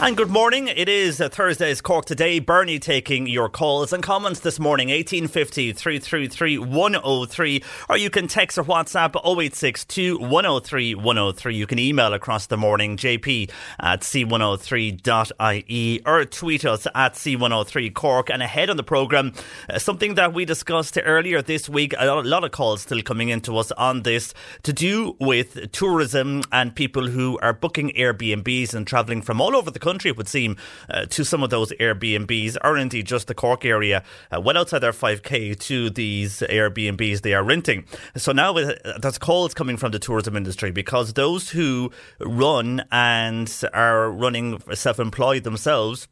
And good morning. It is Thursday's Cork Today. Bernie taking your calls and comments this morning, 1850 333 103. Or you can text or WhatsApp 0862 103 103. You can email across the morning, jp at c103.ie or tweet us at c103 Cork. And ahead on the programme, uh, something that we discussed earlier this week, a lot, a lot of calls still coming into us on this, to do with tourism and people who are booking Airbnbs and travelling from all over the country, it would seem, uh, to some of those Airbnbs, or indeed just the Cork area, uh, well outside their 5k to these Airbnbs they are renting. So now uh, there's calls coming from the tourism industry because those who run and are running self employed themselves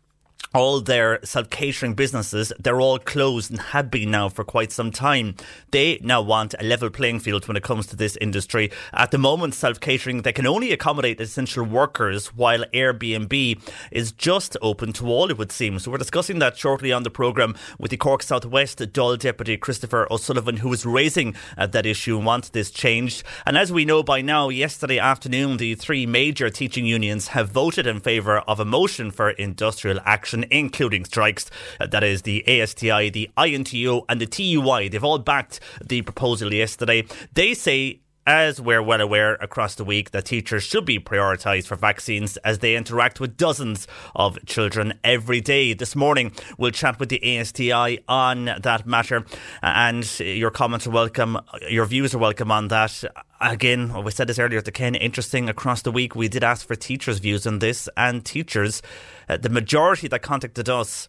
all their self catering businesses, they're all closed and have been now for quite some time. They now want a level playing field when it comes to this industry. At the moment, self catering, they can only accommodate essential workers, while Airbnb is just open to all, it would seem. So we're discussing that shortly on the programme with the Cork Southwest Dáil Deputy Christopher O'Sullivan, who is raising uh, that issue and wants this changed. And as we know by now, yesterday afternoon, the three major teaching unions have voted in favour of a motion for industrial action including strikes. Uh, that is the ASTI, the INTO, and the TUI. They've all backed the proposal yesterday. They say as we're well aware across the week, that teachers should be prioritised for vaccines as they interact with dozens of children every day. This morning, we'll chat with the ASTI on that matter, and your comments are welcome. Your views are welcome on that. Again, we said this earlier to Ken, interesting across the week, we did ask for teachers' views on this, and teachers, uh, the majority that contacted us,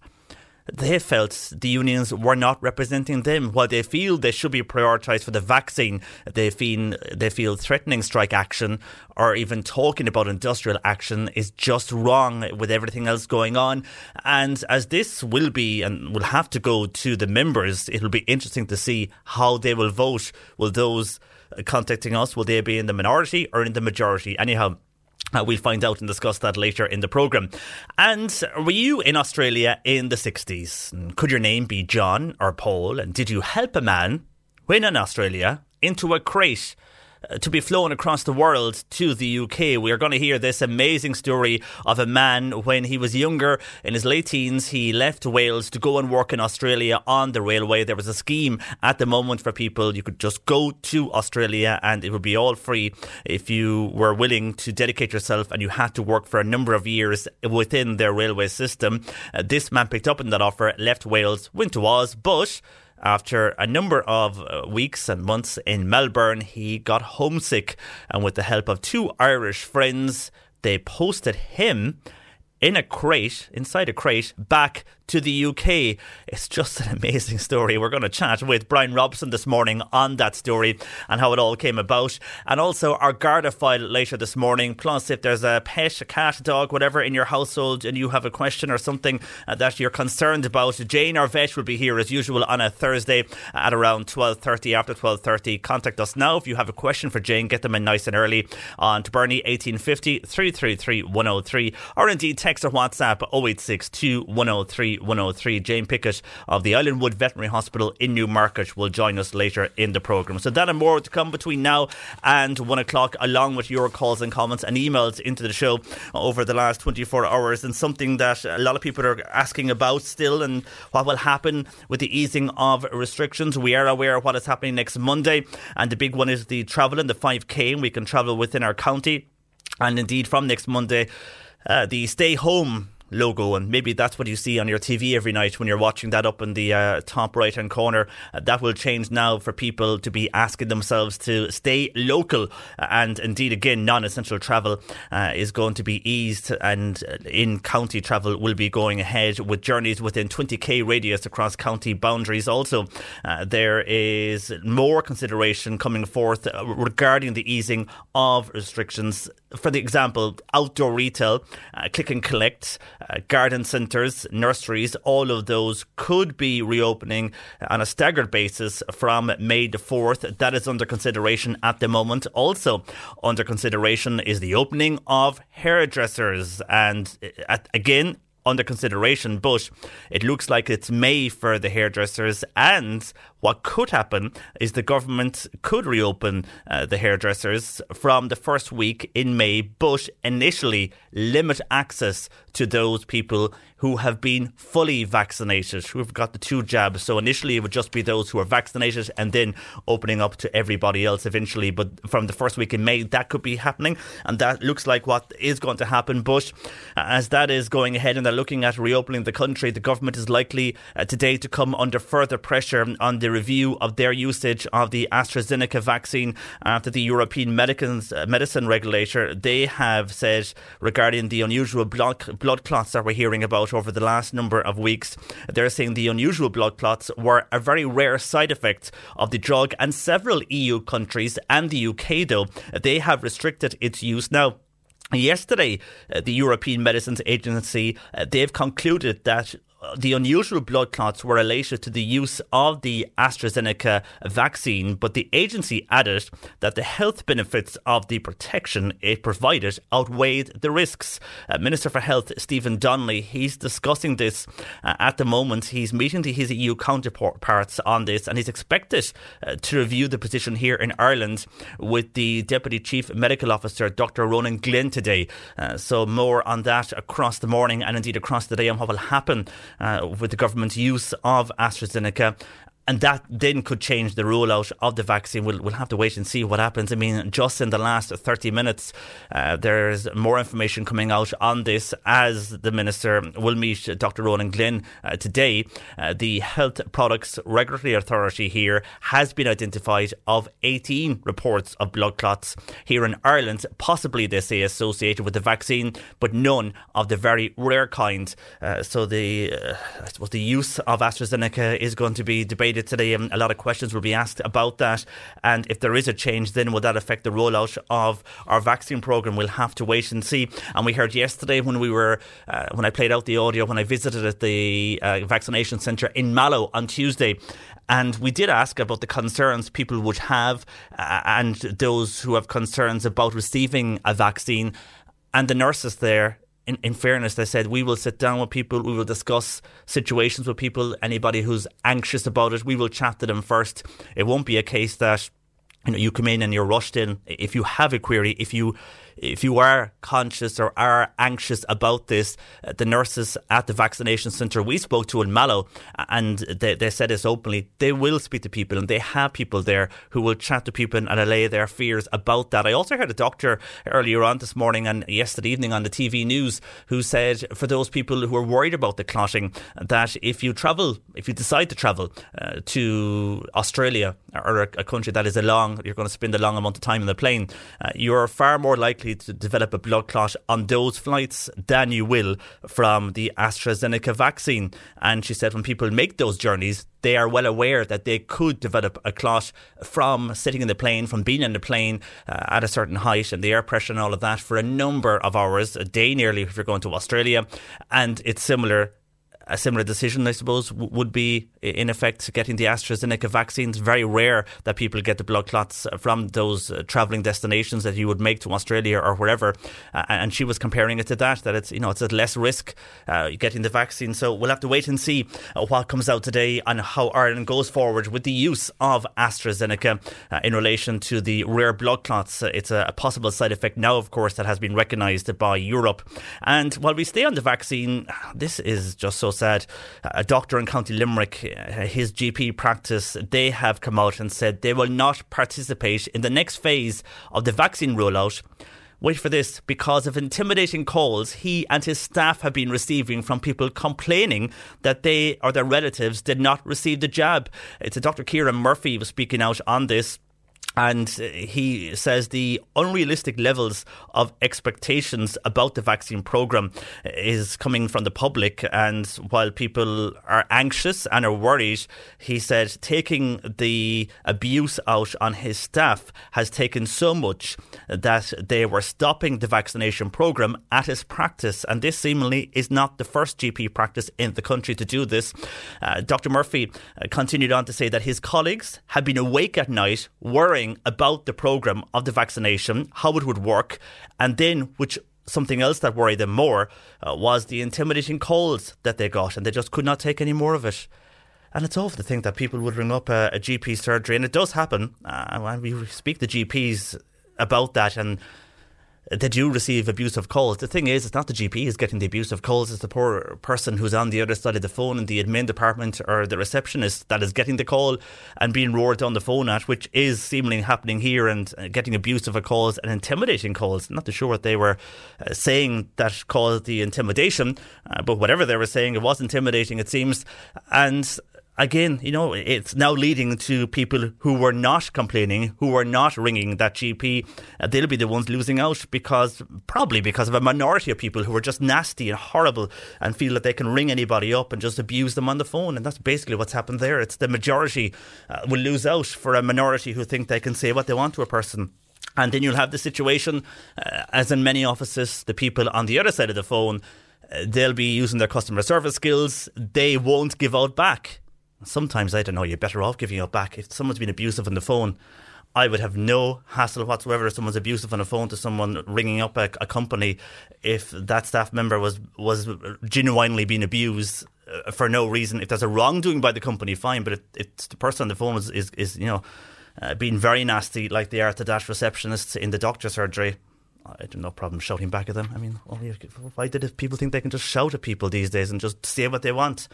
they felt the unions were not representing them. While they feel they should be prioritised for the vaccine, they feel they feel threatening strike action or even talking about industrial action is just wrong with everything else going on. And as this will be and will have to go to the members, it'll be interesting to see how they will vote. Will those contacting us will they be in the minority or in the majority? Anyhow. Uh, we'll find out and discuss that later in the programme. And were you in Australia in the 60s? Could your name be John or Paul? And did you help a man when in Australia into a crate? Uh, To be flown across the world to the UK. We are going to hear this amazing story of a man when he was younger, in his late teens. He left Wales to go and work in Australia on the railway. There was a scheme at the moment for people. You could just go to Australia and it would be all free if you were willing to dedicate yourself and you had to work for a number of years within their railway system. Uh, this man picked up on that offer, left Wales, went to Oz, but after a number of uh, weeks and months in Melbourne, he got homesick, and with the help of two Irish friends, they posted him in a crate, inside a crate, back to the UK. It's just an amazing story. We're going to chat with Brian Robson this morning on that story and how it all came about. And also our Garda file later this morning. Plus, if there's a pet, a cat, a dog, whatever in your household and you have a question or something uh, that you're concerned about, Jane, our vet, will be here as usual on a Thursday at around 12.30. After 12.30, contact us now. If you have a question for Jane, get them in nice and early on to Bernie 1850 333 103 or indeed text or WhatsApp 0862 103 103. Jane Pickett of the Islandwood Veterinary Hospital in Newmarket will join us later in the programme. So that and more to come between now and one o'clock, along with your calls and comments and emails into the show over the last 24 hours. And something that a lot of people are asking about still and what will happen with the easing of restrictions. We are aware of what is happening next Monday, and the big one is the travel and the 5K, and we can travel within our county. And indeed, from next Monday, uh, the stay home logo, and maybe that's what you see on your TV every night when you're watching that up in the uh, top right hand corner. Uh, that will change now for people to be asking themselves to stay local, and indeed, again, non essential travel uh, is going to be eased, and uh, in county travel will be going ahead with journeys within 20k radius across county boundaries. Also, uh, there is more consideration coming forth uh, regarding the easing of restrictions. For the example, outdoor retail, click and collect uh, garden centres, nurseries, all of those could be reopening on a staggered basis from May the 4th. That is under consideration at the moment. Also, under consideration is the opening of hairdressers. And uh, at, again, under consideration, but it looks like it's May for the hairdressers. And what could happen is the government could reopen uh, the hairdressers from the first week in May, but initially limit access to those people who have been fully vaccinated, who have got the two jabs. So initially it would just be those who are vaccinated and then opening up to everybody else eventually. But from the first week in May, that could be happening. And that looks like what is going to happen. But as that is going ahead and they're looking at reopening the country, the government is likely uh, today to come under further pressure on the review of their usage of the AstraZeneca vaccine after the European medicines, uh, medicine regulator. They have said regarding the unusual blood, blood clots that we're hearing about over the last number of weeks. They're saying the unusual blood clots were a very rare side effect of the drug, and several EU countries and the UK, though, they have restricted its use now. Yesterday, uh, the European Medicines Agency uh, they've concluded that the unusual blood clots were related to the use of the AstraZeneca vaccine, but the agency added that the health benefits of the protection it provided outweighed the risks. Uh, Minister for Health Stephen Donnelly, he's discussing this uh, at the moment. He's meeting his EU counterparts on this, and he's expected uh, to review the position here in Ireland with the Deputy Chief Medical Officer, Dr. Ronan Glynn, today. Uh, so more on that across the morning and indeed across the day on what will happen Uh, with the government's use of AstraZeneca and that then could change the rollout of the vaccine. We'll, we'll have to wait and see what happens. I mean, just in the last 30 minutes, uh, there's more information coming out on this as the Minister will meet Dr. Ronan Glynn uh, today. Uh, the Health Products Regulatory Authority here has been identified of 18 reports of blood clots here in Ireland, possibly they say associated with the vaccine, but none of the very rare kind. Uh, so the, uh, I suppose the use of AstraZeneca is going to be debated today. and a lot of questions will be asked about that. And if there is a change, then will that affect the rollout of our vaccine program? We'll have to wait and see. And we heard yesterday when we were, uh, when I played out the audio, when I visited at the uh, vaccination centre in Mallow on Tuesday, and we did ask about the concerns people would have uh, and those who have concerns about receiving a vaccine. And the nurses there in, in fairness, they said we will sit down with people, we will discuss situations with people, anybody who's anxious about it, we will chat to them first. It won't be a case that you know you come in and you're rushed in. If you have a query, if you if you are conscious or are anxious about this, uh, the nurses at the vaccination centre we spoke to in Mallow, and they, they said this openly, they will speak to people and they have people there who will chat to people and allay their fears about that. I also heard a doctor earlier on this morning and yesterday evening on the TV news who said for those people who are worried about the clotting, that if you travel, if you decide to travel uh, to Australia or a, a, country that is a long, you're going to spend a long amount of time in the plane, uh, you're far more likely likely to develop a blood clot on those flights than you will from the AstraZeneca vaccine. And she said when people make those journeys, they are well aware that they could develop a clot from sitting in the plane, from being in the plane uh, at a certain height and the air pressure and all of that for a number of hours, a day nearly if you're going to Australia. And it's similar a similar decision, I suppose, would be in effect getting the AstraZeneca vaccine. It's very rare that people get the blood clots from those uh, travelling destinations that you would make to Australia or wherever. Uh, and she was comparing it to that, that it's you know it's at less risk uh, getting the vaccine. So we'll have to wait and see uh, what comes out today and how Ireland goes forward with the use of AstraZeneca uh, in relation to the rare blood clots. Uh, it's a, a possible side effect now, of course, that has been recognised by Europe. And while we stay on the vaccine, this is just so sad. A doctor in County Limerick, uh, his GP practice, they have come out and said they will not participate in the next phase of the vaccine rollout. Wait for this, because of intimidating calls he and his staff have been receiving from people complaining that they or their relatives did not receive the jab. It's a Dr. Kieran Murphy was speaking out on this and he says the unrealistic levels of expectations about the vaccine program is coming from the public. And while people are anxious and are worried, he said taking the abuse out on his staff has taken so much that they were stopping the vaccination program at his practice. And this seemingly is not the first GP practice in the country to do this. Uh, Dr. Murphy uh, continued on to say that his colleagues had been awake at night worrying about the program of the vaccination, how it would work, and then which something else that worried them more uh, was the intimidating calls that they got, and they just could not take any more of it. And it's awful to think that people would ring up a, a GP surgery, and it does happen. Uh, we speak to GPs about that, and they do receive abusive calls. The thing is, it's not the GP who's getting the abusive calls, it's the poor person who's on the other side of the phone in the admin department or the receptionist that is getting the call and being roared on the phone at, which is seemingly happening here and uh, getting abusive calls and intimidating calls. Not too sure what they were uh, saying that caused the intimidation, uh, but whatever they were saying, it was intimidating, it seems. And again, you know, it's now leading to people who were not complaining, who were not ringing that GP. Uh, they'll be the ones losing out because, probably because of a minority of people who are just nasty and horrible and feel that they can ring anybody up and just abuse them on the phone. And that's basically what's happened there. It's the majority uh, will lose out for a minority who think they can say what they want to a person. And then you'll have the situation, uh, as in many offices, the people on the other side of the phone, uh, they'll be using their customer service skills. They won't give out back sometimes I don't know, you're better off giving it back. If someone's been abusive on the phone, I would have no hassle whatsoever if someone's abusive on the phone to someone ringing up a, a company if that staff member was was genuinely being abused uh, for no reason. If there's a wrongdoing by the company, fine, but it, it's the person on the phone is, is, is you know, uh, being very nasty like they are to that receptionist in the doctor surgery. I have no problem shouting back at them. I mean, why did people think they can just shout at people these days and just say what they want?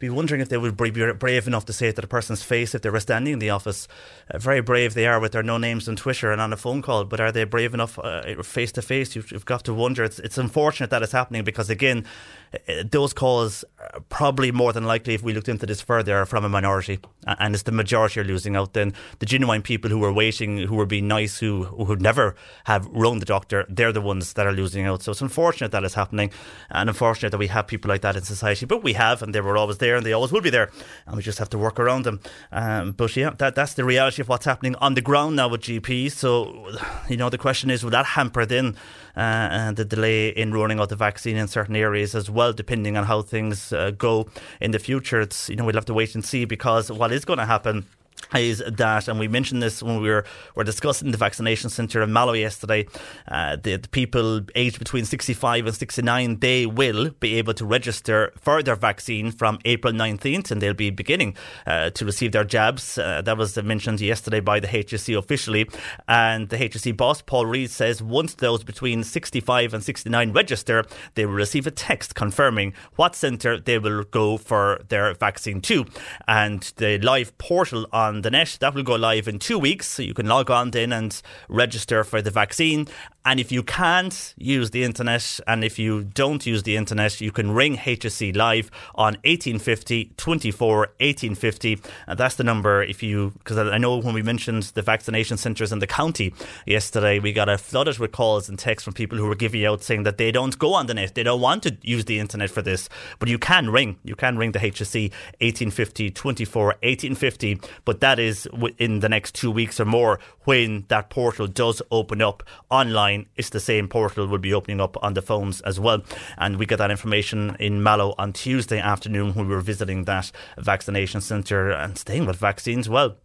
Be wondering if they would be brave enough to say it to the person's face if they were standing in the office. Uh, very brave they are with their no names on Twitter and on a phone call, but are they brave enough face to face? You've got to wonder. It's, it's unfortunate that it's happening because, again, uh, those calls probably more than likely, if we looked into this further, are from a minority, and it's the majority are losing out. Then the genuine people who were waiting, who were being nice, who who would never have rung the doctor, they're the ones that are losing out. So it's unfortunate that it's happening, and unfortunate that we have people like that in society. But we have, and they were always there, and they always will be there, and we just have to work around them. Um, but yeah, that that's the reality of what's happening on the ground now with GPs. So you know, the question is, will that hamper then uh, the delay in rolling out the vaccine in certain areas as well, depending on how things uh, go in the future. It's you know we'll have to wait and see because what is going to happen is that, and we mentioned this when we were, were discussing the vaccination centre in Mallow yesterday, uh, the, people aged between 65 and 69, they will be able to register for their vaccine from April 19th and they'll be beginning uh, to receive their jabs. Uh, that was mentioned yesterday by the HSE officially. And the HSE boss, Paul Reid, says once those between 65 and 69 register, they will receive a text confirming what centre they will go for their vaccine to. And the live portal on the net. That will go live in two weeks, so you can log on then and register for the vaccine. And if you can't use the internet, and if you don't use the internet, you can ring HSE live on 1850 24 1850. And that's the number if you, because I know when we mentioned the vaccination centres in the county yesterday, we got a flooded with calls and texts from people who were giving out saying that they don't go on the net, they don't want to use the internet for this. But you can ring, you can ring the HSE 1850 24 1850. But that is in the next two weeks or more when that portal does open up online. It's the same portal will be opening up on the phones as well, and we got that information in Mallow on Tuesday afternoon when we were visiting that vaccination centre and staying with vaccines. Well.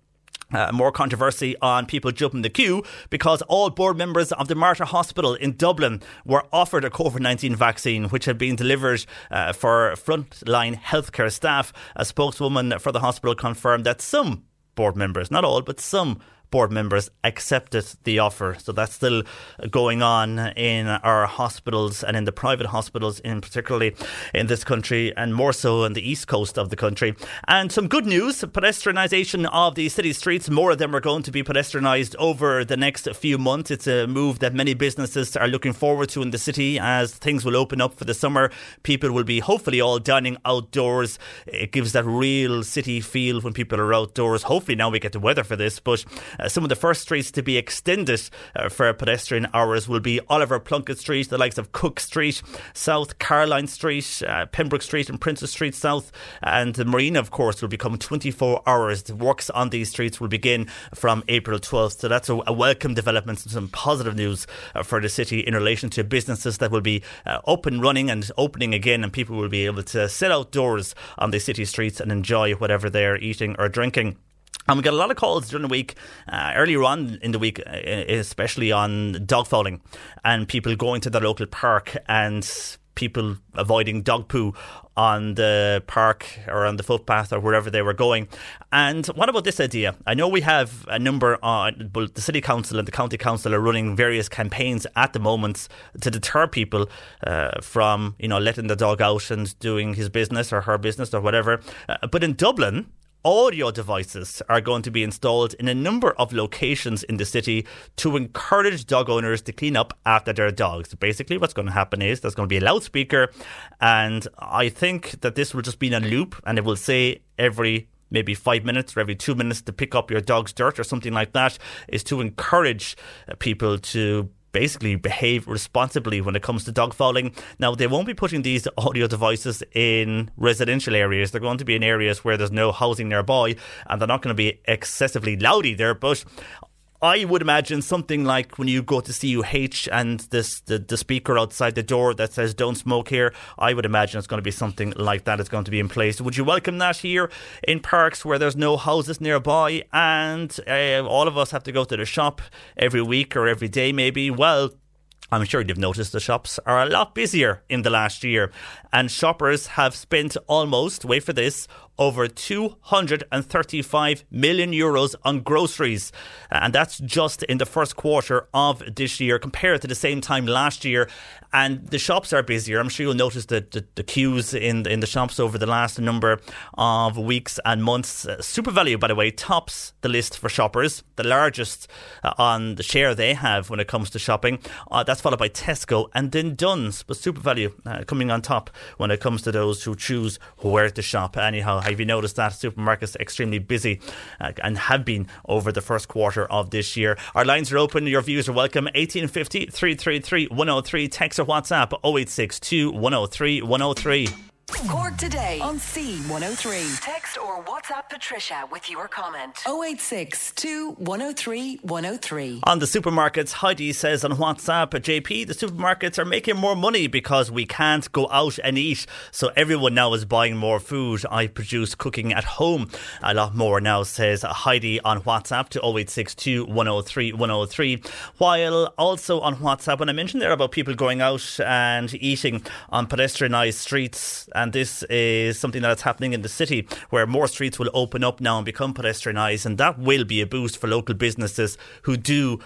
Uh, more controversy on people jumping the queue because all board members of the Mater Hospital in Dublin were offered a COVID 19 vaccine, which had been delivered uh, for frontline healthcare staff. A spokeswoman for the hospital confirmed that some board members, not all, but some board members accepted the offer. So that's still going on in our hospitals and in the private hospitals, in particularly in this country, and more so on the east coast of the country. And some good news: pedestrianisation of the city streets. More of them are going to be pedestrianised over the next few months. It's a move that many businesses are looking forward to in the city as things will open up for the summer. People will be hopefully all dining outdoors. It gives that real city feel when people are outdoors. Hopefully now we get the weather for this, but. Uh, some of the first streets to be extended uh, for pedestrian hours will be Oliver Plunkett Street, the likes of Cook Street, South Caroline Street, uh, Pembroke Street, and Princes Street South. And the Marina, of course, will become 24 hours. The works on these streets will begin from April 12th. So that's a, a welcome development and some positive news uh, for the city in relation to businesses that will be uh, up and running and opening again, and people will be able to sit outdoors on the city streets and enjoy whatever they're eating or drinking. And we got a lot of calls during the week, uh, earlier on in the week, uh, especially on dog fouling and people going to the local park and people avoiding dog poo on the park or on the footpath or wherever they were going. And what about this idea? I know we have a number on, but the city council and the county council are running various campaigns at the moment to deter people uh, from, you know, letting the dog out and doing his business or her business or whatever. Uh, but in Dublin, audio devices are going to be installed in a number of locations in the city to encourage dog owners to clean up after their dogs. Basically, what's going to happen is there's going to be a loudspeaker, and I think that this will just be in a loop and it will say every maybe five minutes or every two minutes to pick up your dog's dirt or something like that is to encourage uh, people to basically behave responsibly when it comes to dog fouling. Now, they won't be putting these audio devices in residential areas. They're going to be in areas where there's no housing nearby and they're not going to be excessively loud either. But I would imagine something like when you go to CUH and this the, the speaker outside the door that says "Don't smoke here." I would imagine it's going to be something like that is going to be in place. Would you welcome that here in parks where there's no houses nearby and uh, all of us have to go to the shop every week or every day, maybe? Well. I'm sure you've noticed the shops are a lot busier in the last year, and shoppers have spent almost, wait for this, over 235 million euros on groceries. And that's just in the first quarter of this year compared to the same time last year. And the shops are busier. I'm sure you'll notice the, the, the queues in, in the shops over the last number of weeks and months. Uh, SuperValu, by the way, tops the list for shoppers, the largest uh, on the share they have when it comes to shopping. Uh, that's followed by Tesco and then Dunnes, but SuperValu uh, coming on top when it comes to those who choose where to shop. Anyhow, have you noticed that supermarkets extremely busy uh, and have been over the first quarter of this year? Our lines are open. Your views are welcome. 1850 333 103. Text or WhatsApp 0862 103 103. Cork today on C103. Text or WhatsApp Patricia with your comment. 086 103 103. On the supermarkets, Heidi says on WhatsApp, JP, the supermarkets are making more money because we can't go out and eat. So everyone now is buying more food. I produce cooking at home a lot more now, says Heidi on WhatsApp to 0862 103 103. While also on WhatsApp, when I mentioned there about people going out and eating on pedestrianised streets, and this is something that's happening in the city where more streets will open up now and become pedestrianised, and that will be a boost for local businesses who do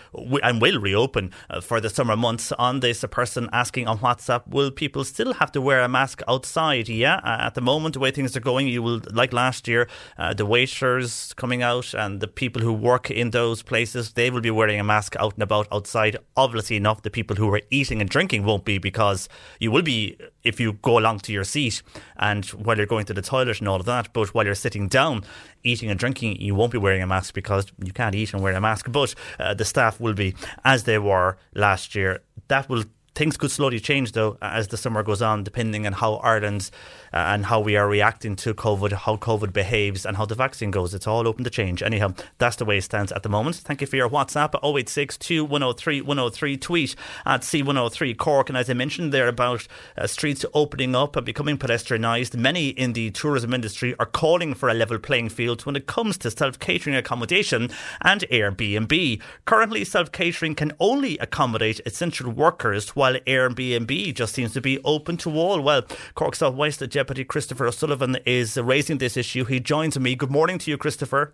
and will reopen uh, for the summer months. On this, a person asking on WhatsApp, will people still have to wear a mask outside? Yeah, at the moment, the way things are going, you will, like last year, uh, the waiters coming out and the people who work in those places, they will be wearing a mask out and about outside. Obviously enough, the people who are eating and drinking won't be because you will be if you go along to your seat and while you're going to the toilet and all of that. But while you're sitting down, eating and drinking, you won't be wearing a mask because you can't eat and wear a mask. But uh, the staff will be as they were last year. That will things could slowly change though as the summer goes on, depending on how Ireland uh, and how we are reacting to COVID, how COVID behaves, and how the vaccine goes. It's all open to change. Anyhow, that's the way it stands at the moment. Thank you for your WhatsApp 0862 103 103. Tweet at C103 Cork. And as I mentioned there about uh, streets opening up and becoming pedestrianised, many in the tourism industry are calling for a level playing field when it comes to self catering accommodation and Airbnb. Currently, self catering can only accommodate essential workers, while Airbnb just seems to be open to all. Well, Cork South West Deputy Christopher O'Sullivan is raising this issue. He joins me. Good morning to you, Christopher.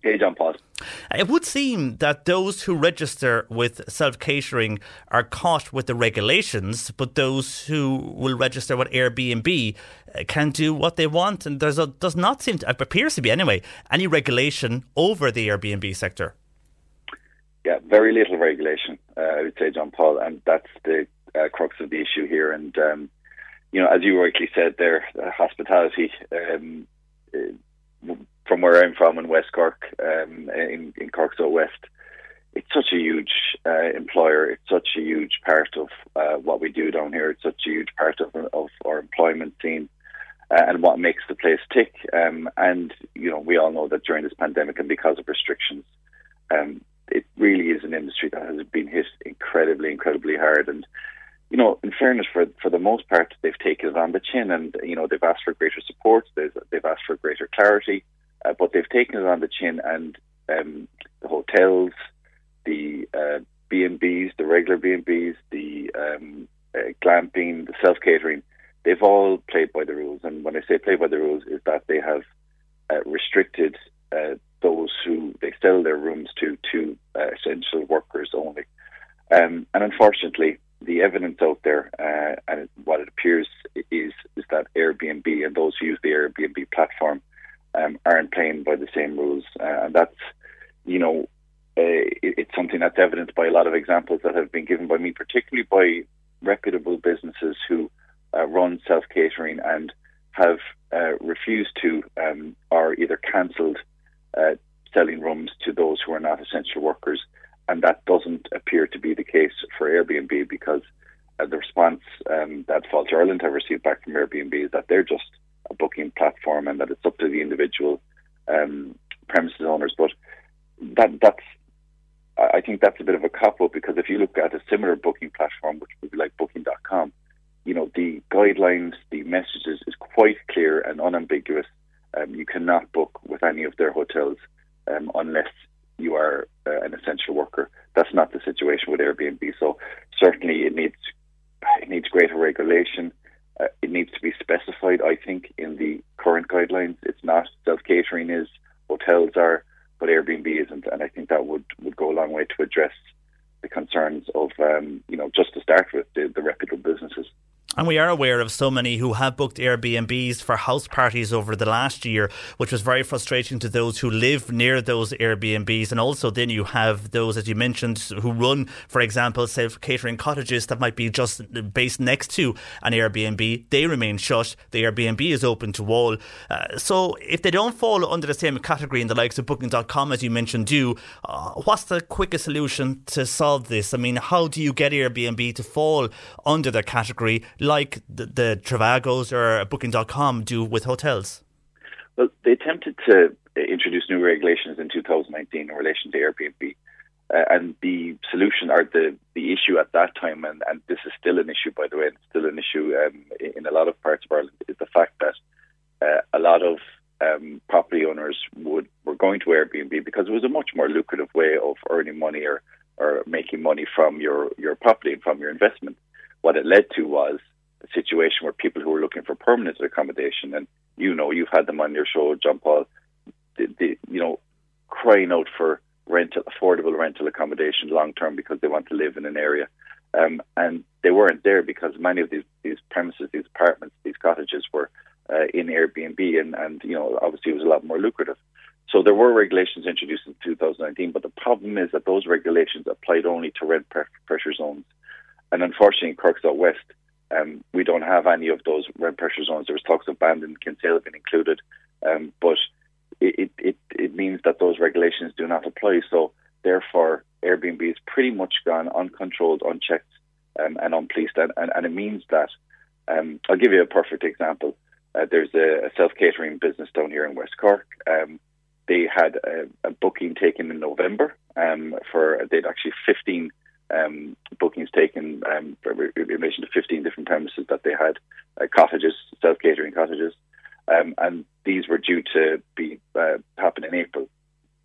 Hey, John Paul. It would seem that those who register with self catering are caught with the regulations, but those who will register with Airbnb uh, can do what they want. And there does not seem to, appears to be anyway, any regulation over the Airbnb sector. Yeah, very little regulation, uh, I would say, John Paul, and that's the uh, crux of the issue here. And, um, you know, as you rightly said there, uh, hospitality. Um, uh, from where I'm from in West Cork, um, in, in Cork West, it's such a huge uh, employer. It's such a huge part of uh, what we do down here. It's such a huge part of, of our employment scene uh, and what makes the place tick. Um, and you know, we all know that during this pandemic and because of restrictions, um, it really is an industry that has been hit incredibly, incredibly hard. And you know, in fairness, for for the most part, they've taken it on the chin, and you know, they've asked for greater support. They've they've asked for greater clarity. Uh, but they've taken it on the chin, and um, the hotels, the uh, B and B's, the regular B and B's, the um, uh, glamping, the self catering, they've all played by the rules. And when I say play by the rules, is that they have uh, restricted uh, those who they sell their rooms to to uh, essential workers only. Um, and unfortunately, the evidence out there uh, and what it appears is is that Airbnb and those who use the Airbnb platform um, aren't playing by the same rules, uh, and that's you know uh, it, it's something that's evidenced by a lot of examples that have been given by me, particularly by reputable businesses who uh, run self catering and have uh, refused to um, or either cancelled uh, selling rooms to those who are not essential workers, and that doesn't appear to be the case for Airbnb because uh, the response um, that Fáilte Ireland have received back from Airbnb is that they're just a booking platform and that it's up to the individual um, premises owners. But that that's I think that's a bit of a cop out because if you look at a similar booking platform, which would be like Booking.com, you know the guidelines, the messages is quite clear and unambiguous. Um, you cannot book with any of their hotels um, unless you are uh, an essential worker. That's not the situation with Airbnb. So certainly it needs it needs greater regulation. Uh, it needs to be specified, I think, in the current guidelines. It's not self catering is, hotels are, but Airbnb isn't, and I think that would, would go a long way to address the concerns of, um, you know, just to start with, the, the reputable businesses. And we are aware of so many who have booked Airbnbs for house parties over the last year, which was very frustrating to those who live near those Airbnbs. And also, then you have those, as you mentioned, who run, for example, self catering cottages that might be just based next to an Airbnb. They remain shut. The Airbnb is open to all. Uh, so, if they don't fall under the same category in the likes of Booking.com, as you mentioned, do, uh, what's the quickest solution to solve this? I mean, how do you get Airbnb to fall under the category? Like the, the Trivagos or Booking.com do with hotels? Well, they attempted to introduce new regulations in 2019 in relation to Airbnb. Uh, and the solution or the, the issue at that time, and, and this is still an issue, by the way, it's still an issue um, in a lot of parts of Ireland, is the fact that uh, a lot of um, property owners would were going to Airbnb because it was a much more lucrative way of earning money or, or making money from your, your property and from your investment. What it led to was situation where people who were looking for permanent accommodation, and you know, you've had them on your show, John Paul, the, the, you know, crying out for rental, affordable rental accommodation long term because they want to live in an area. Um, and they weren't there because many of these, these premises, these apartments, these cottages were uh, in Airbnb, and, and you know obviously it was a lot more lucrative. So there were regulations introduced in 2019, but the problem is that those regulations applied only to rent pressure zones, and unfortunately, in Cork South West, um, we don't have any of those rent pressure zones. There was talks of Bandon and Kinsale being included, um, but it, it, it means that those regulations do not apply. So therefore, Airbnb is pretty much gone uncontrolled, unchecked um, and unpoliced, and, and, and it means that um, I'll give you a perfect example. Uh, there's a, a self catering business down here in West Cork. Um, they had a, a, booking taken in November um, for they'd actually 15 um, bookings taken um, in relation to 15 different premises that they had uh, cottages, self catering cottages, um, and these were due to be uh, happen in April.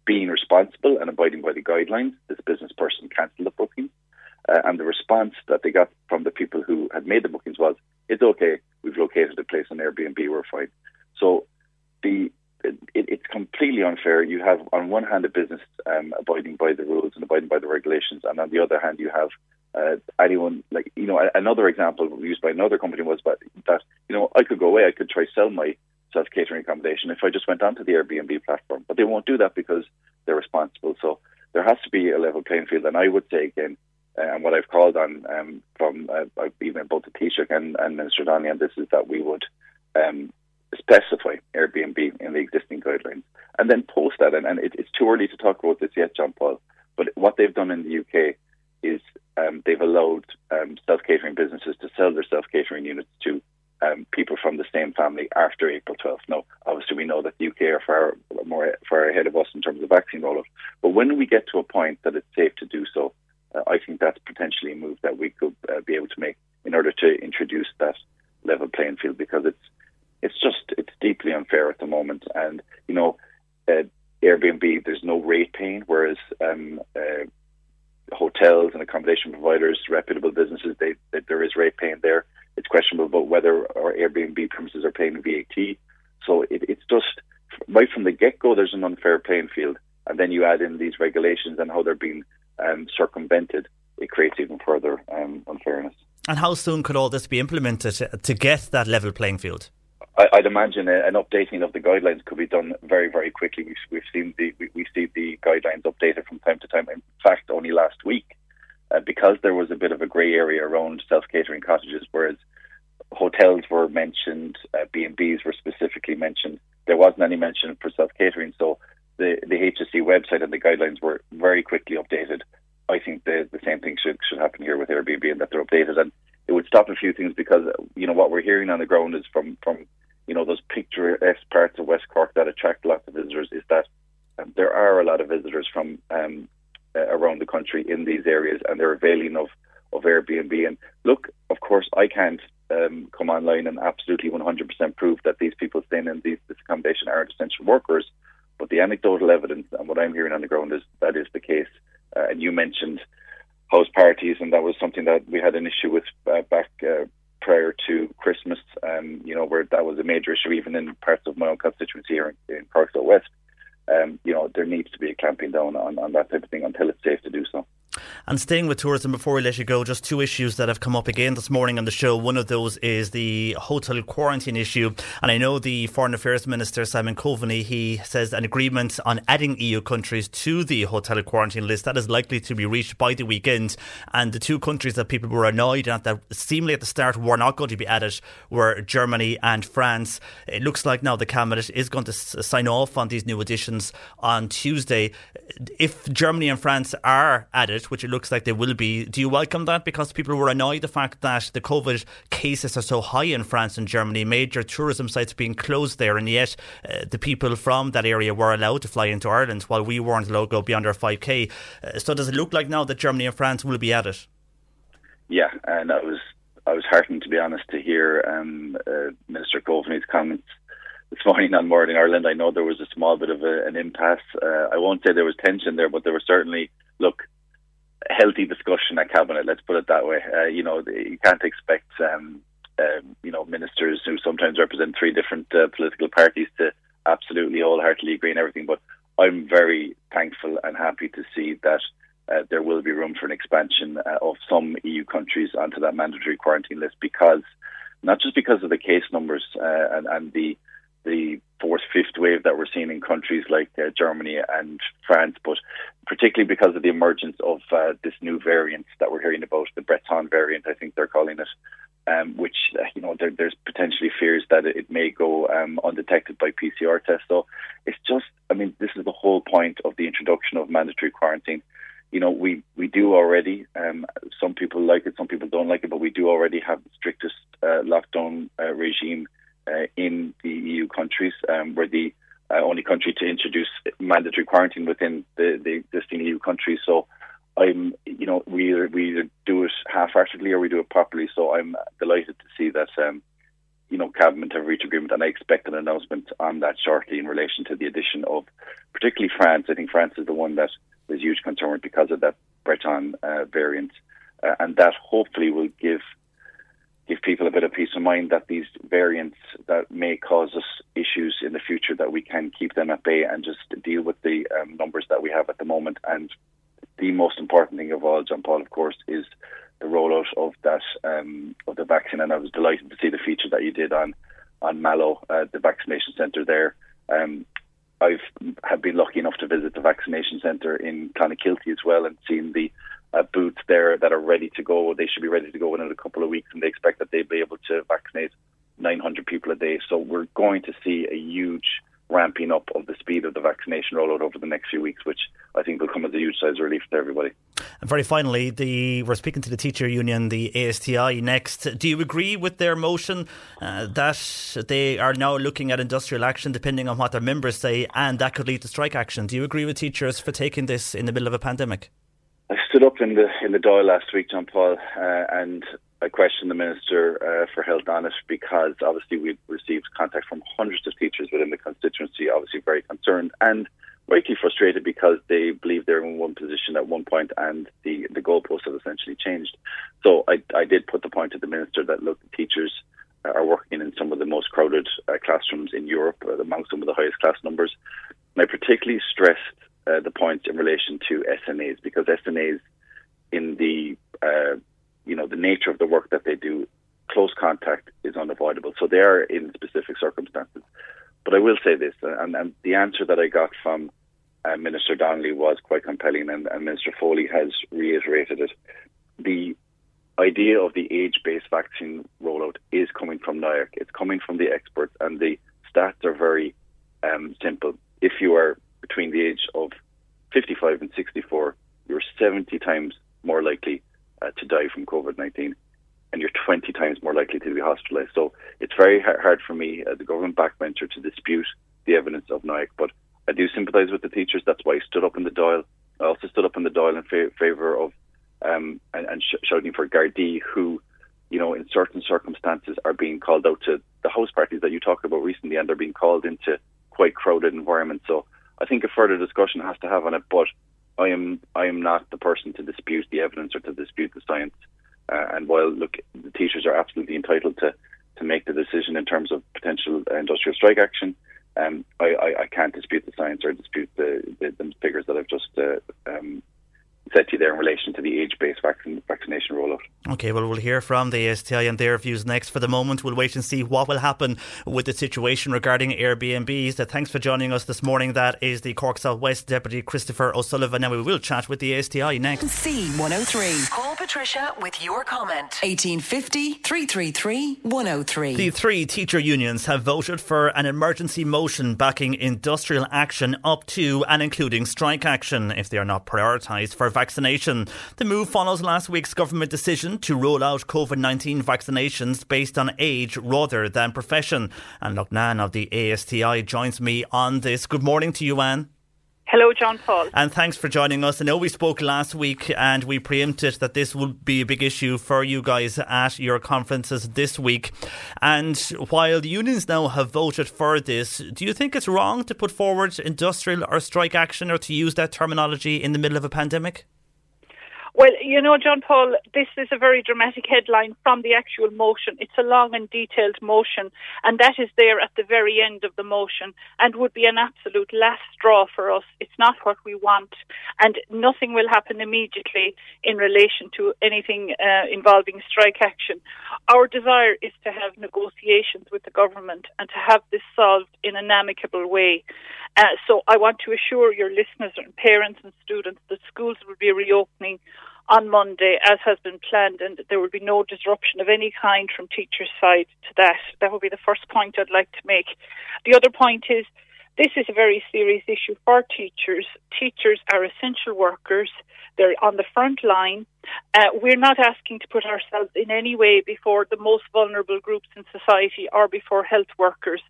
Being responsible and abiding by the guidelines, this business person cancelled the bookings. Uh, and the response that they got from the people who had made the bookings was, "It's okay. We've located a place on Airbnb. We're fine." So the it, it's completely unfair. You have on one hand a business um, abiding by the rules and abiding by the regulations, and on the other hand you have uh, anyone like you know another example used by another company was that, that you know I could go away, I could try to sell my self catering accommodation if I just went onto the Airbnb platform, but they won't do that because they're responsible. So there has to be a level playing field, and I would say again and what I've called on um, from uh, even both the Taoiseach and, and Minister Donnelly on this is that we would um, specify Airbnb in the existing guidelines and then post that. And, and it, it's too early to talk about this yet, John Paul. But what they've done in the UK is um, they've allowed um, self catering businesses to sell their self catering units to um, people from the same family after April 12th. Now, obviously, we know that the UK are far more far ahead of us in terms of vaccine rollout. But when we get to a point that it's safe to do so, uh, I think that's potentially a move that we could uh, be able to make in order to introduce that level playing field because it's it's just it's deeply unfair at the moment. And you know, uh, Airbnb there's no rate paying, whereas um, uh, hotels and accommodation providers, reputable businesses, they, they, there is rate paying there. It's questionable about whether our Airbnb premises are paying VAT. So it, it's just right from the get go. There's an unfair playing field, and then you add in these regulations and how they're being um, circumvented, it creates even further um, unfairness. And how soon could all this be implemented to get that level playing field? I, would imagine an updating of the guidelines could be done very, very quickly. We've, we've seen the we, we, see the guidelines updated from time to time. In fact, only last week, uh, because there was a bit of a grey area around self catering cottages, whereas hotels were mentioned, uh, B and Bs were specifically mentioned. There wasn't any mention for self catering, so the, the HSE website and the guidelines were very quickly updated. I think the, the same thing should, should happen here with Airbnb and that they're updated. And it would stop a few things because, you know, what we're hearing on the ground is from, from you know, those picturesque parts of West Cork that attract lots of visitors is that um, there are a lot of visitors from um, uh, around the country in these areas and they're availing of, of Airbnb. And look, of course, I can't um, come online and absolutely 100% prove that these people staying in these, this accommodation are essential workers. But the anecdotal evidence and what I'm hearing on the ground is that is the case. Uh, and you mentioned house parties, and that was something that we had an issue with uh, back uh, prior to Christmas. Um, you know, where that was a major issue, even in parts of my own constituency here in, in West. Um, you know, there needs to be a clamping down on, on that type of thing until it's safe to do so. And staying with tourism before we let you go, just two issues that have come up again this morning on the show. One of those is the hotel quarantine issue. And I know the Foreign Affairs Minister, Simon Coveney, he says an agreement on adding EU countries to the hotel quarantine list that is likely to be reached by the weekend. And the two countries that people were annoyed at that seemingly at the start were not going to be added were Germany and France. It looks like now the cabinet is going to sign off on these new additions on Tuesday. If Germany and France are added, which it looks like they will be. Do you welcome that? Because people were annoyed the fact that the COVID cases are so high in France and Germany, major tourism sites being closed there, and yet uh, the people from that area were allowed to fly into Ireland while we weren't allowed to go beyond our 5k. Uh, so does it look like now that Germany and France will be at it? Yeah, and I was I was heartened to be honest to hear um, uh, Minister Coveney's comments this morning on Morning Ireland. I know there was a small bit of a, an impasse. Uh, I won't say there was tension there, but there was certainly look healthy discussion at cabinet. Let's put it that way. Uh, you know, you can't expect um, um, you know ministers who sometimes represent three different uh, political parties to absolutely wholeheartedly agree on everything. But I'm very thankful and happy to see that. Uh, there will be room for an expansion uh, of some EU countries onto that mandatory quarantine list because not just because of the case numbers uh, and, and the the fourth, fifth wave that we're seeing in countries like uh, Germany and France, but particularly because of the emergence of uh, this new variant that we're hearing about, the Breton variant, I think they're calling it, um, which uh, you know there, there's potentially fears that it may go um, undetected by PCR tests. So it's just, I mean, this is the whole point of the introduction of mandatory quarantine. you know, we, we do already. Um, some people like it, some people don't like it, but we do already have the strictest uh, lockdown uh, regime in the EU countries. Um, we're the uh, only country to introduce mandatory quarantine within the, the existing EU countries. So I'm, you know, we either, we either do it half-heartedly or we do it properly. So I'm delighted to see that, um, you know, cabinet have reached agreement, and I expect an announcement on that shortly in relation to the addition of, particularly France. I think France is the one that is huge concern because of that Breton uh, variant, uh, and that hopefully will give give people a bit of peace of mind that these variants that may cause us issues in the future that we can keep them at bay and just deal with the um, numbers that we have at the moment. And the most important thing of all, John Paul, of course, is the rollout of that um, of the vaccine. And I was delighted to see the feature that you did on on Mallow, uh, the vaccination centre there. Um, I've have been lucky enough to visit the vaccination centre in Clonakilty as well and seen the uh, booths there that are ready to go. They should be ready to go within a couple of weeks, and they expect that they'll be able to vaccinate 900 people a day. So we're going to see a huge ramping up of the speed of the vaccination rollout over the next few weeks, which I think will come as a huge size relief to everybody. And very finally, the we're speaking to the teacher union, the ASTI, next. Do you agree with their motion uh, that they are now looking at industrial action, depending on what their members say, and that could lead to strike action? Do you agree with teachers for taking this in the middle of a pandemic? I stood up in the in the Dáil last week, John Paul, uh, and I questioned the Minister uh, for Health on it because obviously we've received contact from hundreds of teachers within the constituency, obviously very concerned and rightly frustrated because they believe they're in one position at one point and the, the goalposts have essentially changed. So I, I did put the point to the Minister that, look, teachers are working in some of the most crowded uh, classrooms in Europe, uh, among some of the highest class numbers. And I particularly stressed uh, the point in relation to SNAs because SNAs, in the uh, you know the nature of the work that they do, close contact is unavoidable. So they are in specific circumstances. But I will say this, uh, and, and the answer that I got from uh, Minister Donnelly was quite compelling, and, and Minister Foley has reiterated it. The idea of the age-based vaccine rollout is coming from NIAC. It's coming from the experts, and the stats are very um, simple. If you are between the age of 55 and 64, you're 70 times more likely uh, to die from COVID 19 and you're 20 times more likely to be hospitalized. So it's very hard for me, uh, the government backbencher, to dispute the evidence of NIAC. But I do sympathise with the teachers. That's why I stood up in the Dáil. I also stood up in the Dáil in fa- favour of um, and, and sh- shouting for Gardaí, who, you know, in certain circumstances are being called out to the house parties that you talked about recently, and they're being called into quite crowded environments. So I think a further discussion has to have on it. But I am I am not the person to dispute the evidence or to dispute the science. Uh, and while look, the teachers are absolutely entitled to to make the decision in terms of potential industrial strike action. Um, I, I, I, can't dispute the science or dispute the, the, the figures that I've just uh, um, said to you there in relation to the age-based vaccine, vaccination rollout. Okay, well, we'll hear from the ASTI and their views next. For the moment, we'll wait and see what will happen with the situation regarding Airbnbs. Thanks for joining us this morning. That is the Cork Southwest Deputy Christopher O'Sullivan, and we will chat with the ASTI next. C103. Call Patricia with your comment. 1850 333 103. The three teacher unions have voted for an emergency motion backing industrial action up to and including strike action if they are not prioritised for vaccination. The move follows last week's government decision to roll out COVID 19 vaccinations based on age rather than profession. And Nan of the ASTI joins me on this. Good morning to you, Anne. Hello, John Paul. And thanks for joining us. I know we spoke last week and we preempted that this would be a big issue for you guys at your conferences this week. And while the unions now have voted for this, do you think it's wrong to put forward industrial or strike action or to use that terminology in the middle of a pandemic? Well, you know, John Paul, this is a very dramatic headline from the actual motion. It's a long and detailed motion, and that is there at the very end of the motion and would be an absolute last straw for us. It's not what we want, and nothing will happen immediately in relation to anything uh, involving strike action. Our desire is to have negotiations with the government and to have this solved in an amicable way. Uh, so I want to assure your listeners and parents and students that schools will be reopening on Monday, as has been planned, and there will be no disruption of any kind from teachers' side to that. That would be the first point I'd like to make. The other point is This is a very serious issue for teachers. Teachers are essential workers. They're on the front line. Uh, we're not asking to put ourselves in any way before the most vulnerable groups in society or before health workers.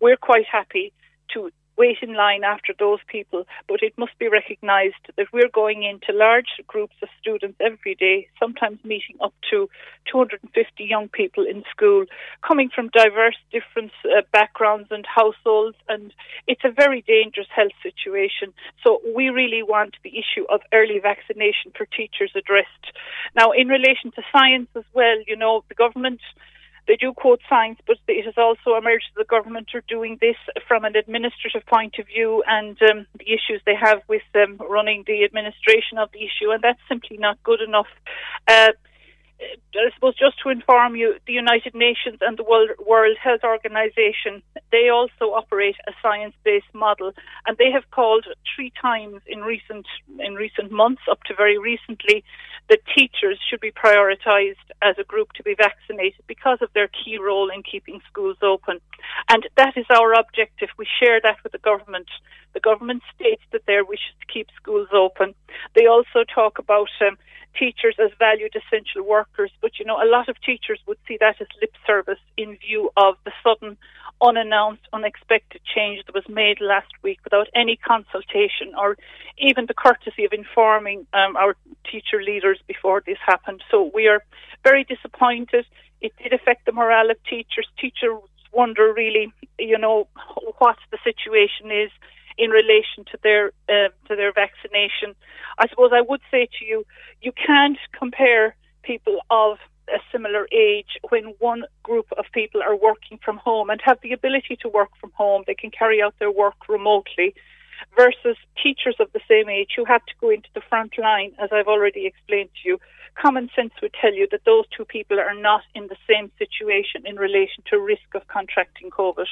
We're quite happy to wait in line after those people, but it must be recognised that we're going into large groups of students every day, sometimes meeting up to 250 young people in school, coming from diverse different uh, backgrounds and households, and it's a very dangerous health situation. So we really want the issue of early vaccination for teachers addressed. Now, in relation to science as well, you know, the government they do quote science, but it has also emerged that the government are doing this from an administrative point of view and um, the issues they have with um, running the administration of the issue, and that's simply not good enough. Uh, I suppose just to inform you, the United Nations and the World, Health Organization, they also operate a science-based model, and they have called three times in recent in recent months, up to very recently, that teachers should be prioritised as a group to be vaccinated because of their key role in keeping schools open, and that is our objective. We share that with the government. The government states that their wish is to keep schools open. They also talk about um, teachers as valued essential workers, but you know, a lot of teachers would see that as lip service in view of the sudden, unannounced, unexpected change that was made last week without any consultation or even the courtesy of informing um, our teacher leaders before this happened. So we are very disappointed. It did affect the morale of teachers. Teachers wonder really, you know, what the situation is in relation to their uh, to their vaccination. I suppose I would say to you, you can't compare people of a similar age when one group of people are working from home and have the ability to work from home. They can carry out their work remotely versus teachers of the same age who have to go into the front line, as I've already explained to you. Common sense would tell you that those two people are not in the same situation in relation to risk of contracting COVID.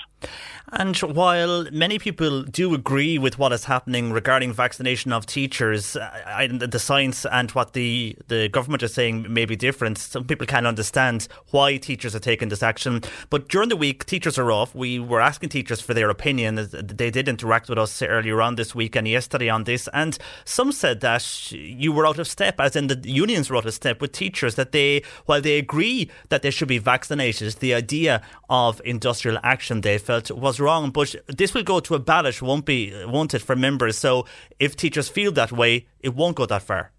And while many people do agree with what is happening regarding vaccination of teachers, uh, the science and what the, the government is saying may be different. Some people can't understand why teachers are taking this action. But during the week, teachers are off. We were asking teachers for their opinion. They did interact with us earlier on this week and yesterday on this. And some said that you were out of step, as in the unions were out of step with teachers, that they, while they agree that they should be vaccinated, the idea of industrial action they felt was wrong. But this will go to a ballot, won't be, won't it, for members? So if teachers feel that way, it won't go that far.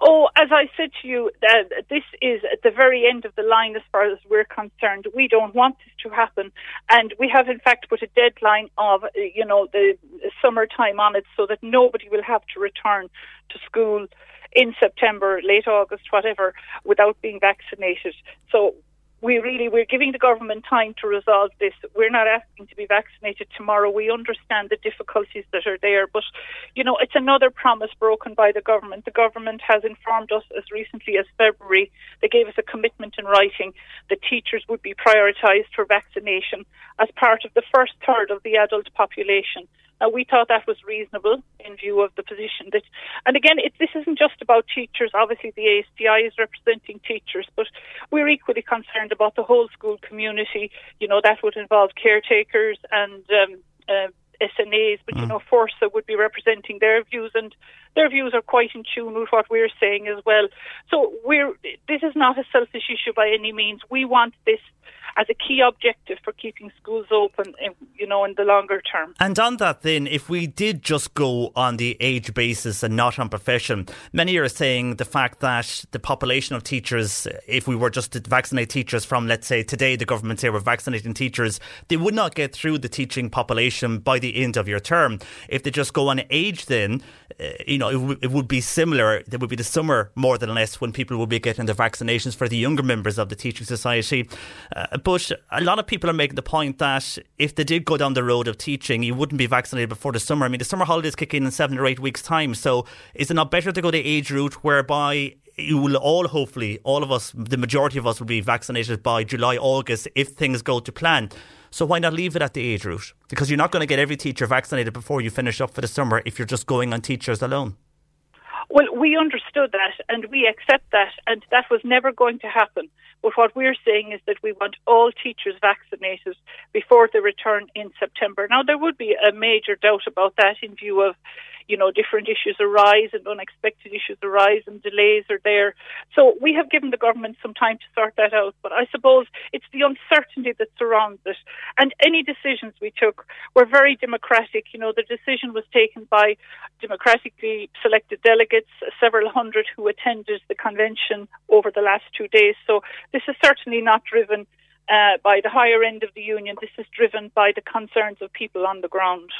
Oh, as I said to you, uh, this is at the very end of the line as far as we're concerned. We don't want this to happen, and we have in fact put a deadline of, uh, you know, the summertime on it, so that nobody will have to return to school in September, late August, whatever, without being vaccinated. So we really we're giving the government time to resolve this. We're not asking to be vaccinated tomorrow. We understand the difficulties that are there, but you know it's another promise broken by the government. The government has informed us as recently as February. They gave us a commitment in writing that teachers would be prioritised for vaccination as part of the first third of the adult population. Now, we thought that was reasonable in view of the position that, and again, it, this isn't just about teachers. Obviously, the ASTI is representing teachers, but we're equally concerned about the whole school community. You know, that would involve caretakers and um, uh, SNAs, but you know, Forsa would be representing their views, and their views are quite in tune with what we're saying as well. So we're this is not a selfish issue by any means. We want this as a key objective for keeping schools open, in, you know, in the longer term. And on that, then, if we did just go on the age basis and not on profession, many are saying the fact that the population of teachers, if we were just to vaccinate teachers from, let's say, today, the government say we're vaccinating teachers, they would not get through the teaching population by the end of your term. If they just go on age, then, uh, you know, it, w- it would be similar. There would be the summer more than less when people would be getting their vaccinations for the younger members of the teaching society. Uh, but a lot of people are making the point that if they did go down the road of teaching, you wouldn't be vaccinated before the summer. I mean, the summer holidays kick in in seven or eight weeks' time. So is it not better to go the age route whereby you will all, hopefully, all of us, the majority of us will be vaccinated by July, August if things go to plan? So why not leave it at the age route? Because you're not going to get every teacher vaccinated before you finish up for the summer if you're just going on teachers alone. Well, we understood that and we accept that, and that was never going to happen. But what we're saying is that we want all teachers vaccinated before they return in September. Now, there would be a major doubt about that in view of you know, different issues arise and unexpected issues arise and delays are there. So we have given the government some time to sort that out. But I suppose it's the uncertainty that surrounds it. And any decisions we took were very democratic. You know, the decision was taken by democratically selected delegates, several hundred who attended the convention over the last two days. So this is certainly not driven uh, by the higher end of the union. This is driven by the concerns of people on the ground.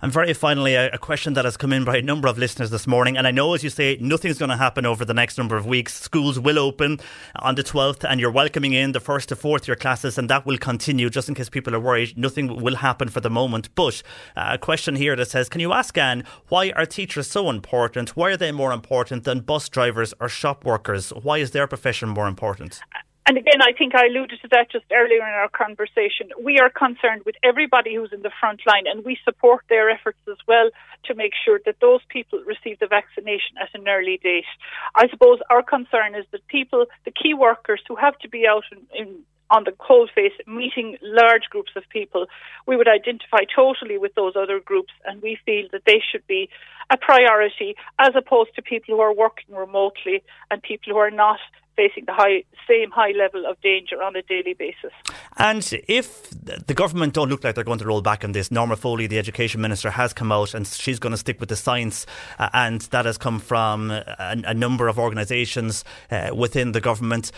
And very finally, a, a, question that has come in by a number of listeners this morning. And I know, as you say, nothing's going to happen over the next number of weeks. Schools will open on the 12th, and you're welcoming in the first to fourth year classes, and that will continue just in case people are worried. Nothing will happen for the moment. But uh, a question here that says Can you ask Anne, why are teachers so important? Why are they more important than bus drivers or shop workers? Why is their profession more important? And again, I think I alluded to that just earlier in our conversation. We are concerned with everybody who's in the front line, and we support their efforts as well to make sure that those people receive the vaccination at an early date. I suppose our concern is that people, the key workers who have to be out in, in on the cold face, meeting large groups of people, we would identify totally with those other groups, and we feel that they should be a priority as opposed to people who are working remotely and people who are not facing the high, same high level of danger on a daily basis. And if the government don't look like they're going to roll back on this, Norma Foley, the education minister, has come out and she's going to stick with the science, uh, and that has come from a, a number of organisations uh, within the government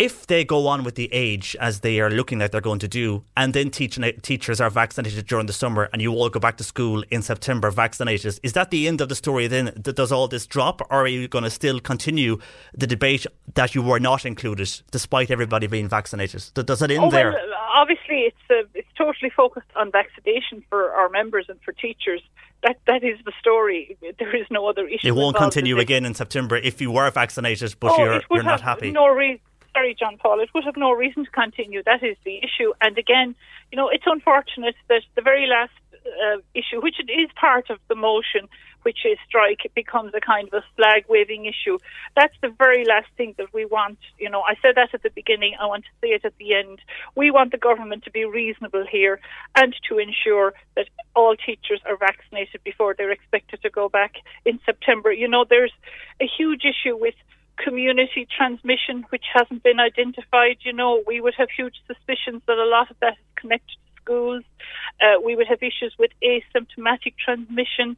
if they go on with the age as they are looking like they're going to do, and then teach, teachers are vaccinated during the summer, and you all go back to school in September vaccinated, is that the end of the story? Then does all this drop, or are you going to still continue the debate that you were not included, despite everybody being vaccinated? Does it end oh, there? Well, obviously, it's uh, it's totally focused on vaccination for our members and for teachers that that is the story. There is no other issue. It won't continue again in September if you were vaccinated, but oh, you're you're not happy. No reason sorry, John Paul, it would have no reason to continue. That is the issue. And again, you know, it's unfortunate that the very last uh, issue, which is part of the motion, which is strike, it becomes a kind of a flag waving issue. That's the very last thing that we want. You know, I said that at the beginning. I want to say it at the end. We want the government to be reasonable here and to ensure that all teachers are vaccinated before they're expected to go back in September. You know, there's a huge issue with community transmission, which hasn't been identified. You know, we would have huge suspicions that a lot of that is connected to schools. Uh, we would have issues with asymptomatic transmission.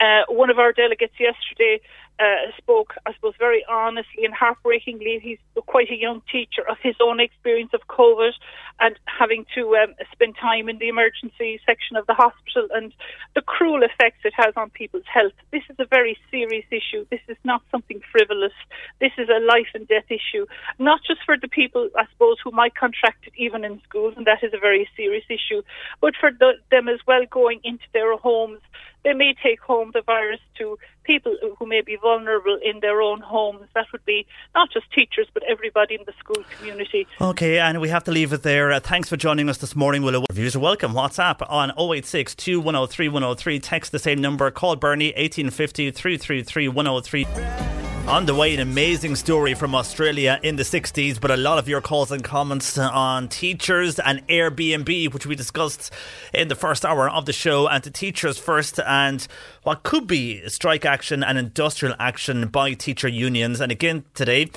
Uh, one of our delegates yesterday uh, spoke, I suppose, very honestly and heartbreakingly. He's quite a young teacher of his own experience of COVID and having to um, spend time in the emergency section of the hospital and the cruel effects it has on people's health. This is a very serious issue. This is not something frivolous. This is a life and death issue, not just for the people, I suppose, who might contract it even in schools, and that is a very serious issue, but for the, them as well going into their homes they may take home the virus to people who may be vulnerable in their own homes. That would be not just teachers, but everybody in the school community. Okay, and we have to leave it there. Uh, thanks for joining us this morning. Willow. Reviews are welcome. WhatsApp on 086 2103 103. Text the same number. Call Bernie 1850 333 103. On the way, an amazing story from Australia in the 60s, but a lot of your calls and comments on teachers and Airbnb, which we discussed in the first hour of the show, and to teachers first, and what could be strike action and industrial action by teacher unions. And again, today,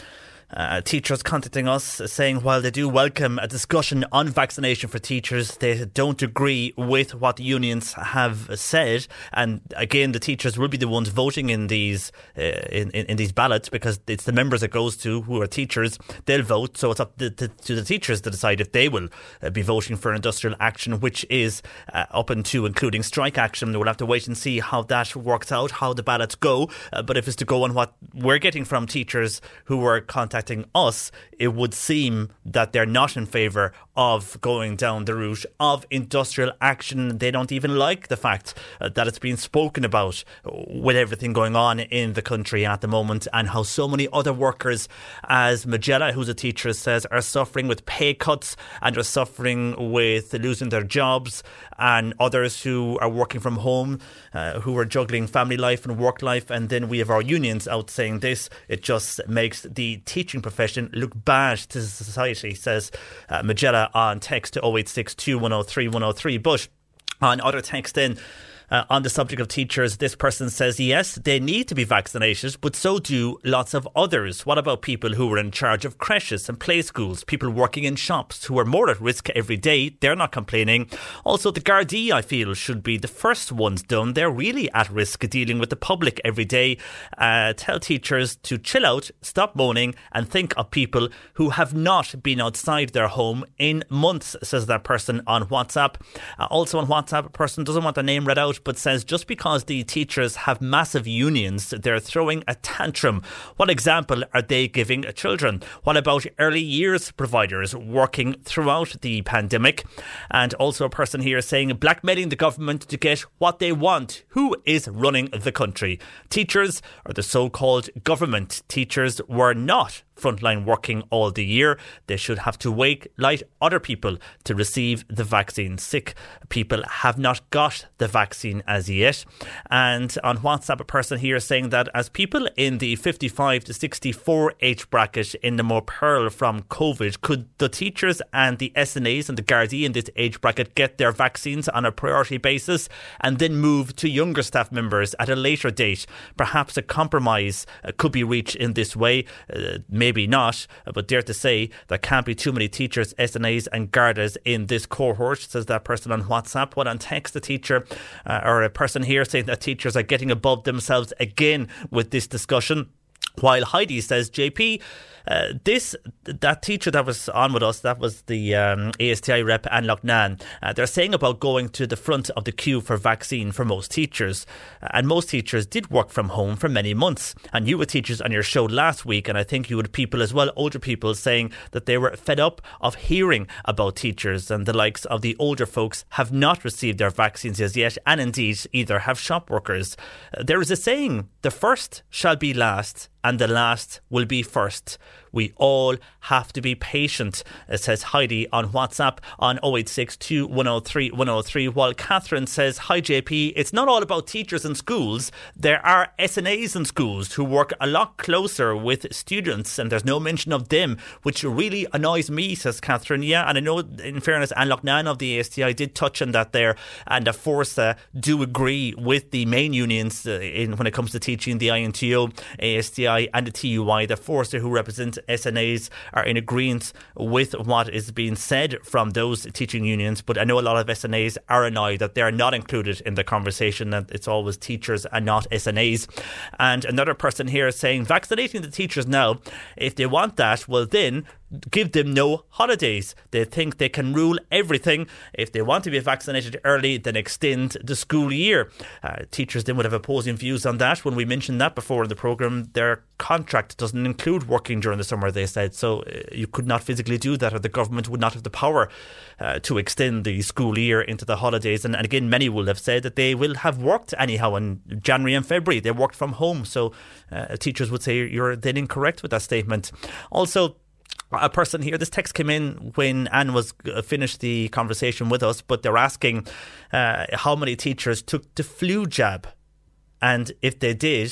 uh, teachers contacting us saying while they do welcome a discussion on vaccination for teachers, they don't agree with what unions have said. And again, the teachers will be the ones voting in these uh, in, in, in, these ballots because it's the members it goes to who are teachers. They'll vote, so it's up to, to, to the teachers to decide if they will uh, be voting for industrial action, which is uh, up into including strike action. We'll have to wait and see how that works out, how the ballots go. Uh, but if it's to go on what we're getting from teachers who were contacting contacting us, it would seem that they're not in favour of going down the route of industrial action. They don't even like the fact uh, that it's being spoken about with everything going on in the country at the moment and how so many other workers, as Magella, who's a teacher, says, are suffering with pay cuts and are suffering with losing their jobs, and others who are working from home, uh, who are juggling family life and work life. And then we have our unions out saying this. It just makes the teaching profession look bad to society, says uh, Magella Uh, on text to 0862 103 103. But on other text then, uh, on the subject of teachers, this person says, yes, they need to be vaccinated, but so do lots of others. What about people who are in charge of creches and play schools, people working in shops who are more at risk every day? They're not complaining. Also, the Gardaí, I feel, should be the first ones done. They're really at risk dealing with the public every day. Uh, tell teachers to chill out, stop moaning, and think of people who have not been outside their home in months, says that person on WhatsApp. Uh, also on WhatsApp, a person doesn't want their name read out but says just because the teachers have massive unions, they're throwing a tantrum. What example are they giving children? What about early years providers working throughout the pandemic? And also a person here saying blackmailing the government to get what they want. Who is running the country? Teachers or the so called government? Teachers were not frontline working all the year. They should have to wait like other people to receive the vaccine. Sick people have not got the vaccine as yet. And on WhatsApp, a person here saying that as people in the 55 to 64 age bracket in the more peril from COVID, could the teachers and the SNAs and the Gardaí in this age bracket get their vaccines on a priority basis and then move to younger staff members at a later date? Perhaps a compromise uh, could be reached in this way. Uh, maybe not, but dare to say there can't be too many teachers, SNAs, and Gardas in this cohort, says that person on WhatsApp. What on text, a teacher uh, or a person here saying that teachers are getting above themselves again with this discussion. While Heidi says, JP, uh, this that teacher that was on with us, that was the um, ASTI rep Anne Loughnane. Uh, they're saying about going to the front of the queue for vaccine for most teachers, uh, and most teachers did work from home for many months. And you were teachers on your show last week, and I think you had people as well, older people, saying that they were fed up of hearing about teachers, and the likes of the older folks have not received their vaccines as yet, and indeed either have shop workers. Uh, there is a saying: the first shall be last and the last will be first. We all have to be patient, says Heidi on WhatsApp on 0862 103 103. While Catherine says, Hi JP, it's not all about teachers and schools. There are SNAs in schools who work a lot closer with students, and there's no mention of them, which really annoys me, says Catherine. Yeah, and I know, in fairness, Anne Loughnane of the ASTI did touch on that there, and of course, uh, do agree with the main unions uh, in when it comes to teaching the INTO, ASTI, and the TUI, the Forsa who represent SNAs are in agreement with what is being said from those teaching unions. But I know a lot of SNAs are annoyed that they're not included in the conversation, that it's always teachers and not SNAs. And another person here is saying vaccinating the teachers now, if they want that, well, then give them no holidays. They think they can rule everything. If they want to be vaccinated early, then extend the school year. Uh, teachers then would have opposing views on that. When we mentioned that before in the programme, their contract doesn't include working during the summer, they said. So uh, you could not physically do that, or the government would not have the power uh, to extend the school year into the holidays. And, and, again, many will have said that they will have worked anyhow in January and February. They worked from home. So uh, teachers would say you're then incorrect with that statement. Also, a person here. This text came in when Anne was uh, finished the conversation with us, but they're asking uh, how many teachers took the flu jab, and if they did,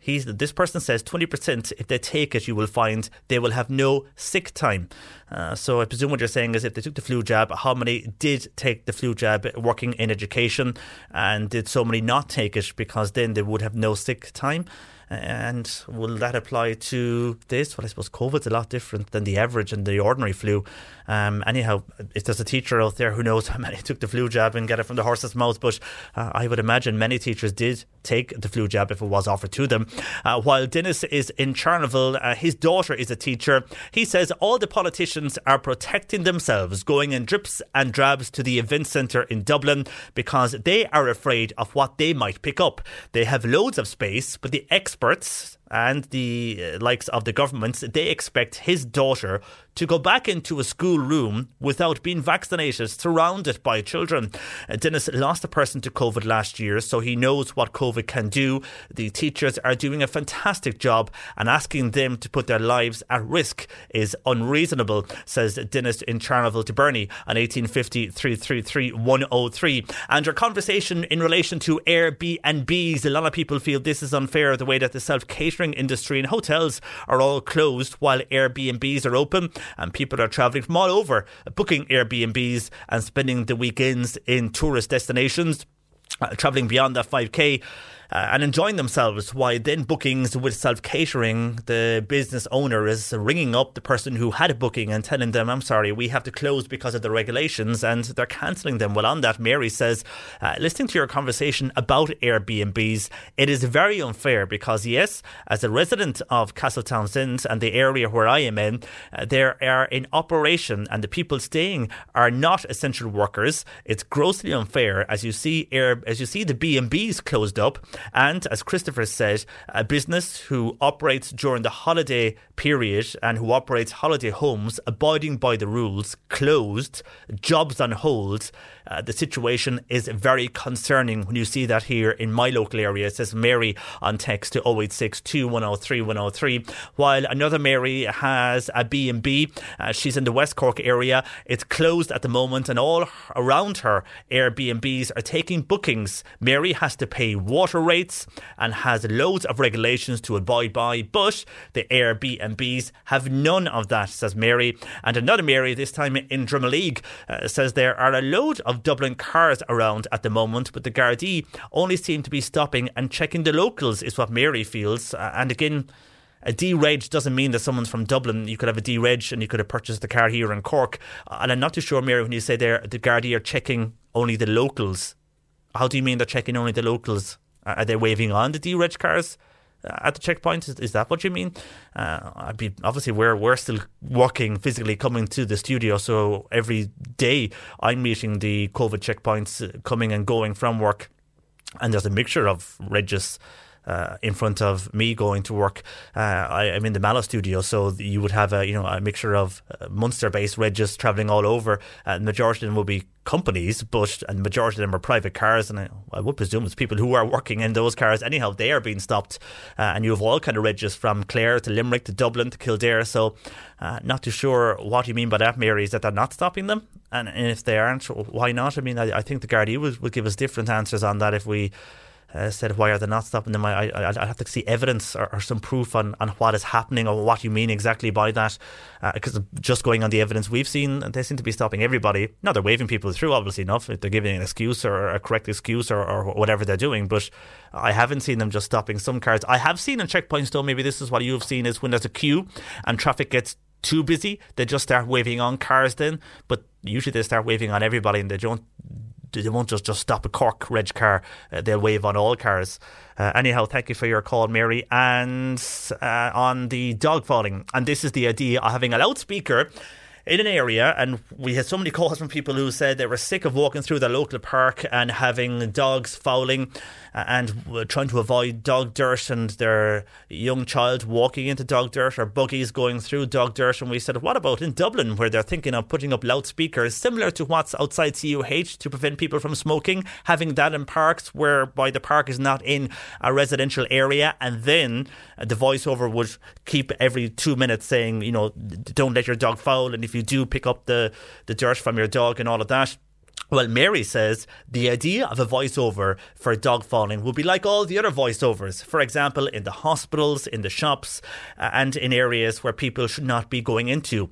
he's this person says twenty percent. If they take it, you will find they will have no sick time. Uh, so I presume what you're saying is if they took the flu jab, how many did take the flu jab working in education, and did so many not take it because then they would have no sick time? And will that apply to this? Well, I suppose COVID's a lot different than the average and the ordinary flu. Um, anyhow, if there's a teacher out there who knows how many took the flu jab and get it from the horse's mouth, but uh, I would imagine many teachers did take the flu jab if it was offered to them. Uh, while Dennis is in Charleville, uh, his daughter is a teacher. He says all the politicians are protecting themselves, going in drips and drabs to the event centre in Dublin because they are afraid of what they might pick up. They have loads of space, but the experts and the uh, likes of the governments, they expect his daughter to go back into a school room without being vaccinated, surrounded by children. Uh, Dennis lost a person to COVID last year, so he knows what COVID can do. The teachers are doing a fantastic job, and asking them to put their lives at risk is unreasonable, says Dennis in Charleville to Bernie on 1850 333 103. And your conversation in relation to Airbnbs, a lot of people feel this is unfair the way that the self catering industry and hotels are all closed while Airbnbs are open and people are travelling from all over, booking Airbnbs and spending the weekends in tourist destinations. Uh, travelling beyond that 5k uh, and enjoying themselves. Why then bookings with self catering, the business owner is ringing up the person who had a booking and telling them, I'm sorry, we have to close because of the regulations, and they're cancelling them. Well, on that, Mary says, uh, listening to your conversation about Airbnbs, it is very unfair because, yes, as a resident of Castletownshend and the area where I am in, uh, there are in operation and the people staying are not essential workers. It's grossly unfair as you see air, as you see the B&Bs closed up and as Christopher said, a business who operates during the holiday period and who operates holiday homes, abiding by the rules, closed, jobs on hold. Uh, the situation is very concerning when you see that here in my local area, says Mary on text to 086 103 103. While another Mary has a B&B, uh, she's in the West Cork area. It's closed at the moment and all around her Airbnbs are taking bookings. Mary has to pay water rates and has loads of regulations to abide by, but the Airbnbs have none of that, says Mary. And another Mary, this time in Drimoleague, uh, says there are a load of Dublin cars around at the moment, but the Gardaí only seem to be stopping and checking the locals, is what Mary feels. Uh, and again, a D-reg doesn't mean that someone's from Dublin. You could have a D-reg and you could have purchased the car here in Cork. Uh, and I'm not too sure, Mary, when you say there the Gardaí are checking only the locals. How do you mean they're checking only the locals? Are they waving on the D-reg cars? Uh, at the checkpoint. Is, is that what you mean? Uh, I'd be obviously we're we're still walking physically coming to the studio, so every day I'm meeting the COVID checkpoints uh, coming and going from work, and there's a mixture of regis. Uh, in front of me going to work. Uh, I, am in the Mallow studio, so you would have a you know a mixture of uh, Munster-based regis travelling all over. the majority of them will be companies, but and the majority of them are private cars, and I, I, would presume it's people who are working in those cars. Anyhow, they are being stopped, uh, and you have all kind of ridges from Clare to Limerick to Dublin to Kildare. So, uh, not too sure what you mean by that, Mary. Is that they're not stopping them, and, and if they aren't, why not? I mean, I, I think the Gardaí would, would give us different answers on that if we uh, said, why are they not stopping them? I, I, i have to see evidence or, or, some proof on, on what is happening or what you mean exactly by that. Because uh, just going on the evidence we've seen, they seem to be stopping everybody. Now, they're waving people through, obviously enough, they're giving an excuse or a correct excuse or, or whatever they're doing. But I haven't seen them just stopping some cars. I have seen in checkpoints, though, maybe this is what you've seen, is when there's a queue and traffic gets too busy, they just start waving on cars then. But usually they start waving on everybody and they don't they won't just, just stop a Cork reg car. Uh, they'll wave on all cars. Uh, anyhow, thank you for your call, Mary. And uh, on the dog falling, and this is the idea of having a loudspeaker in an area, and we had so many calls from people who said they were sick of walking through the local park and having dogs fouling uh, and trying to avoid dog dirt and their young child walking into dog dirt or buggies going through dog dirt. And we said, what about in Dublin, where they're thinking of putting up loudspeakers similar to what's outside CUH to prevent people from smoking, having that in parks whereby the park is not in a residential area, and then the voiceover would keep every two minutes saying, you know, don't let your dog foul, and if you do pick up the, the dirt from your dog and all of that. Well, Mary says the idea of a voiceover for dog fouling would be like all the other voiceovers. For example, in the hospitals, in the shops, and in areas where people should not be going into.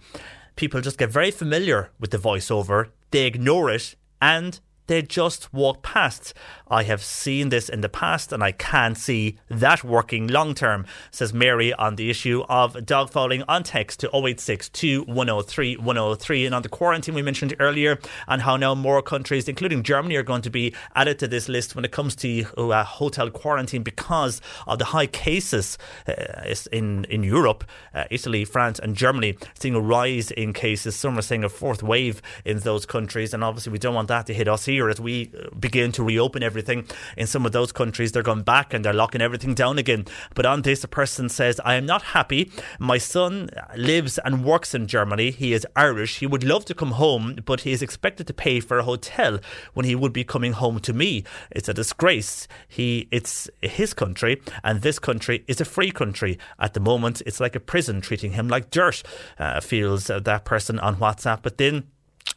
People just get very familiar with the voiceover, they ignore it, and they just walk past. I have seen this in the past and I can't see that working long term, says Mary on the issue of dog fouling on text to 0862 103 103. And on the quarantine we mentioned earlier, and how now more countries, including Germany, are going to be added to this list when it comes to uh, hotel quarantine because of the high cases uh, in, in Europe, uh, Italy, France, and Germany, seeing a rise in cases. Some are saying a fourth wave in those countries, and obviously we don't want that to hit us here fear as we uh, begin to reopen everything in some of those countries, they're going back and they're locking everything down again. But on this, a person says, I am not happy. My son lives and works in Germany. He is Irish. He would love to come home, but he is expected to pay for a hotel when he would be coming home to me. It's a disgrace. He, it's his country, and this country is a free country. At the moment, it's like a prison treating him like dirt, uh, feels that person on WhatsApp. But then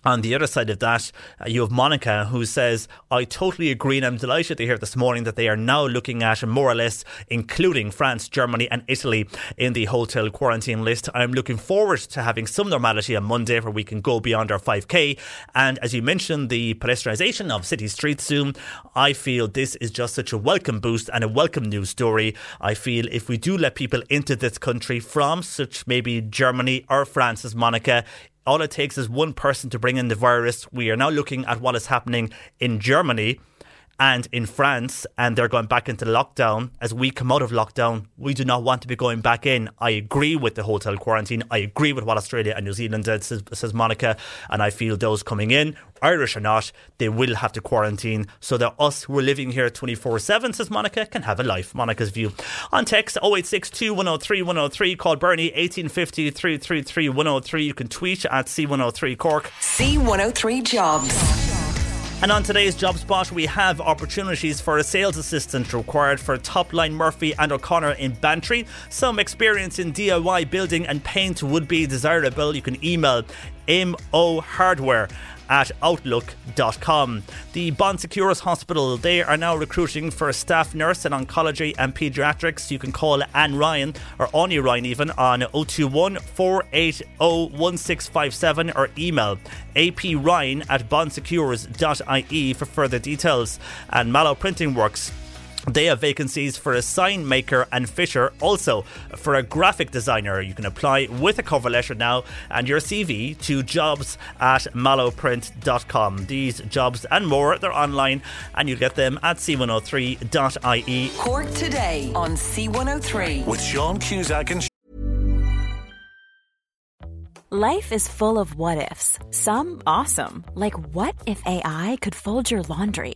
on the other side of that, uh, you have Monica who says, I totally agree, and I'm delighted to hear this morning that they are now looking at more or less including France, Germany, and Italy in the hotel quarantine list. I'm looking forward to having some normality on Monday where we can go beyond our 5K. And as you mentioned, the pedestrianisation of city streets soon, I feel this is just such a welcome boost and a welcome news story. I feel if we do let people into this country from such maybe Germany or France as Monica, all it takes is one person to bring in the virus. We are now looking at what is happening in Germany and in France, and they're going back into lockdown. As we come out of lockdown, we do not want to be going back in. I agree with the hotel quarantine. I agree with what Australia and New Zealand did, says, says Monica, and I feel those coming in, Irish or not, they will have to quarantine so that us who are living here 24 7, says Monica, can have a life. Monica's view. On text 0862 103 103, call Bernie 1850 333 103. You can tweet at C103 Cork. C103 Jobs. And on today's job spot, we have opportunities for a sales assistant required for Topline Murphy and O'Connor in Bantry. Some experience in DIY building and paint would be desirable. You can email mo hardware at outlook.com. The Bon Secours Hospital, they are now recruiting for a staff nurse in oncology and paediatrics. You can call Anne Ryan or Anya Ryan even on 021 480 1657 or email apryan at bonsecours.ie for further details. And Mallow Printing Works they have vacancies for a sign maker and fitter, also for a graphic designer. You can apply with a cover letter now and your CV to jobs at mallowprint.com. These jobs and more, they're online and you'll get them at c103.ie. Cork today on C103. With Sean Cusack and Life is full of what ifs. Some awesome, like what if AI could fold your laundry?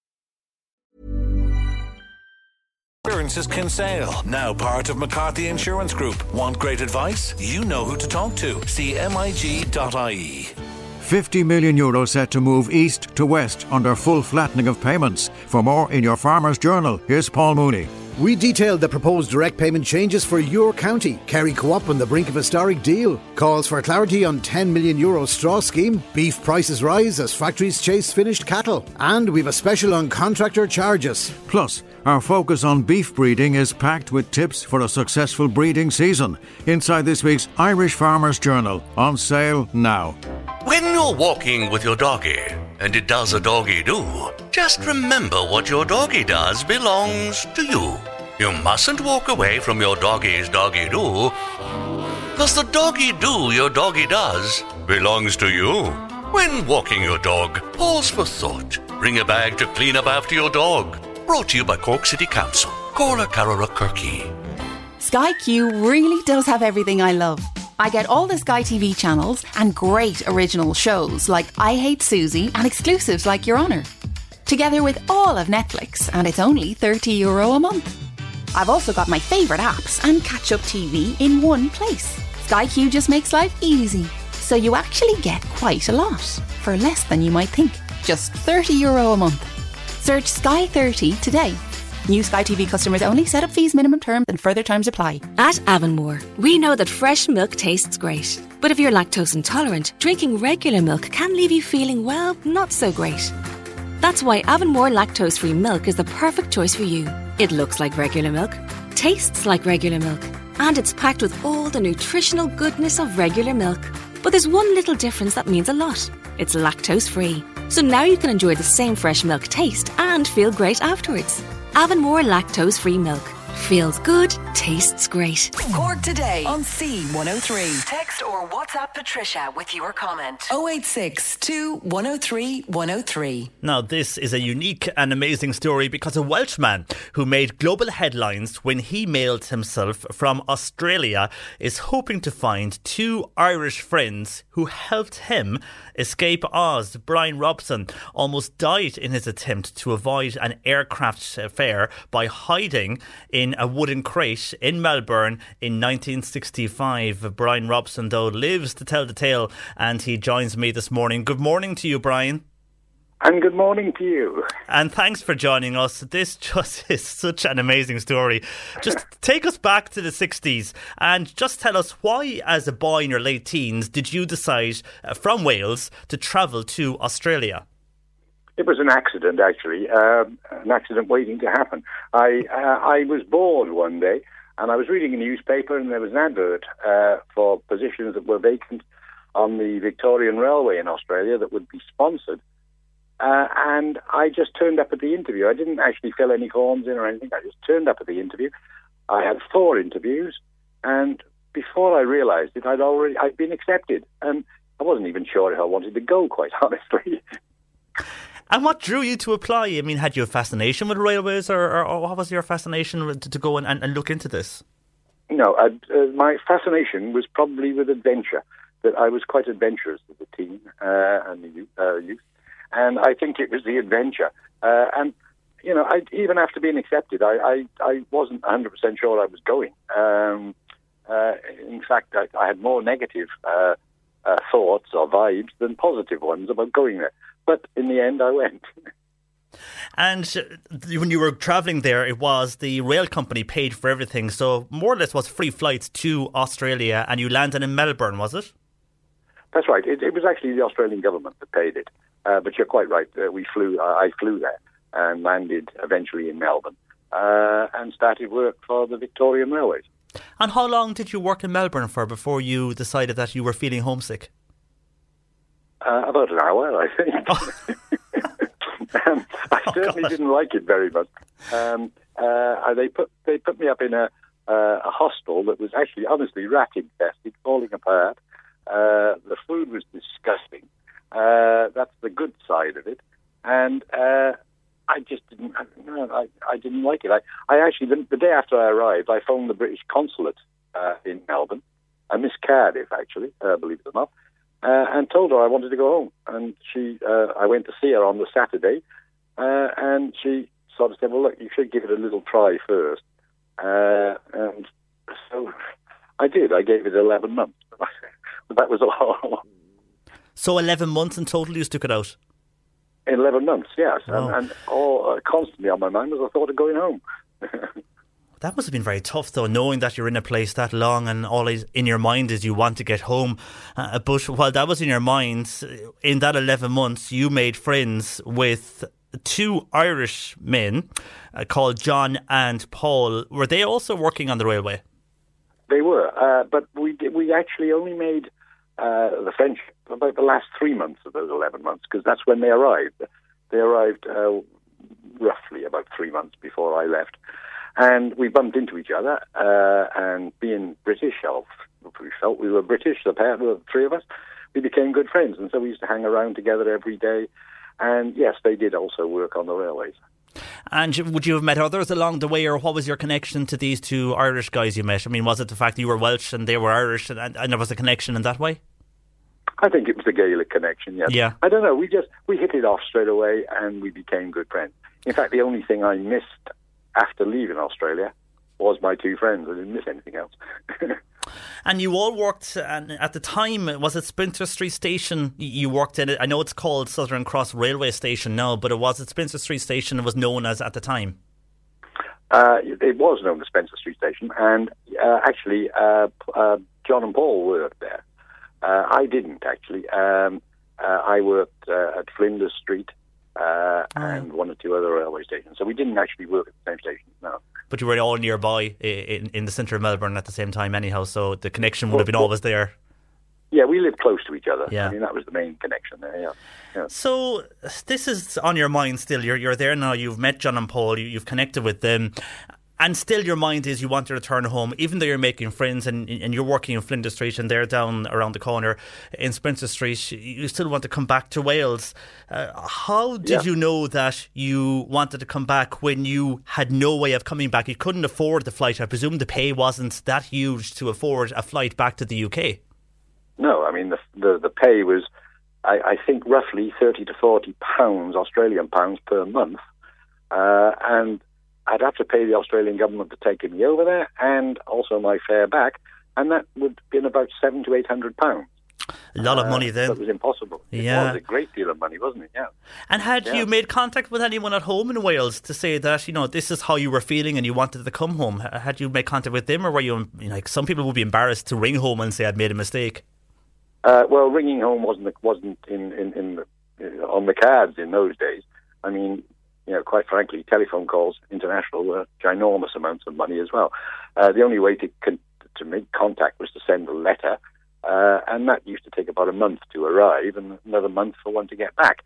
Insurances Kinsale, now part of McCarthy Insurance Group. Want great advice? You know who to talk to. See MIG.ie. 50 million euro set to move east to west under full flattening of payments. For more in your Farmer's Journal, here's Paul Mooney. We detailed the proposed direct payment changes for your county. Kerry Co-op on the brink of historic deal. Calls for clarity on 10 million euro straw scheme. Beef prices rise as factories chase finished cattle. And we've a special on contractor charges. Plus, our focus on beef breeding is packed with tips for a successful breeding season. Inside this week's Irish Farmer's Journal, on sale now. When you're walking with your doggy and it does a doggy do, just remember what your doggy does belongs to you. You mustn't walk away from your doggy's doggy do, because the doggy do your doggy does belongs to you. When walking your dog, pause for thought. Bring a bag to clean up after your dog. Brought to you by Cork City Council. Call Carol Kirky. Sky Q really does have everything I love. I get all the Sky TV channels and great original shows like I Hate Susie and exclusives like Your Honour. Together with all of Netflix, and it's only 30 euro a month. I've also got my favourite apps and catch up TV in one place. Sky Q just makes life easy. So you actually get quite a lot for less than you might think. Just 30 euro a month. Search Sky 30 today. New Sky TV customers only. Set up fees, minimum terms, and further terms apply. At Avonmore, we know that fresh milk tastes great. But if you're lactose intolerant, drinking regular milk can leave you feeling, well, not so great. That's why Avonmore lactose free milk is the perfect choice for you. It looks like regular milk, tastes like regular milk, and it's packed with all the nutritional goodness of regular milk. But there's one little difference that means a lot it's lactose free. So now you can enjoy the same fresh milk taste and feel great afterwards. Avonmore lactose free milk. Feels good, tastes great. Cork today on C103. Text or WhatsApp Patricia with your comment. 086 103 103. Now, this is a unique and amazing story because a Welshman who made global headlines when he mailed himself from Australia is hoping to find two Irish friends who helped him escape Oz. Brian Robson almost died in his attempt to avoid an aircraft fare by hiding in a wooden crate in Melbourne in 1965. Brian Robson, though, lives to tell the tale and he joins me this morning. Good morning to you, Brian. And good morning to you. And thanks for joining us. This just is such an amazing story. Just take us back to the 60s and just tell us why, as a boy in your late teens, did you decide uh, from Wales to travel to Australia? It was an accident, actually, um, an accident waiting to happen. I uh, I was bored one day, and I was reading a newspaper, and there was an advert uh, for positions that were vacant on the Victorian Railway in Australia that would be sponsored. Uh, and I just turned up at the interview. I didn't actually fill any forms in or anything. I just turned up at the interview. I had four interviews, and before I realised it, I'd already I'd been accepted, and I wasn't even sure if I wanted to go. Quite honestly. And what drew you to apply? I mean, had you a fascination with railways, or, or, or what was your fascination to, to go and, and, look into this? No, uh, uh, my fascination was probably with adventure. That I was quite adventurous as a teen uh, and youth, uh, youth, and I think it was the adventure. Uh, and you know, I, even after being accepted, I, I, I wasn't 100 percent sure I was going. Um, uh, in fact, I, I, had more negative thoughts or vibes than positive ones about going there. But in the end, I went. And when you were travelling there, it was the rail company paid for everything. So more or less was free flights to Australia, and you landed in Melbourne, was it? That's right. It, it was actually the Australian government that paid it. Uh, but you're quite right. Uh, we flew. Uh, I flew there and landed eventually in Melbourne uh, and started work for the Victorian Railways. And how long did you work in Melbourne for before you decided that you were feeling homesick? Uh, about an hour, I think. um, I oh, certainly didn't like it very much. Um, uh, they put they put me up in a uh, a hostel that was actually honestly rat infested, falling apart. Uh, the food was disgusting. Uh, that's the good side of it, and uh, I just didn't. I, I didn't like it. I, I actually the, the, day after I arrived, I phoned the British consulate in Melbourne, uh, Miss Cardiff actually, believe it or not, uh, and told her I wanted to go home. And she, uh, I went to see her on the Saturday, uh, and she sort of said, "Well, look, you should give it a little try first. Uh, and so I did. I gave it eleven months. that was all. So eleven months in total, you stuck it out. Eleven months, yes, and, and all uh, constantly on my mind was the thought of going home. That must have been very tough, though, knowing that you're in a place that long and all in your mind is you want to get home. Uh, but while that was in your mind, in that 11 months, you made friends with two Irish men uh, called John and Paul. Were they also working on the railway? They were, uh, but we we actually only made uh, the friendship about the last three months of those 11 months because that's when they arrived. They arrived uh, roughly about three months before I left. And we bumped into each other, uh, and being British, we felt we were British, the pair, the three of us, we became good friends. And so we used to hang around together every day. And yes, they did also work on the railways. And would you have met others along the way, or what was your connection to these two Irish guys you met? I mean, was it the fact that you were Welsh and they were Irish, and, and there was a connection in that way? I think it was the Gaelic connection. Yes. Yeah. I don't know. We just we hit it off straight away, and we became good friends. In fact, the only thing I missed after leaving Australia was my two friends. I didn't miss anything else. And you all worked and at the time. Was it Spencer Street Station? You worked in it. I know it's called Southern Cross Railway Station now, but it was at Spencer Street Station. It was known as at the time. Uh, it was known as Spencer Street Station, and uh, actually, uh, uh, John and Paul worked there. Uh, I didn't actually. Um, uh, I worked uh, at Flinders Street uh, and one or two other railway stations. So we didn't actually work at the same station. No. But you were all nearby in, in the centre of Melbourne at the same time, anyhow. So the connection would have been always there. Yeah, we lived close to each other. Yeah. I mean, that was the main connection there. Yeah. yeah. So this is on your mind still. You're you're there now. You've met John and Paul. You, you've connected with them, and still your mind is you want to return home, even though you're making friends and and you're working in Flinders Street and they're down around the corner in Spencer Street. You still want to come back to Wales. Uh, how did Yeah. you know that you wanted to come back when you had no way of coming back? You couldn't afford the flight. I presume the pay wasn't that huge to afford a flight back to the UK. No, I mean the the, the pay was, I, I think, roughly thirty to forty pounds Australian pounds per month, uh, and I'd have to pay the Australian government to take me over there, and also my fare back, and that would have been about seven to eight hundred pounds. A lot of money Uh, then. That was impossible. Yeah. It was a great deal of money, wasn't it? Yeah. And had Yeah. you made contact with anyone at home in Wales to say that you know this is how you were feeling and you wanted to come home? Had you made contact with them, or were you, you know, like some people would be embarrassed to ring home and say I'd made a mistake? Uh, well, ringing home wasn't wasn't in in, in the, uh, on the cards in those days. I mean, you know, quite frankly, telephone calls international were ginormous amounts of money as well. Uh, the only way to con- to make contact was to send a letter, uh, and that used to take about a month to arrive, and another month for one to get back.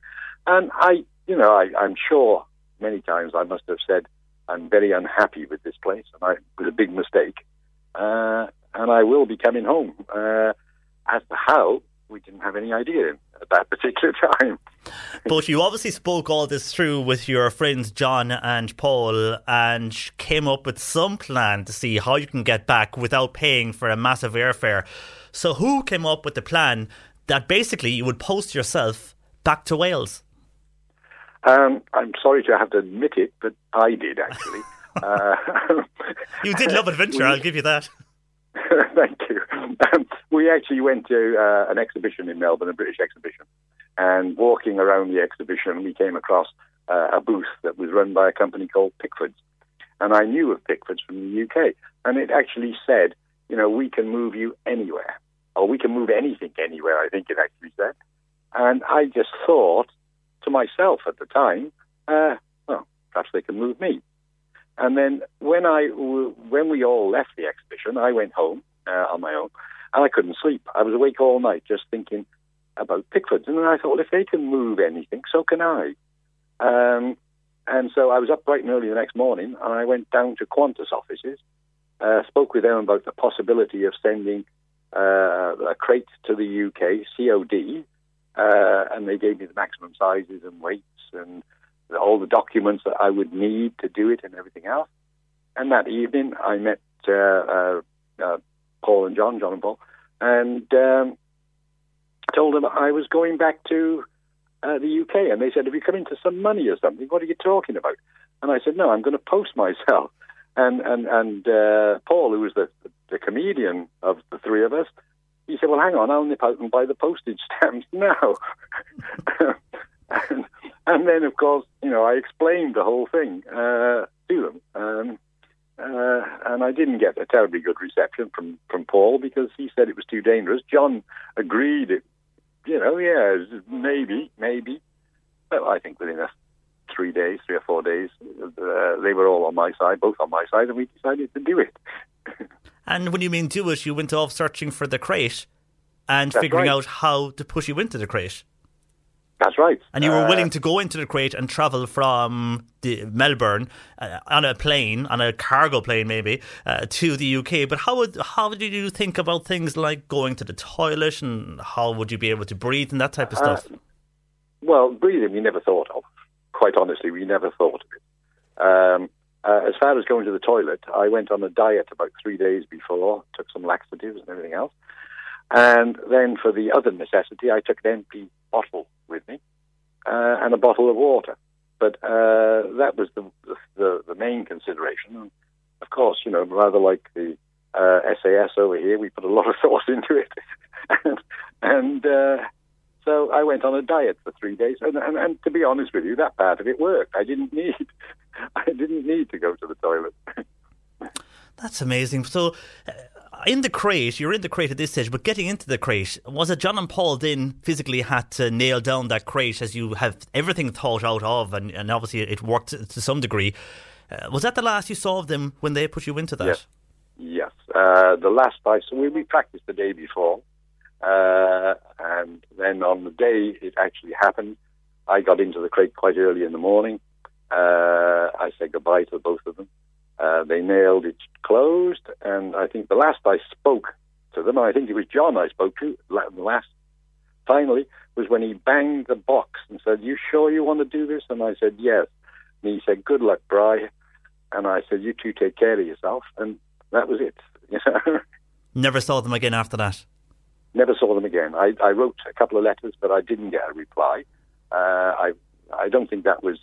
And I, you know, I, I'm sure many times I must have said I'm very unhappy with this place, and I it was a big mistake, uh, and I will be coming home. Uh, as to how, we didn't have any idea at that particular time. But you obviously spoke all this through with your friends John and Paul and came up with some plan to see how you can get back without paying for a massive airfare. So who came up with the plan that basically you would post yourself back to Wales? Um, I'm sorry to have to admit it, but I did actually. uh, You did love adventure, I'll give you that. Thank you. Um, we actually went to uh, an exhibition in Melbourne, a British exhibition, and walking around the exhibition, we came across uh, a booth that was run by a company called Pickford's, and I knew of Pickford's from the UK, and it actually said, you know, we can move you anywhere, or we can move anything anywhere. I think it actually said, and I just thought to myself at the time, uh, well, perhaps they can move me. And then when I when we all left the exhibition, I went home uh, on my own, and I couldn't sleep. I was awake all night just thinking about Pickford's, and then I thought, well, if they can move anything, so can I. Um, and so I was up bright and early the next morning, and I went down to Qantas offices, uh, spoke with them about the possibility of sending uh, a crate to the UK, COD, uh, and they gave me the maximum sizes and weights and all the documents that I would need to do it and everything else. And that evening, I met uh, uh, uh, Paul and John, John and Paul, and um, told them I was going back to uh, the UK. And they said, "Have you come into some money or something? What are you talking about?" And I said, "No, I'm going to post myself." And and and uh, Paul, who was the the comedian of the three of us, he said, "Well, hang on, I'll nip out and buy the postage stamps now." and, and then, of course, you know, I explained the whole thing uh, to them, um, uh, and I didn't get a terribly good reception from from Paul because he said it was too dangerous. John agreed, it, you know, yeah, maybe, maybe. But I think within a three days, three or four days, uh, they were all on my side, both on my side, and we decided to do it. And when you mean do it, you went off searching for the crate and That's figuring right. out how to push you into the crate. That's right. And you were Uh, willing to go into the crate and travel from the Melbourne uh, on a plane, on a cargo plane maybe, uh, to the UK. But how would how did you think about things like going to the toilet and how would you be able to breathe and that type of Uh, stuff? Well, breathing we never thought of. Quite honestly, we never thought of it. Um, uh, as far as going to the toilet, I went on a diet about three days before, took some laxatives and everything else. And then for the other necessity, I took an empty bottle with me uh, and a bottle of water. But uh, that was the, the the main consideration. And of course, you know, rather like the uh, SAS over here, we put a lot of thought into it. and and uh, so I went on a diet for three days. And, and, and to be honest with you, that part of it worked. I didn't need I didn't need to go to the toilet. That's amazing. So, in the crate, you're in the crate at this stage, but getting into the crate, was it John and Paul then physically had to nail down that crate as you have everything thought out of, and, and obviously it worked to some degree? Uh, was that the last you saw of them when they put you into that? Yes. Yes. Uh, the last I so we, we practiced the day before, uh, and then on the day it actually happened, I got into the crate quite early in the morning. Uh, I said goodbye to both of them. Uh, they nailed it closed, and I think the last I spoke to them, I think it was John I spoke to, the last, finally, was when he banged the box and said, You sure you want to do this? And I said, Yes. And he said, Good luck, Bry. And I said, You two take care of yourself. And that was it. Never saw them again after that. Never saw them again. I, I wrote a couple of letters, but I didn't get a reply. Uh, I I don't think that was.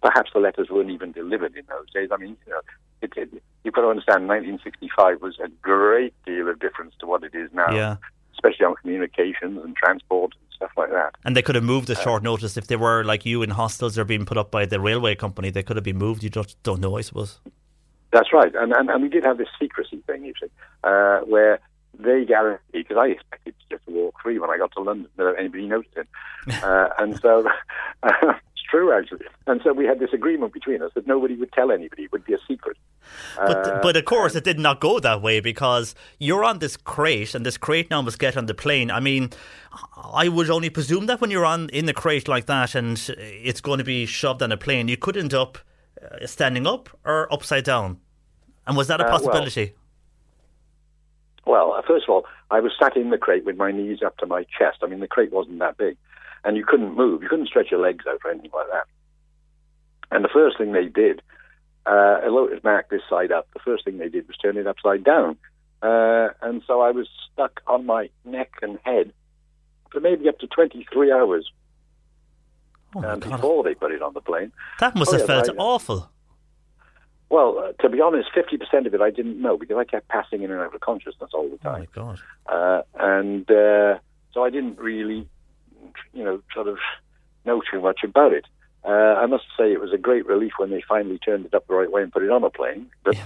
Perhaps the letters weren't even delivered in those days. I mean, you know, it, it, you've got to understand, 1965 was a great deal of difference to what it is now. Yeah. Especially on communications and transport and stuff like that. And they could have moved at short notice if they were like you in hostels or being put up by the railway company. They could have been moved. You just don't know, I suppose. That's right, and and, and we did have this secrecy thing, you see, uh, where they guaranteed because I expected to just walk free when I got to London without anybody noticing, uh, and so uh, true actually. And so we had this agreement between us that nobody would tell anybody; it would be a secret. But, Uh, but of course, it did not go that way because you're on this crate, and this crate now must get on the plane. I mean, I would only presume that when you're on in the crate like that, and it's going to be shoved on a plane, you could end up uh, standing up or upside down. And was that a Uh, well, possibility? Well, uh, first of all, I was sat in the crate with my knees up to my chest. I mean, the crate wasn't that big, and you couldn't move. You couldn't stretch your legs out or anything like that. And the first thing they did, uh, although it was marked this side up, the first thing they did was turn it upside down. Uh, and so I was stuck on my neck and head for maybe up to 23 hours um, before they put it on the plane. that must Oh, have yes, felt I- awful. Well, uh, to be honest, 50% of it I didn't know because I kept passing in and out of consciousness all the time. Oh, my God. Uh, and uh, so I didn't really, you know, sort of know too much about it. Uh, I must say it was a great relief when they finally turned it up the right way and put it on a plane. But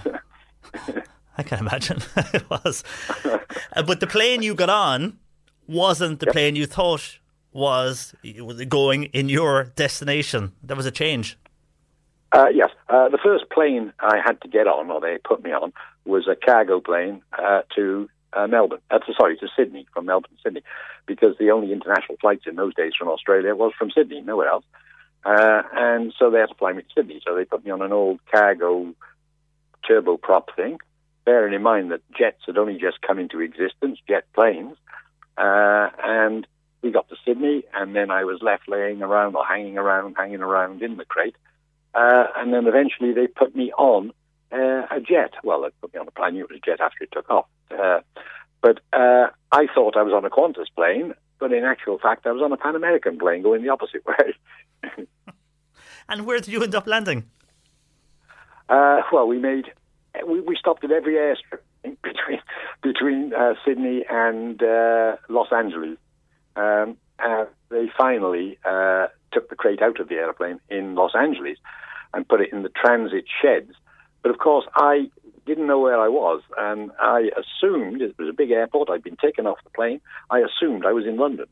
I can imagine it was. Uh, but the plane you got on wasn't the plane you thought was going in your destination. There was a change. uh, yes, uh, the first plane I had to get on, or they put me on, was a cargo plane uh, to uh, Melbourne. Uh, sorry, to Sydney, from Melbourne Sydney, because the only international flights in those days from Australia was from Sydney, nowhere else. Uh, and so they had to fly me to Sydney. So they put me on an old cargo turboprop thing, bearing in mind that jets had only just come into existence, jet planes. Uh, and we got to Sydney, and then I was left laying around or hanging around, hanging around in the crate. Uh, and then eventually they put me on uh, a jet. Well, they put me on a plane. It was a jet after it took off. Uh, but uh, I thought I was on a Qantas plane, but in actual fact, I was on a Pan American plane going the opposite way. And where did you end up landing? Uh, well, we made we, we stopped at every airstrip between between uh, Sydney and uh, Los Angeles. Um, uh, they finally uh, took the crate out of the airplane in Los Angeles and put it in the transit sheds. But of course, I didn't know where I was, and I assumed it was a big airport. I'd been taken off the plane. I assumed I was in London.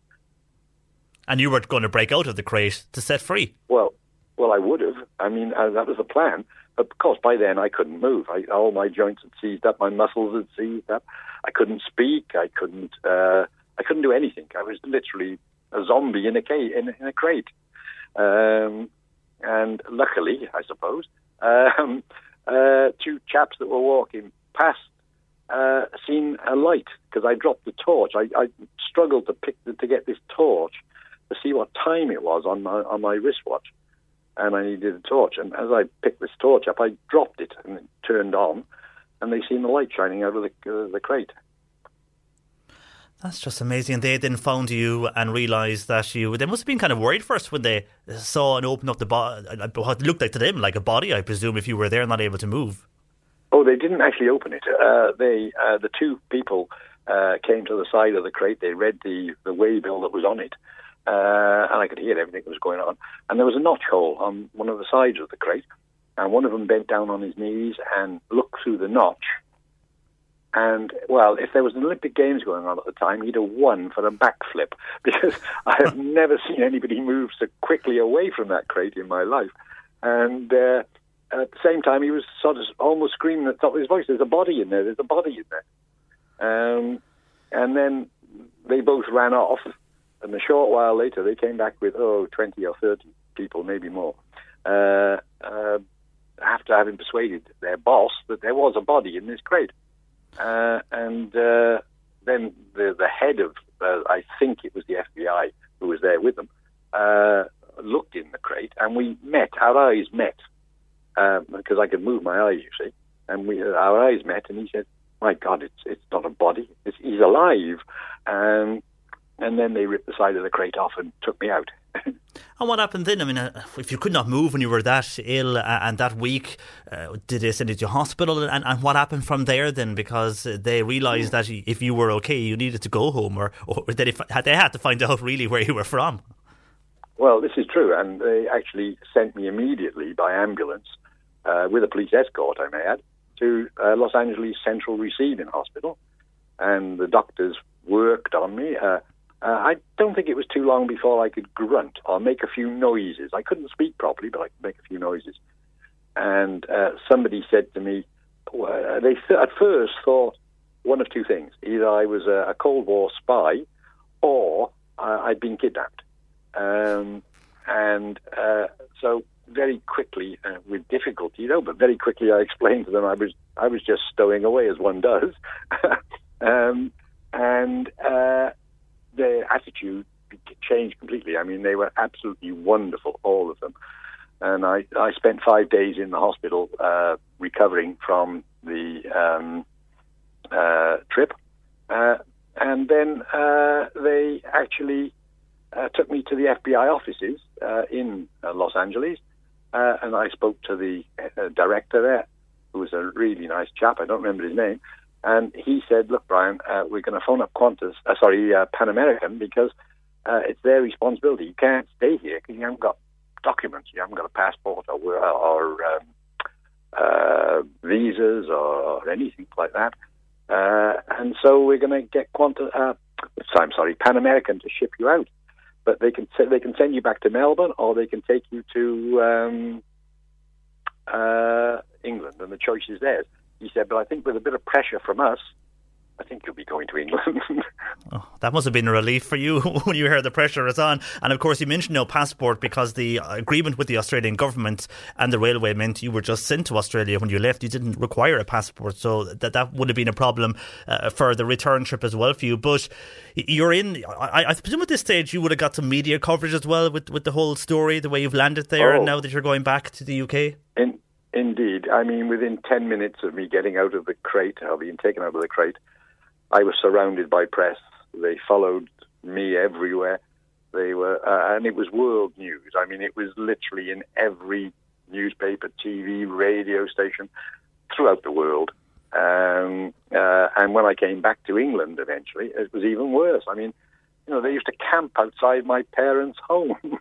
And you were going to break out of the crate to set free. Well, well, I would have. I mean, uh, that was the plan. But of course, by then I couldn't move. I, all my joints had seized up. My muscles had seized up. I couldn't speak. I couldn't. Uh, I couldn't do anything. I was literally a zombie in a ca- in, in a crate. Um, and luckily, I suppose, um, uh, two chaps that were walking past uh, seen a light because I dropped the torch. I, I struggled to pick the, to get this torch to see what time it was on my on my wristwatch. and I needed a torch. And as I picked this torch up, I dropped it and it turned on, and they seen the light shining out of the, uh, the crate. That's just amazing. And they then found you and realised that you. They must have been kind of worried first when they saw and opened up the body. What looked like to them like a body, I presume, if you were there and not able to move. Oh, they didn't actually open it. Uh, they, uh, the two people uh, came to the side of the crate. They read the the way bill that was on it, uh, and I could hear everything that was going on. And there was a notch hole on one of the sides of the crate, and one of them bent down on his knees and looked through the notch. And well, if there was an Olympic Games going on at the time, he'd have won for a backflip because I have never seen anybody move so quickly away from that crate in my life. And uh, at the same time, he was sort of almost screaming at the top of his voice, "There's a body in there! There's a body in there!" Um, and then they both ran off. And a short while later, they came back with, oh, 20 or 30 people, maybe more, uh, uh, after having persuaded their boss that there was a body in this crate. Uh, and uh, then the, the head of, uh, I think it was the FBI who was there with them, uh, looked in the crate and we met, our eyes met, because I could move my eyes, you see. And we, our eyes met, and he said, my God, it's it's not a body. It's, he's alive. Um, and then they ripped the side of the crate off and took me out. and what happened then? I mean, uh, if you could not move when you were that ill uh, and that weak, uh, did they send you to hospital? And, and what happened from there then? Because they realised that if you were okay, you needed to go home, or, or they, they had to find out really where you were from. Well, this is true, and they actually sent me immediately by ambulance uh, with a police escort, I may add, to uh, Los Angeles Central Receiving Hospital, and the doctors worked on me. Uh, uh, I don't think it was too long before I could grunt or make a few noises. I couldn't speak properly, but I could make a few noises. And uh, somebody said to me, well, they th- at first thought one of two things: either I was a, a Cold War spy, or uh, I'd been kidnapped. Um, and uh, so very quickly, uh, with difficulty, you know, but very quickly I explained to them I was I was just stowing away as one does, um, and uh, their attitude changed completely. I mean, they were absolutely wonderful, all of them. And I, I spent five days in the hospital uh, recovering from the um, uh, trip. Uh, and then uh, they actually uh, took me to the FBI offices uh, in Los Angeles and I spoke to the director there, who was a really nice chap. I don't remember his name. And he said, "Look, Brian, uh, we're going to phone up Qantas, uh, sorry, uh, Pan American, because uh, it's their responsibility. You can't stay here because you haven't got documents, you haven't got a passport or, or um, uh, visas or anything like that. Uh, and so we're going to get Qantas. I'm sorry, Pan American to ship you out." but they can they can send you back to Melbourne or they can take you to um, England, and the choice is theirs. He said, but I think with a bit of pressure from us, I think you'll be going to England. oh, that must have been a relief for you when you heard the pressure is on. And of course, you mentioned no passport because the agreement with the Australian government and the railway meant you were just sent to Australia when you left. You didn't require a passport, so that that would have been a problem uh, for the return trip as well for you. But you're in. I, I, presume at this stage you would have got some media coverage as well with with the whole story, the way you've landed there, oh. and now that you're going back to the UK. In, indeed, I mean, within ten minutes of me getting out of the crate, or being taken out of the crate. I was surrounded by press. They followed me everywhere. They were, uh, and it was world news. I mean, it was literally in every newspaper, TV, radio station throughout the world. Um, uh, and when I came back to England eventually, it was even worse. I mean, you know, they used to camp outside my parents' home.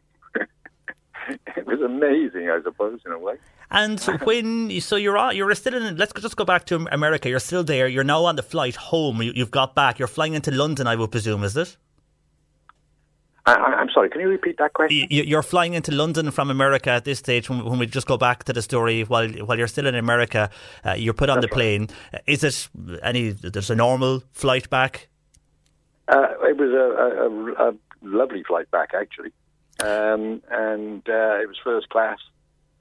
it was amazing, I suppose, in a way. And when so you're you're still in. Let's just go back to America. You're still there. You're now on the flight home. You, have got back. You're flying into London, I would presume. Is it? I, am sorry. Can you repeat that question? You're flying into London from America at this stage. When, when we just go back to the story, while while you're still in America, uh, you're put on That's the plane. Right. Is it any? There's a normal flight back. Uh, it was a, a, a, lovely flight back, actually, um, and uh, it was first class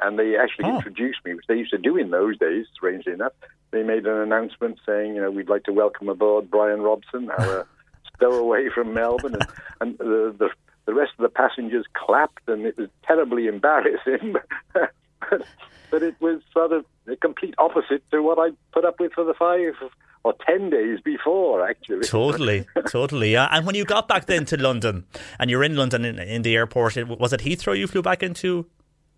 and they actually oh. introduced me, which they used to do in those days, strangely enough. They made an announcement saying, you know, we'd like to welcome aboard Brian Robson, our stowaway from Melbourne, and, and the, the, the rest of the passengers passengers clapped, and it was terribly embarrassing. but, but it was sort of the complete opposite to what I put up with for the five or ten days before, actually. Totally, totally. Yeah. And when you got back then to London, and you're in London in, in the airport, it- was it Heathrow you flew back into?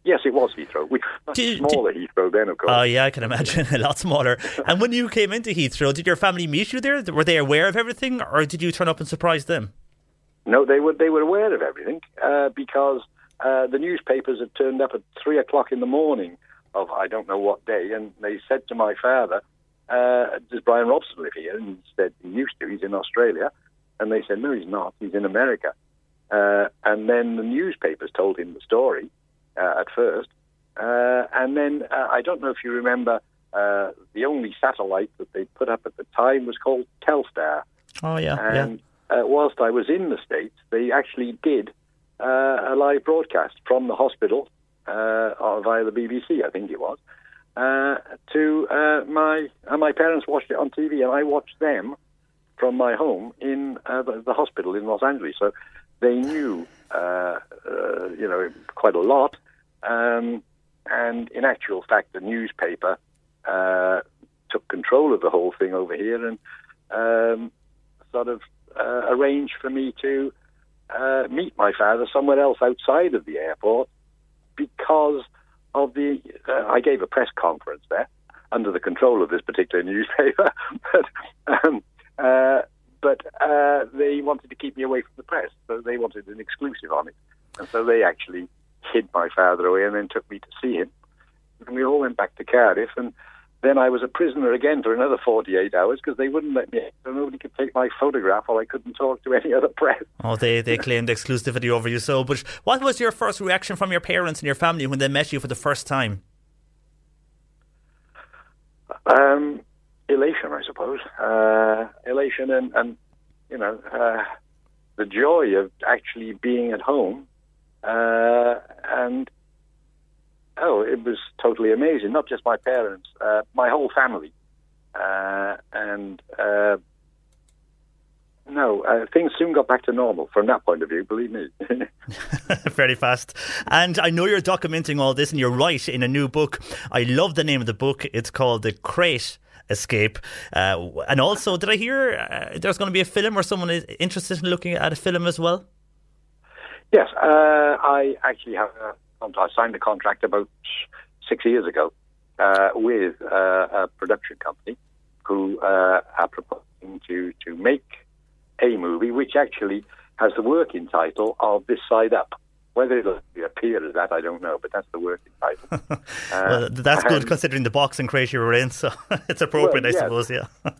Yes, it was Heathrow. Was much smaller Heathrow then, of course. Oh, yeah, I can imagine. a lot smaller. And when you came into Heathrow, did your family meet you there? Were they aware of everything, or did you turn up and surprise them? No, they were they were aware of everything uh, because uh, the newspapers had turned up at three o'clock in the morning of I don't know what day, and they said to my father, uh, "Does Brian Robson live here?" And he said, "He used to. He's in Australia." And they said, "No, he's not. He's in America." Uh, and then the newspapers told him the story uh, at first, uh, and then uh, I don't know if you remember. Uh, the only satellite that they put up at the time was called Telstar. Oh, yeah. And uh, whilst I was in the States, they actually did uh, a live broadcast from the hospital uh, via the BBC, I think it was. Uh, to uh, my uh, my parents watched it on TV, and I watched them from my home in uh, the, the hospital in Los Angeles. So they knew, uh, you know, quite a lot. Um, and in actual fact, the newspaper uh, took control of the whole thing over here and um, sort of arranged for me to uh, meet my father somewhere else outside of the airport because of the. Uh, I gave a press conference there under the control of this particular newspaper, but um, uh, but uh, they wanted to keep me away from the press, so they wanted an exclusive on it, and so they actually hid my father away and then took me to see him, and we all went back to Cardiff and. Then I was a prisoner again for another 48 hours because they wouldn't let me. So nobody could take my photograph, or I couldn't talk to any other press. Oh, they, they claimed exclusivity over you. So, but what was your first reaction from your parents and your family when they met you for the first time? Um, elation, I suppose. Uh, elation and, and you know, uh, the joy of actually being at home. Uh, and, oh, it was totally amazing. Not just my parents, uh, my whole family. Uh, and, uh, no, uh, things soon got back to normal from that point of view, believe me. Very fast. And I know you're documenting all this and you're right in a new book. I love the name of the book. It's called The Crate Escape. Uh, and also, did I hear uh, there's going to be a film or someone is interested in looking at a film as well? Yes, uh, I actually have. A, I signed a contract about six years ago uh, with uh, a production company who uh, are proposing to to make a movie which actually has the working title of This Side Up. Whether it'll appear as that, I don't know, but that's the working title. Uh, well, that's good considering the boxing crate you were in, so it's appropriate, Well, I suppose, yeah.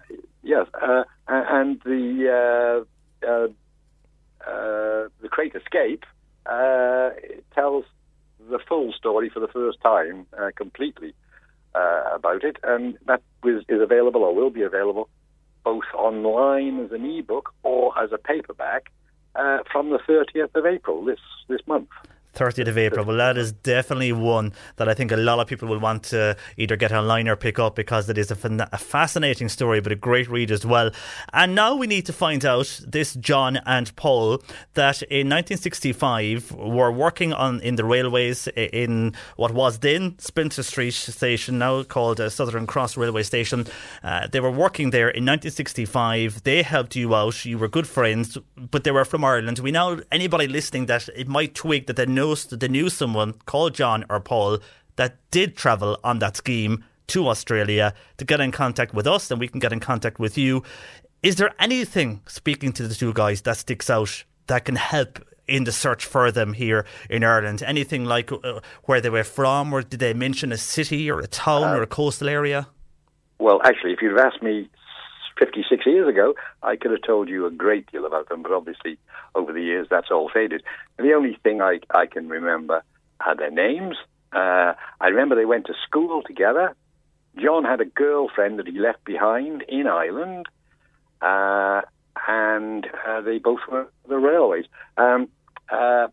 Yes, uh, and the uh, uh, uh, the Crate Escape uh, it tells the full story for the first time uh, completely uh, about it, and that was, is available or will be available both online as an ebook or as a paperback uh, from the 30th of April this this month. 30th of April. Well, that is definitely one that I think a lot of people will want to either get online or pick up because it is a, fan- a fascinating story, but a great read as well. And now we need to find out this John and Paul that in 1965 were working on in the railways in what was then Spencer Street Station, now called uh, Southern Cross Railway Station. Uh, they were working there in 1965. They helped you out. You were good friends, but they were from Ireland. We now anybody listening that it might twig that they know they knew someone called John or Paul that did travel on that scheme to Australia to get in contact with us, and we can get in contact with you. Is there anything speaking to the two guys that sticks out that can help? In the search for them here in Ireland, anything like uh, where they were from, or did they mention a city or a town or a coastal area? Well, actually, if you'd have asked me 56 years ago, I could have told you a great deal about them, but obviously over the years that's all faded. And the only thing I, I can remember are their names. Uh, I remember they went to school together. John had a girlfriend that he left behind in Ireland, uh, and uh, they both were the railways. Um, uh,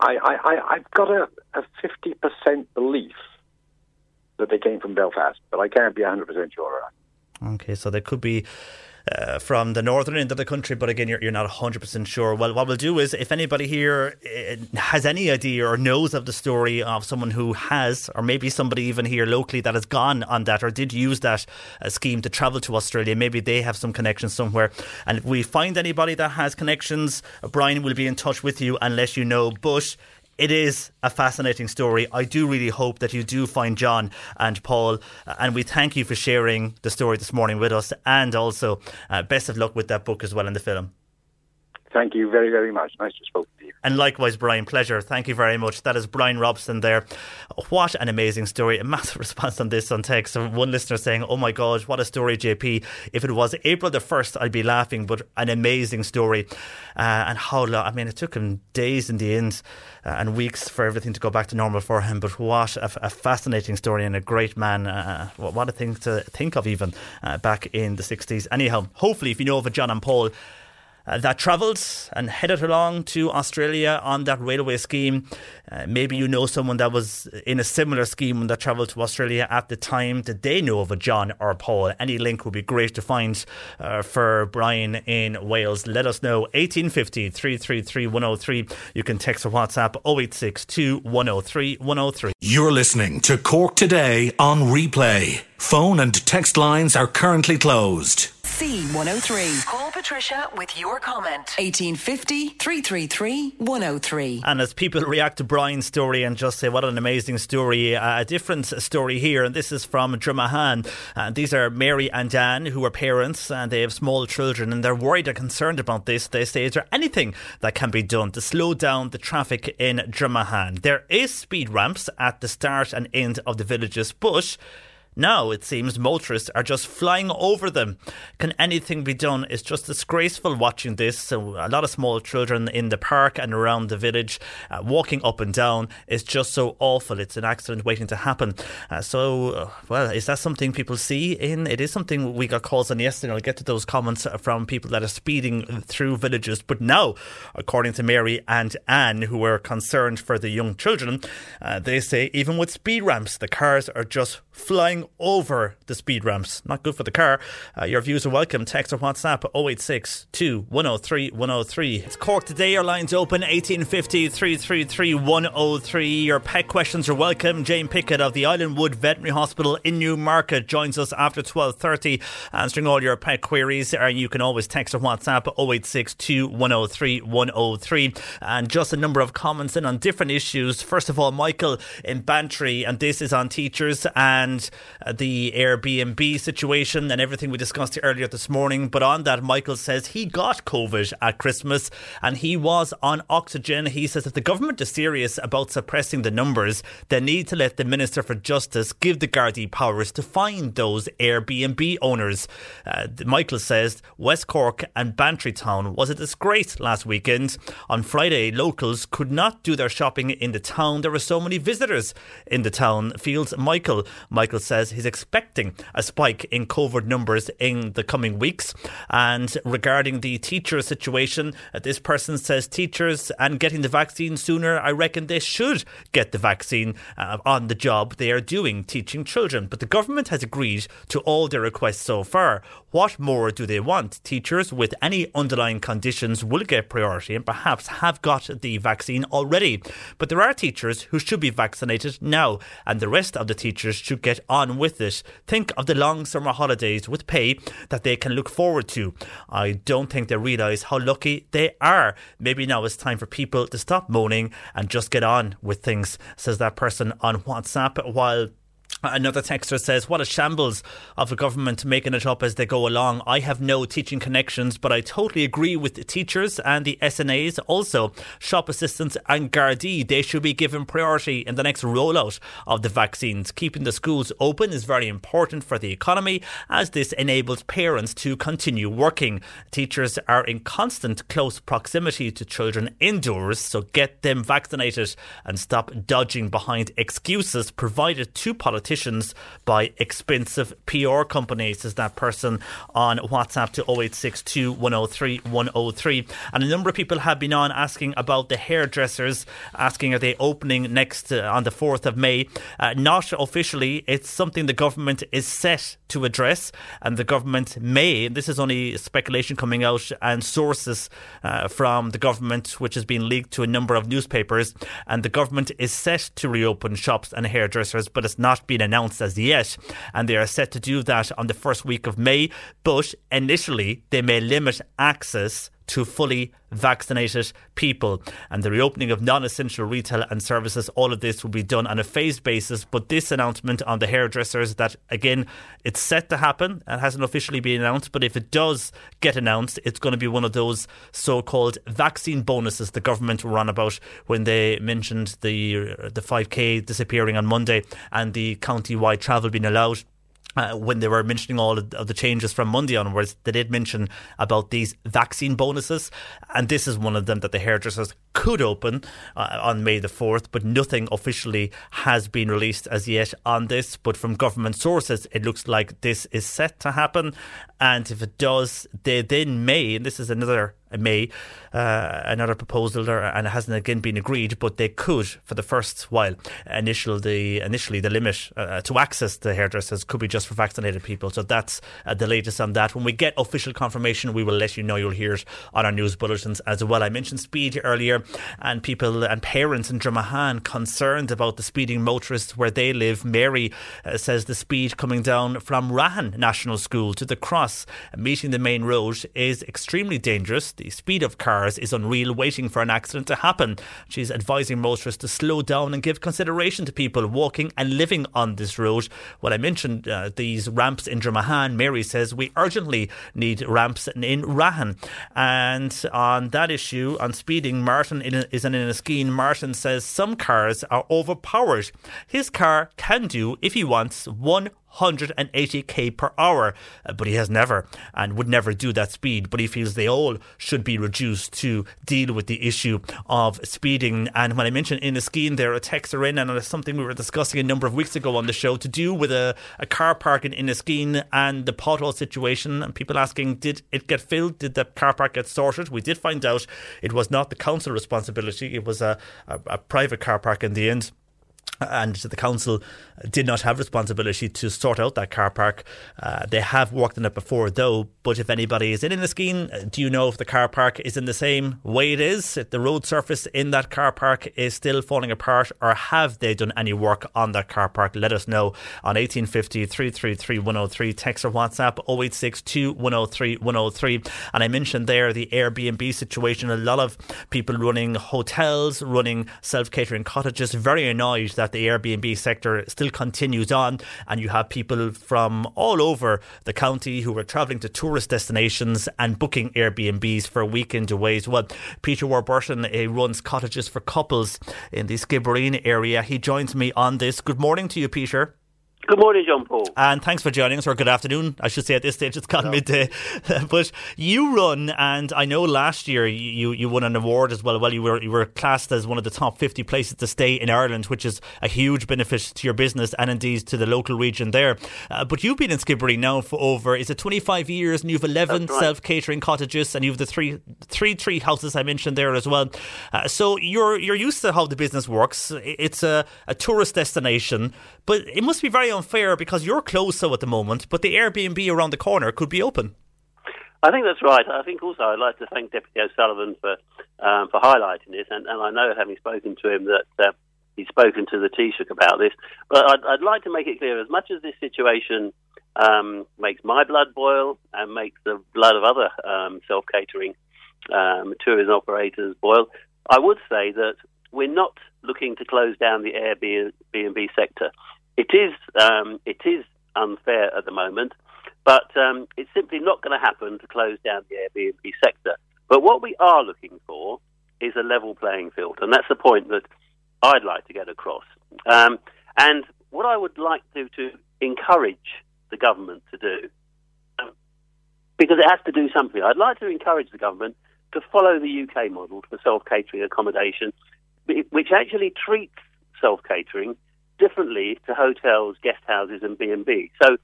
I, I've got a, a 50% belief that they came from Belfast, but I can't be 100% sure. Okay, so there could be uh, from the northern end of the country, but again, you're, you're not 100% sure. Well, what we'll do is if anybody here uh, has any idea or knows of the story of someone who has, or maybe somebody even here locally that has gone on that or did use that uh, scheme to travel to Australia, maybe they have some connections somewhere. And if we find anybody that has connections, Brian will be in touch with you and let you know. But it is a fascinating story. I do really hope that you do find John and Paul, uh, and we thank you for sharing the story this morning with us, and also uh, best of luck with that book as well in the film. Thank you very, very much. Nice to speak to you. And likewise, Brian, pleasure. Thank you very much. That is Brian Robson there. What an amazing story. A massive response on this on text. One listener saying, Oh my God, what a story, JP. If it was April the 1st, I'd be laughing, but an amazing story. Uh, and how long, I mean, it took him days in the end uh, and weeks for everything to go back to normal for him. But what a, a fascinating story and a great man. Uh, what a thing to think of, even uh, back in the 60s. Anyhow, hopefully, if you know of a John and Paul, uh, that travelled and headed along to Australia on that railway scheme. Uh, maybe you know someone that was in a similar scheme and that travelled to Australia at the time. Did they know of a John or Paul? Any link would be great to find uh, for Brian in Wales. Let us know. 1850 333 103. You can text or WhatsApp 0862 103 103. You're listening to Cork Today on replay. Phone and text lines are currently closed. C103. Call Patricia with your comment. 1850 333 103. And as people react to Brian's story and just say, what an amazing story, uh, a different story here. And this is from Dromahane. Uh, these are Mary and Dan, who are parents, and they have small children, and they're worried and concerned about this. They say, is there anything that can be done to slow down the traffic in Dromahane? There is speed ramps at the start and end of the villages, but now, it seems motorists are just flying over them. Can anything be done? It's just disgraceful watching this. So, a lot of small children in the park and around the village uh, walking up and down is just so awful. It's an accident waiting to happen. Uh, so, uh, well, is that something people see in? It is something we got calls on yesterday. I'll get to those comments from people that are speeding through villages. But now, according to Mary and Anne, who were concerned for the young children, uh, they say even with speed ramps, the cars are just flying over the speed ramps. Not good for the car. Uh, your views are welcome. Text or WhatsApp 086 103 103. It's Cork today. Your lines open 1850 333 103. Your pet questions are welcome. Jane Pickett of the Islandwood Veterinary Hospital in Newmarket joins us after 12.30 answering all your pet queries. And you can always text or WhatsApp 086 103 103. And just a number of comments in on different issues. First of all, Michael in Bantry, and this is on teachers and the Airbnb situation and everything we discussed earlier this morning. But on that, Michael says he got COVID at Christmas and he was on oxygen. He says if the government is serious about suppressing the numbers, they need to let the Minister for Justice give the Gardaí powers to find those Airbnb owners. Uh, Michael says West Cork and Bantry Town was a disgrace last weekend. On Friday, locals could not do their shopping in the town. There were so many visitors in the town. Feels Michael. Michael says he's expecting a spike in COVID numbers in the coming weeks. And regarding the teacher situation, uh, this person says teachers and getting the vaccine sooner, I reckon they should get the vaccine uh, on the job they are doing teaching children. But the government has agreed to all their requests so far. What more do they want? Teachers with any underlying conditions will get priority and perhaps have got the vaccine already. But there are teachers who should be vaccinated now, and the rest of the teachers should get on with it. Think of the long summer holidays with pay that they can look forward to. I don't think they realise how lucky they are. Maybe now it's time for people to stop moaning and just get on with things, says that person on WhatsApp. While Another texter says, What a shambles of a government making it up as they go along. I have no teaching connections, but I totally agree with the teachers and the SNAs. Also, shop assistants and Gardaí, they should be given priority in the next rollout of the vaccines. Keeping the schools open is very important for the economy as this enables parents to continue working. Teachers are in constant close proximity to children indoors, so get them vaccinated and stop dodging behind excuses provided to politicians competitions by expensive PR companies, is that person on WhatsApp to 0862 103 103. And a number of people have been on asking about the hairdressers, asking are they opening next uh, on the 4th of May. Uh, not officially, it's something the government is set to address, and the government may, this is only speculation coming out and sources uh, from the government, which has been leaked to a number of newspapers, and the government is set to reopen shops and hairdressers, but it's not been announced as yet, and they are set to do that on the first week of May, but initially they may limit access to fully vaccinated people. And the reopening of non essential retail and services, all of this will be done on a phased basis. But this announcement on the hairdressers, that again, it's set to happen and hasn't officially been announced. But if it does get announced, it's going to be one of those so called vaccine bonuses the government were on about when they mentioned the, uh, the 5K disappearing on Monday and the county wide travel being allowed uh, when they were mentioning all of the changes from Monday onwards, they did mention about these vaccine bonuses, and this is one of them that the hairdressers could open uh, on May the 4th, but nothing officially has been released as yet on this. But from government sources, it looks like this is set to happen, and if it does, they then may, and this is another May, uh, another proposal there, and it hasn't again been agreed, but they could, for the first while, initial the initially the limit uh, to access the hairdressers could be just for vaccinated people. So that's uh, the latest on that. When we get official confirmation, we will let you know. You'll hear it on our news bulletins as well. I mentioned speed earlier, and people and parents in Dromahane concerned about the speeding motorists where they live. Mary uh, says the speed coming down from Rahan National School to the cross, meeting the main road, is extremely dangerous. The speed of cars is unreal, waiting for an accident to happen. She's advising motorists to slow down and give consideration to people walking and living on this road. When I mentioned uh, these ramps in Dromahane, Mary says we urgently need ramps in Rahan. And on that issue, on speeding, Martin is in Enniskeane. Martin says some cars are overpowered. His car can do, if he wants, one 180k per hour, uh, but he has never and would never do that speed. But he feels they all should be reduced to deal with the issue of speeding. And when I mentioned Enniskeane, there a texter in, and it's something we were discussing a number of weeks ago on the show to do with a, a car park in Enniskeane and the pothole situation. And people asking, did it get filled? Did the car park get sorted? We did find out it was not the council responsibility, it was a, a, a private car park in the end and the council did not have responsibility to sort out that car park. Uh, they have worked on it before, though. But if anybody is in Enniskeane, do you know if the car park is in the same way it is? If the road surface in that car park is still falling apart, or have they done any work on that car park? Let us know on 1850 333 103. Text or WhatsApp 0862 103 103. And I mentioned there the Airbnb situation. A lot of people running hotels, running self catering cottages, very annoyed that the Airbnb sector still continues on, and you have people from all over the county who are travelling to tourist destinations and booking Airbnbs for weekend aways. Well, Peter Warburton runs cottages for couples in the Skibbereen area. He joins me on this. Good morning to you, Peter. Good morning, John Paul. And thanks for joining us, or good afternoon, I should say at this stage, it's gone midday. but you run, and I know last year you, you won an award as well. Well, you were, you were classed as one of the top 50 places to stay in Ireland, which is a huge benefit to your business and indeed to the local region there. Uh, but you've been in Skibbereen now for over, is it 25 years, and you've 11 right. self catering cottages, and you've the three, three tree houses I mentioned there as well. Uh, so you're, you're used to how the business works. It's a, a tourist destination, but it must be very unfair because you're closed so at the moment, but the Airbnb around the corner could be open. I think that's right. I think also I'd like to thank Deputy O'Sullivan for um, for highlighting this, and, and, I know having spoken to him that uh, he's spoken to the Taoiseach about this. But I'd, I'd, like to make it clear: as much as this situation um, makes my blood boil and makes the blood of other um, self catering um, tourism operators boil, I would say that we're not looking to close down the Airbnb sector. It is um, it is unfair at the moment, but um, it's simply not going to happen to close down the Airbnb sector. But what we are looking for is a level playing field, and that's the point that I'd like to get across. Um, and what I would like to to encourage the government to do, um, because it has to do something. I'd like to encourage the government to follow the UK model for self catering accommodation, which actually treats self catering differently to hotels, guest houses, and B and B. So,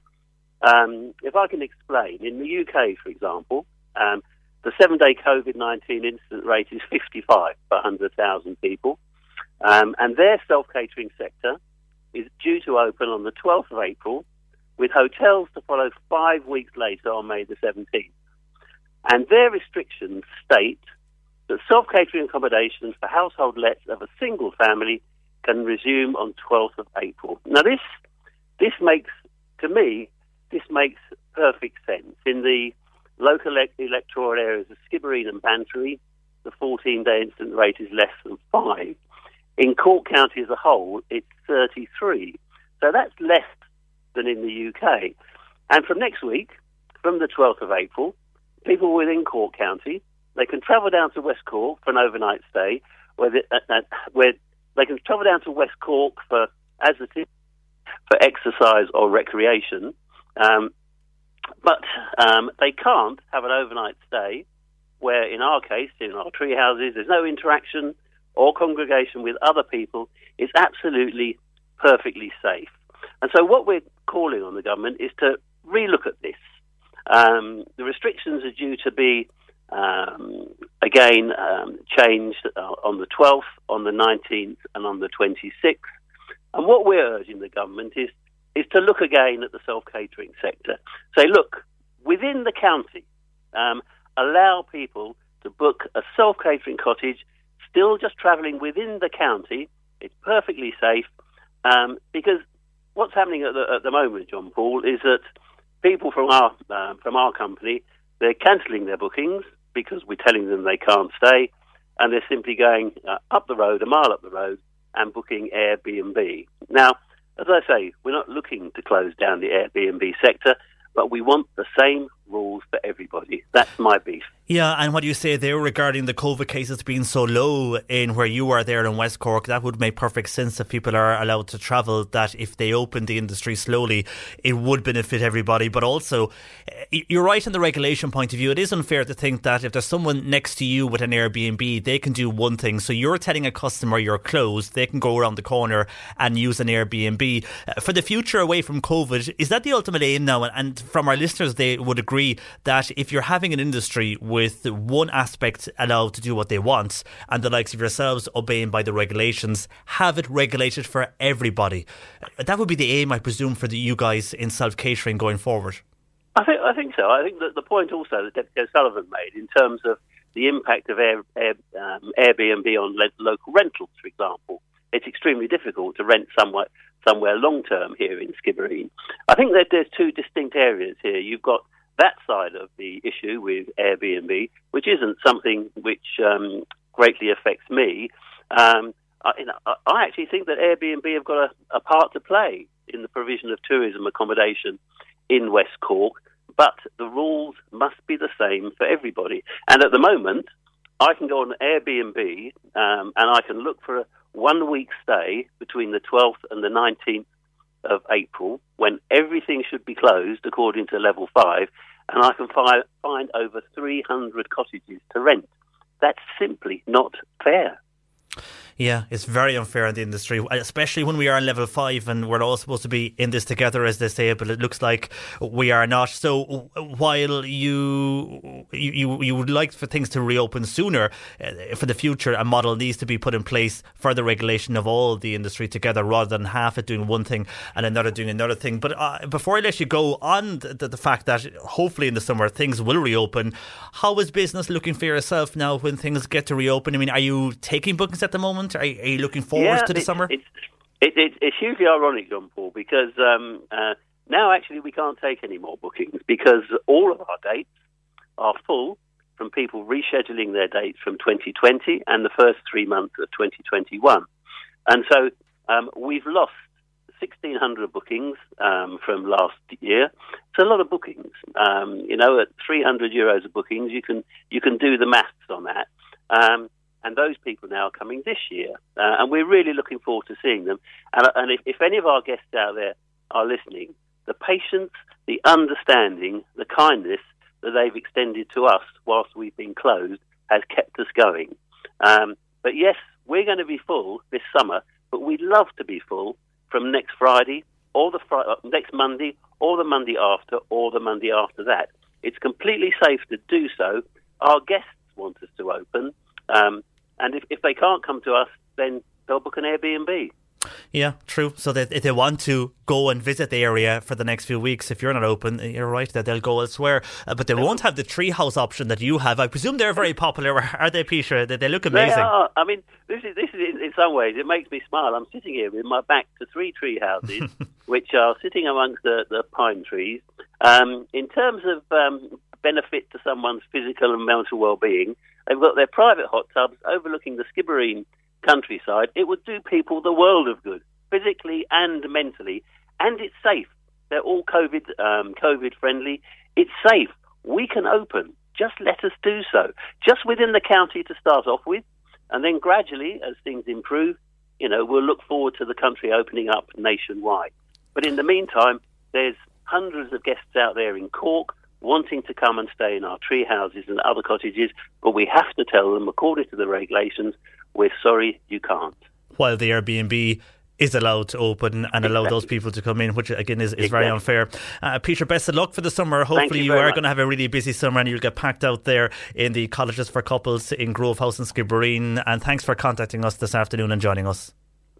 um, if I can explain, in the UK, for example, um, the seven-day COVID-19 incident rate is 55 per 100,000 people, um, and their self-catering sector is due to open on the 12th of April, with hotels to follow five weeks later on May the 17th. And their restrictions state that self-catering accommodations for household lets of a single family can resume on 12th of April. Now, this this makes to me this makes perfect sense in the local elect- electoral areas of Skibbereen and Bantry. The 14-day incident rate is less than five. In Cork County as a whole, it's 33. So that's less than in the UK. And from next week, from the 12th of April, people within Cork County they can travel down to West Cork for an overnight stay, where they, uh, uh, where they can travel down to West Cork for as is for exercise or recreation, um, but um, they can't have an overnight stay. Where, in our case, in our tree houses, there's no interaction or congregation with other people. It's absolutely perfectly safe. And so, what we're calling on the government is to relook at this. Um, the restrictions are due to be um, again um, changed uh, on the 12th, on the 19th, and on the 26th. And what we're urging the government is is to look again at the self catering sector. Say, look, within the county, um, allow people to book a self catering cottage, still just travelling within the county. It's perfectly safe um, because what's happening at the, at the moment, John Paul, is that people from our uh, from our company they're cancelling their bookings because we're telling them they can't stay, and they're simply going uh, up the road, a mile up the road, and booking Airbnb. Now, as I say, we're not looking to close down the Airbnb sector, but we want the same rules for everybody. That's my beef. Yeah, and what do you say there regarding the COVID cases being so low in where you are there in West Cork, that would make perfect sense if people are allowed to travel. That if they open the industry slowly, it would benefit everybody. But also, eh, you're right in the regulation point of view. It is unfair to think that if there's someone next to you with an Airbnb, they can do one thing. So you're telling a customer you're closed, they can go around the corner and use an Airbnb. Eh, for the future away from COVID, is that the ultimate aim now? And from our listeners, they would agree that if you're having an industry with with one aspect allowed to do what they want, and the likes of yourselves obeying by the regulations, have it regulated for everybody. That would be the aim, I presume, for the, you guys in self catering going forward. I think I think so. I think that the point also that Deputy O'Sullivan made in terms of the impact of Air, Air, um, Airbnb on le- local rentals, for example, it's extremely difficult to rent somewhere somewhere long term here in Skibbereen. I think that there's two distinct areas here. You've got that side of the issue with Airbnb, which isn't something which um, greatly affects me. Um, I, you know, I, actually think that Airbnb have got a, a part to play in the provision of tourism accommodation in West Cork, but the rules must be the same for everybody. And at the moment, I can go on Airbnb um, and I can look for a one week stay between the 12th and the 19th of April, when everything should be closed according to level five, and I can fi- find over 300 cottages to rent. That's simply not fair. Yeah, it's very unfair in the industry, especially when we are on level five and we're all supposed to be in this together, as they say. But it looks like we are not. So while you you you would like for things to reopen sooner uh, for the future, a model needs to be put in place for the regulation of all the industry together, rather than half it doing one thing and another doing another thing. But uh, before I let you go, on the, the fact that hopefully in the summer things will reopen, how is business looking for yourself now when things get to reopen? I mean, are you taking bookings at the moment? Are, are you looking forward yeah, to the it, summer? It's, it, it, it's hugely ironic, John Paul, because um, uh, now actually we can't take any more bookings because all of our dates are full from people rescheduling their dates from 2020 and the first three months of 2021. And so um, we've lost 1,600 bookings um, from last year. It's a lot of bookings. Um, you know, at 300 euros of bookings, you can you can do the maths on that. Um, and those people now are coming this year, uh, and we're really looking forward to seeing them. And, and if, if any of our guests out there are listening, the patience, the understanding, the kindness that they've extended to us whilst we've been closed has kept us going. Um, but yes, we're going to be full this summer, but we'd love to be full from next Friday, or the fri- uh, next Monday, or the Monday after, or the Monday after that. It's completely safe to do so. Our guests want us to open, um, and if, if they can't come to us, then they'll book an Airbnb. Yeah, true. So that if they want to go and visit the area for the next few weeks, if you're not open, you're right that they'll go elsewhere. Uh, but they won't have the treehouse option that you have. I presume they're very popular, are they, Peter? They, they look amazing. They are. I mean, this is this is in, some ways it makes me smile. I'm sitting here with my back to three tree houses, which are sitting amongst the, the pine trees. Um, in terms of um, benefit to someone's physical and mental well-being, they've got their private hot tubs overlooking the Skibbereen countryside. It would do people the world of good, physically and mentally, and it's safe. They're all COVID um, COVID friendly. It's safe. We can open. Just let us do so. Just within the county to start off with, and then gradually, as things improve, you know, we'll look forward to the country opening up nationwide. But in the meantime, there's hundreds of guests out there in Cork wanting to come and stay in our tree houses and other cottages, but we have to tell them, according to the regulations, we're sorry you can't. While the Airbnb is allowed to open and allow those people to come in, which again is, is very unfair. Uh, Peter, best of luck for the summer. Hopefully, you you, are much. going to have a really busy summer and you'll get packed out there in the cottages for couples in Grove House in Skibbereen. And thanks for contacting us this afternoon and joining us.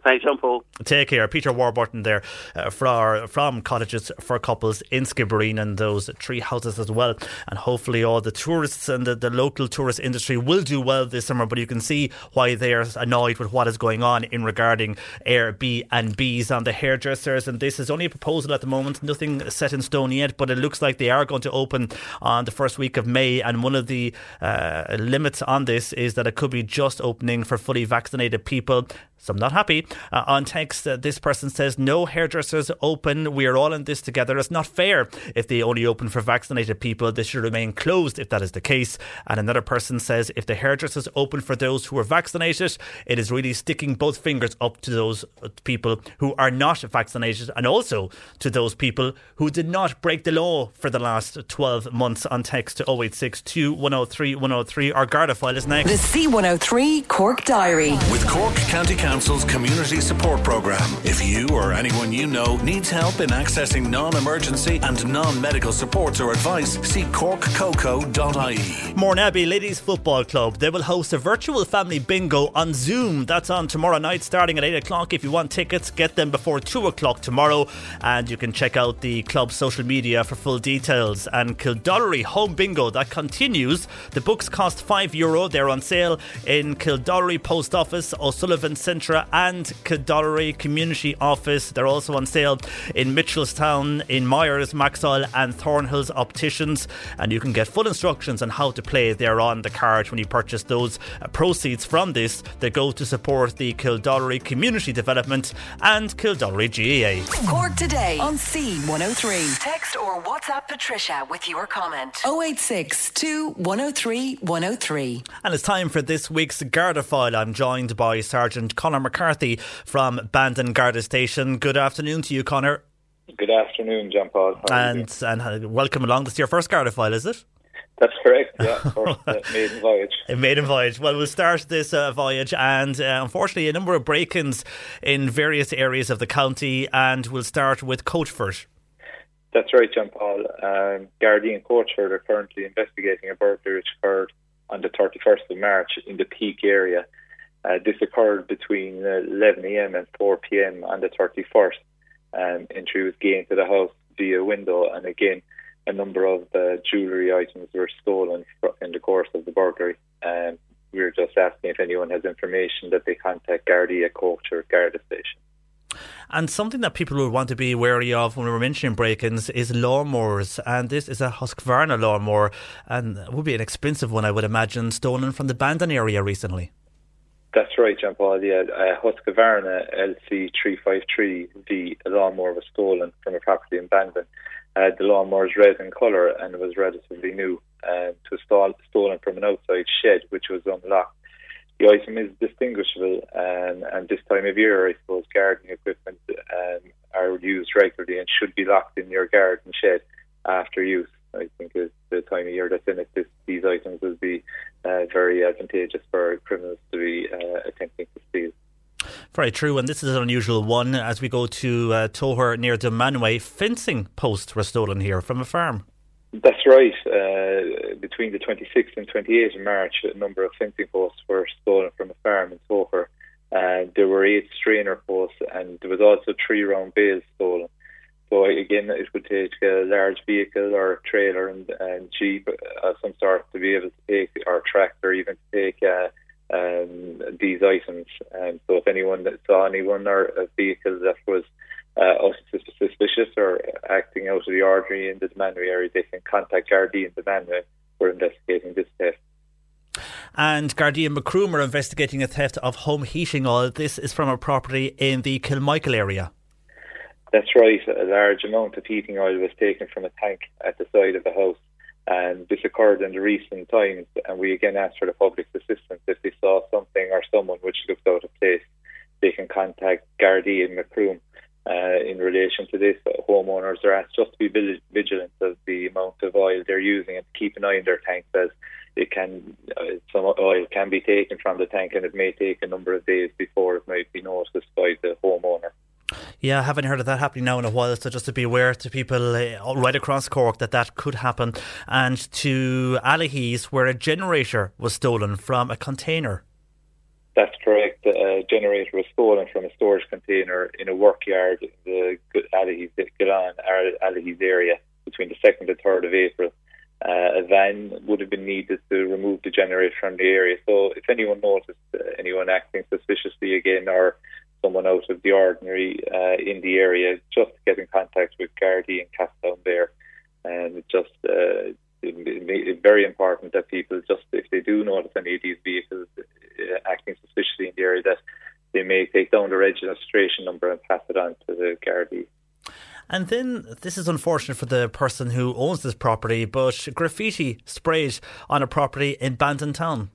Thanks, John Paul. Take care. Peter Warburton there uh, for, from Cottages for Couples in Skibbereen and those tree houses as well. And hopefully all the tourists and the, the local tourist industry will do well this summer. But you can see why they're annoyed with what is going on in regarding Airbnbs on the hairdressers. And this is only a proposal at the moment, nothing set in stone yet. But it looks like they are going to open on the first week of May. And one of the uh, limits on this is that it could be just opening for fully vaccinated people. So I'm not happy. Uh, on text, uh, this person says, No hairdressers open. We are all in this together. It's not fair. If they only open for vaccinated people, they should remain closed if that is the case. And another person says, If the hairdressers open for those who are vaccinated, it is really sticking both fingers up to those uh, people who are not vaccinated and also to those people who did not break the law for the last 12 months. On text to 0862 103 103. Our Garda file is next. The C103 Cork Diary. With Cork County Council's Community Support Programme. If you or anyone you know needs help in accessing non emergency and non medical supports or advice, see corkcoco.ie. Mourneabbey Ladies Football Club. They will host a virtual family bingo on Zoom. That's on tomorrow night starting at 8 o'clock. If you want tickets, get them before 2 o'clock tomorrow. And you can check out the club's social media for full details. And Kildorrery Home Bingo, that continues. The books cost €5. Euro. They're on sale in Kildorrery Post Office, O'Sullivan Centra, and Kildorrery Community Office. They're also on sale in Mitchellstown, in Myers, Maxwell, and Thornhills Opticians. And you can get full instructions on how to play there on the card when you purchase those uh, proceeds from this. They go to support the Kildorrery Community Development and Kildorrery GAA. Cork today on C103. Text or WhatsApp Patricia with your comment. 086 103 103. And it's time for this week's Garda file. I'm joined by Sergeant Conor McCarthy from Bandon Garda Station. Good afternoon to you, Conor. Good afternoon, John Paul. How are you And and uh, welcome along. This is your first Garda file, is it? That's correct, yeah. First uh, maiden voyage. A maiden voyage. Well, we'll start this uh, voyage, and uh, unfortunately, a number of break-ins in various areas of the county, and we'll start with Coachford. That's right, John Paul. Um, Gardaí and Coachford are currently investigating a burglary which occurred on the 31st of March in the Peake area. Uh, this occurred between uh, 11am and 4pm on the 31st. Um, entry was gained to the house via window, and again, a number of uh, jewellery items were stolen in the course of the burglary. Um, we were just asking if anyone has information that they contact Gardaí at or Garda Station. And something that people would want to be wary of when we were mentioning break-ins is lawnmowers, and this is a Husqvarna lawnmower, and would be an expensive one, I would imagine, stolen from the Bandon area recently. That's right, John Paul. Yeah, uh, Husqvarna LC353V lawnmower was stolen from a property in Bandon. Uh, the lawnmower is red in colour and was relatively new. Uh, stol- stolen from an outside shed, which was unlocked. The item is distinguishable, um, and this time of year, I suppose, gardening equipment um, are used regularly and should be locked in your garden shed after use. I think is the time of year that's in it. This, these items will be uh, very advantageous for criminals to be uh, attempting to steal. Very true, and this is an unusual one as we go to uh, Toher near Dunmanway. Fencing posts were stolen here from a farm. That's right. Uh, between the 26th and 28th of March, a number of fencing posts were stolen from a farm in Toher. Uh, there were eight strainer posts, and there was also three round bales stolen. So again, it would take a large vehicle or a trailer and, and jeep of some sort to be able to take, or tractor even to take uh, um, these items. And so if anyone that saw anyone or a vehicle that was uh, suspicious or acting out of the ordinary in the Dunmanway area, they can contact Gardaí in Dunmanway for investigating this theft. And Gardaí and Macroom are investigating a theft of home heating oil. This is from a property in the Kilmichael area. That's right. A large amount of heating oil was taken from a tank at the side of the house. And this occurred in the recent times. And we again asked for the public's assistance if they saw something or someone which looked out of place. They can contact Gardaí and Macroom. Uh, in relation to this, homeowners are asked just to be vigilant of the amount of oil they're using and keep an eye on their tanks as it can uh, some oil can be taken from the tank and it may take a number of days before it might be noticed by the homeowner. Yeah, I haven't heard of that happening now in a while. So just to be aware to people uh, right across Cork that that could happen, and to Allihies where a generator was stolen from a container. That's correct. A generator was stolen from a storage container in a workyard in the Allihies, Galan, Allihies area between the second and third of April. Uh, a van would have been needed to remove the generator from the area. So if anyone noticed uh, anyone acting suspiciously again or someone out of the ordinary uh, in the area, just to get in contact with Gardaí and Castletown there. And it's just uh, very important that people just if they do notice any of these vehicles uh, acting suspiciously in the area, that they may take down the registration number and pass it on to the Gardaí. And then this is unfortunate for the person who owns this property, but graffiti sprayed on a property in Bandon Town.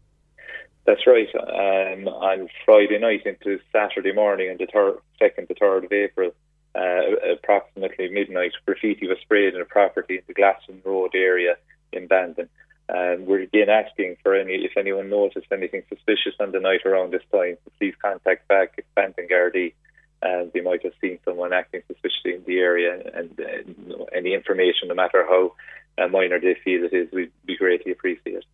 That's right. Um, on Friday night into Saturday morning, on the third, second to third of April, uh, approximately midnight, graffiti was sprayed in a property in the Glasslyn Road area in Bandon. And we're again asking for any if anyone noticed anything suspicious on the night around this time, please contact back Bandon Gardaí. And they might have seen someone acting suspiciously in the area, and, uh, any information, no matter how uh, minor they feel it is, would be greatly appreciated.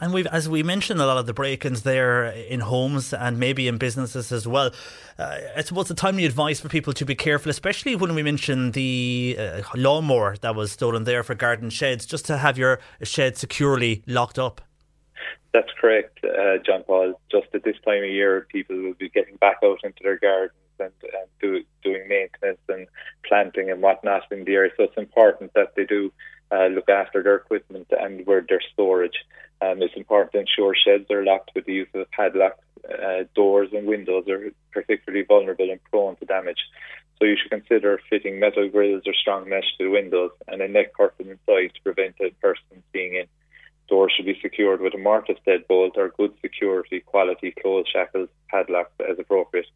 And we've, as we mentioned, a lot of the break-ins there in homes and maybe in businesses as well. Uh, I suppose the timely advice for people to be careful, especially when we mention the uh, lawnmower that was stolen there for garden sheds, just to have your shed securely locked up. That's correct, uh, John Paul. Just at this time of year, people will be getting back out into their gardens and, and do, doing maintenance and planting and whatnot in the area. So it's important that they do uh, look after their equipment and where their storage. Um, it's important to ensure sheds are locked with the use of padlocks. Uh, doors and windows are particularly vulnerable and prone to damage. So you should consider fitting metal grills or strong mesh to the windows and a neck curtain inside to prevent a person seeing in. Doors should be secured with a mortise deadbolt or good security quality closed shackles, padlocks as appropriate.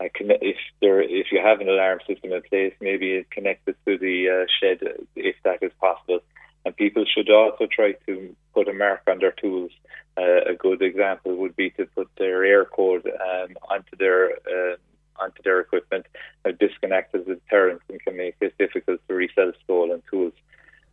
Uh, if there, if you have an alarm system in place, maybe connect connected to the uh, shed if that is possible. And people should also try to put a mark on their tools. Uh, a good example would be to put their Eircode um, onto their uh, onto their equipment. Uh, disconnect as a deterrent and can make it difficult to resell stolen tools.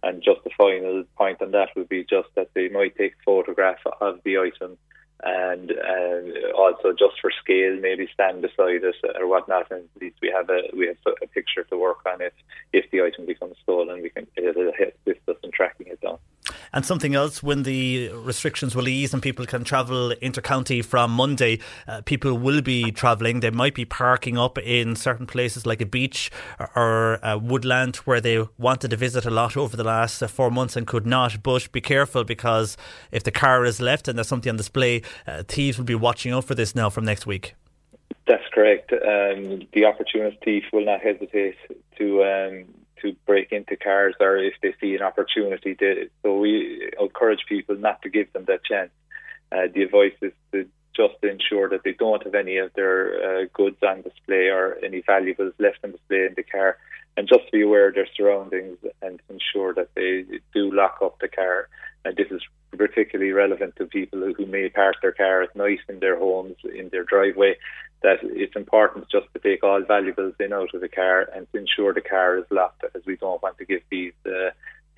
And just the final point on that would be just that they might take a photograph of the item and uh, also just for scale, maybe stand beside it or whatnot, and at least we have a we have a picture to work on if if the item becomes stolen, we can it'll assist us in tracking it down. And something else, when the restrictions will ease and people can travel inter-county from Monday, uh, people will be travelling. They might be parking up in certain places like a beach or, a woodland where they wanted to visit a lot over the last uh, four months and could not. But be careful because if the car is left and there's something on display, uh, thieves will be watching out for this now from next week. That's correct. Um, the opportunist thief will not hesitate to um, to break into cars or if they see an opportunity. To, so we encourage people not to give them that chance. Uh, the advice is to just ensure that they don't have any of their uh, goods on display or any valuables left on display in the car, and just be aware of their surroundings and ensure that they do lock up the car And this is particularly relevant to people who may park their car at night in their homes, in their driveway. That it's important just to take all valuables in out of the car and to ensure the car is locked, as we don't want to give these uh,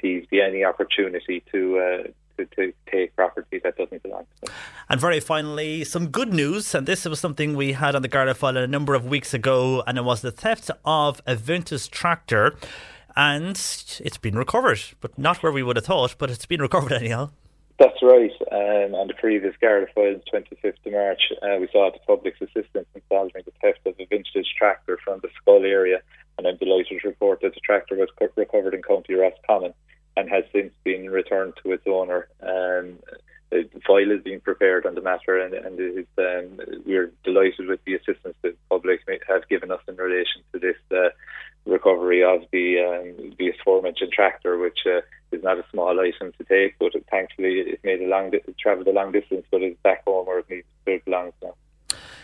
thieves any opportunity to. Uh, to, to take property that doesn't belong to them. And very finally, some good news, and this was something we had on the Garda file a number of weeks ago, and it was the theft of a vintage tractor, and it's been recovered, but not where we would have thought, but it's been recovered anyhow. That's right. Um, on the previous Garda file, 25th of March, uh, we saw the public's assistance in solving the theft of a vintage tractor from the Schull area, and I'm delighted to report that the tractor was co- recovered in County Roscommon and has since been returned to its owner. Um, the file is being prepared on the matter, and, and um, we're delighted with the assistance that the public have given us in relation to this uh, recovery of the um, the aforementioned tractor, which uh, is not a small item to take, but thankfully it made a long it travelled a long distance, but it's back home where it needs it belongs now.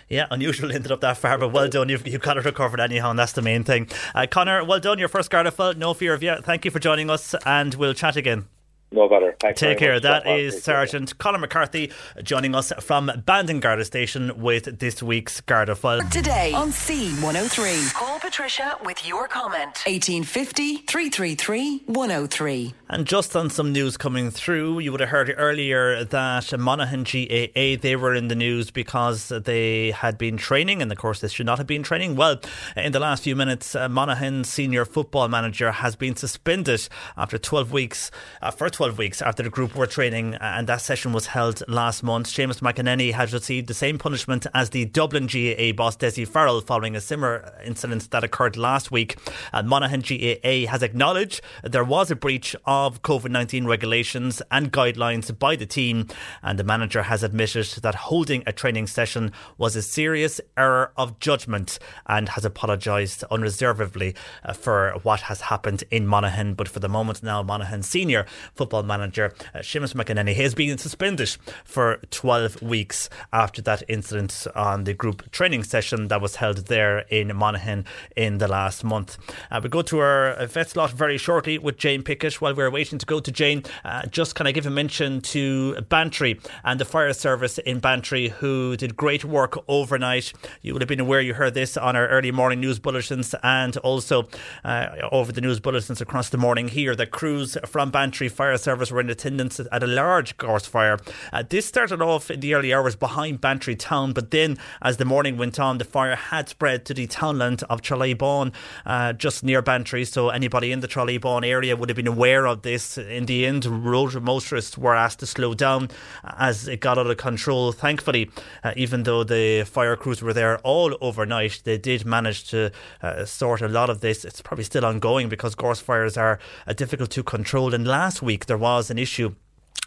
Yeah, unusual ended up that far, but well done. You've, you've got it recovered anyhow, and that's the main thing. Uh, Conor, well done. Your first Garda file, no fear of you. Thank you for joining us, and we'll chat again. No better. Thanks Take care. much. That Bye-bye. is Sergeant Conor McCarthy joining us from Bandon Garda Station with this week's Garda file. Today on C103. Call Patricia with your comment. 1850 333 103. And just on some news coming through, you would have heard earlier that Monaghan GAA, they were in the news because they had been training, and of course, they should not have been training. Well, in the last few minutes, uh, Monaghan senior football manager has been suspended after 12 weeks, uh, for 12 weeks after the group were training, and that session was held last month. Seamus McEnaney has received the same punishment as the Dublin GAA boss, Dessie Farrell, following a similar incident that occurred last week. And Monaghan GAA has acknowledged there was a breach of COVID 19 regulations and guidelines by the team, and the manager has admitted that holding a training session was a serious error of judgment and has apologised unreservedly uh, for what has happened in Monaghan. But for the moment now, Monaghan senior football manager uh, Seamus has been suspended for 12 weeks after that incident on the group training session that was held there in Monaghan in the last month. Uh, we go to our vet slot very shortly with Jane Pickett. While we're waiting to go to Jane, uh, just can I give a mention to Bantry and the fire service in Bantry who did great work overnight. You would have been aware you heard this on our early morning news bulletins and also uh, over the news bulletins across the morning here that crews from Bantry Fire Service were in attendance at a large gorse fire. Uh, this started off in the early hours behind Bantry town, but then as the morning went on, the fire had spread to the townland of Trolleybon, uh, just near Bantry. So anybody in the Trolleybon area would have been aware of this. In the end, road motorists were asked to slow down as it got out of control. Thankfully, uh, even though the fire crews were there all overnight, they did manage to uh, sort a lot of this. It's probably still ongoing because gorse fires are uh, difficult to control. And last week there was an issue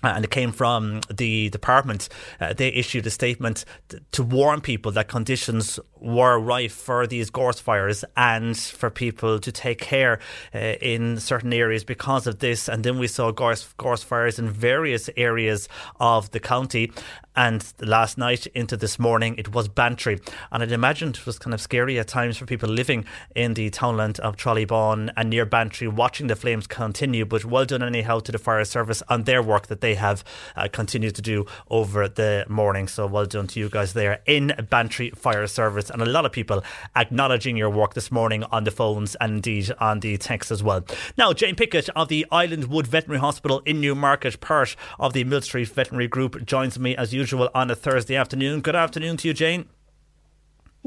uh, and it came from the department. Uh, they issued a statement t- to warn people that conditions were rife for these gorse fires and for people to take care uh, in certain areas because of this. And then we saw gorse, gorse fires in various areas of the county. And last night into this morning, it was Bantry. And I'd imagine it was kind of scary at times for people living in the townland of Trolleybon and near Bantry watching the flames continue. But well done, anyhow, to the fire service on their work that they have uh, continued to do over the morning. So well done to you guys there in Bantry Fire Service. And a lot of people acknowledging your work this morning on the phones and indeed on the text as well. Now, Jane Pickett of the Island Wood Veterinary Hospital in Newmarket, part of the Millstreet Veterinary Group, joins me as usual on a Thursday afternoon. Good afternoon to you, Jane.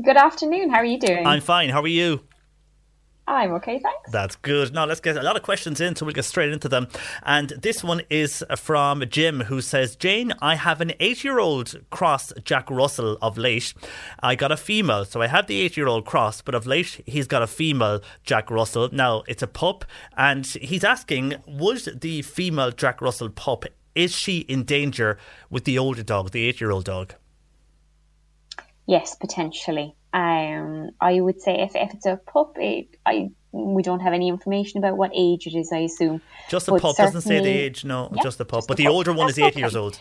Good afternoon. How are you doing? I'm fine. How are you? I'm okay, thanks. That's good. Now let's get a lot of questions in, so we'll get straight into them. And this one is from Jim, who says, "Jane, I have an eight-year-old cross Jack Russell of late. I got a female, so I have the eight-year-old cross, but of late he's got a female Jack Russell. Now it's a pup, and he's asking, would the female Jack Russell pup is she in danger with the older dog, the eight-year-old dog?" Yes, potentially. Um, I would say if, if it's a pup, it, I we don't have any information about what age it is. I assume Just the But pup doesn't say the age. No, Yeah, just the pup. just But the the pup. older one That's is eight okay. years old.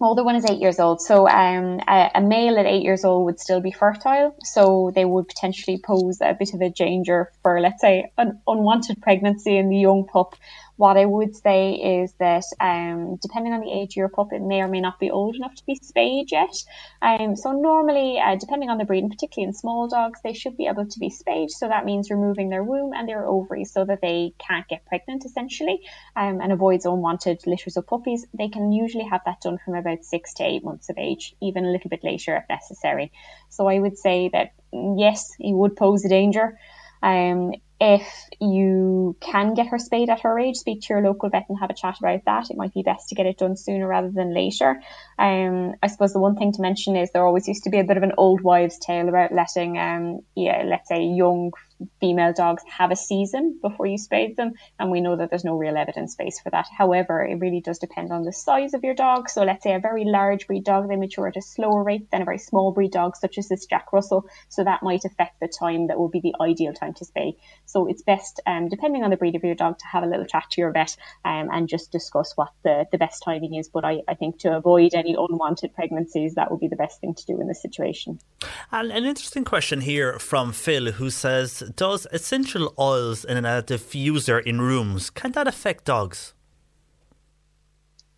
older one is eight years old. So um, a, a male at eight years old would still be fertile. So they would potentially pose a bit of a danger for, let's say, an unwanted pregnancy in the young pup. What I would say is that um, depending on the age of your pup, it may or may not be old enough to be spayed yet. Um, so normally, uh, depending on the breed, and particularly in small dogs, they should be able to be spayed. So that means removing their womb and their ovaries so that they can't get pregnant essentially um, and avoids unwanted litters of puppies. They can usually have that done from about six to eight months of age, even a little bit later if necessary. So I would say that yes, it would pose a danger. Um, if you can get her spayed at her age, speak to your local vet and have a chat about that. It might be best to get it done sooner rather than later. Um, I suppose the one thing to mention is there always used to be a bit of an old wives' tale about letting, um, yeah, let's say young female dogs have a season before you spay them, and we know that there's no real evidence base for that. However, it really does depend on the size of your dog. So let's say a very large breed dog, they mature at a slower rate than a very small breed dog, such as this Jack Russell. So that might affect the time that will be the ideal time to spay. So it's best, um, depending on the breed of your dog, to have a little chat to your vet um, and just discuss what the, the best timing is. But I, I think to avoid any unwanted pregnancies, that would be the best thing to do in this situation. And an interesting question here from Phil, who says, "Does essential oils in a diffuser in rooms can that affect dogs?"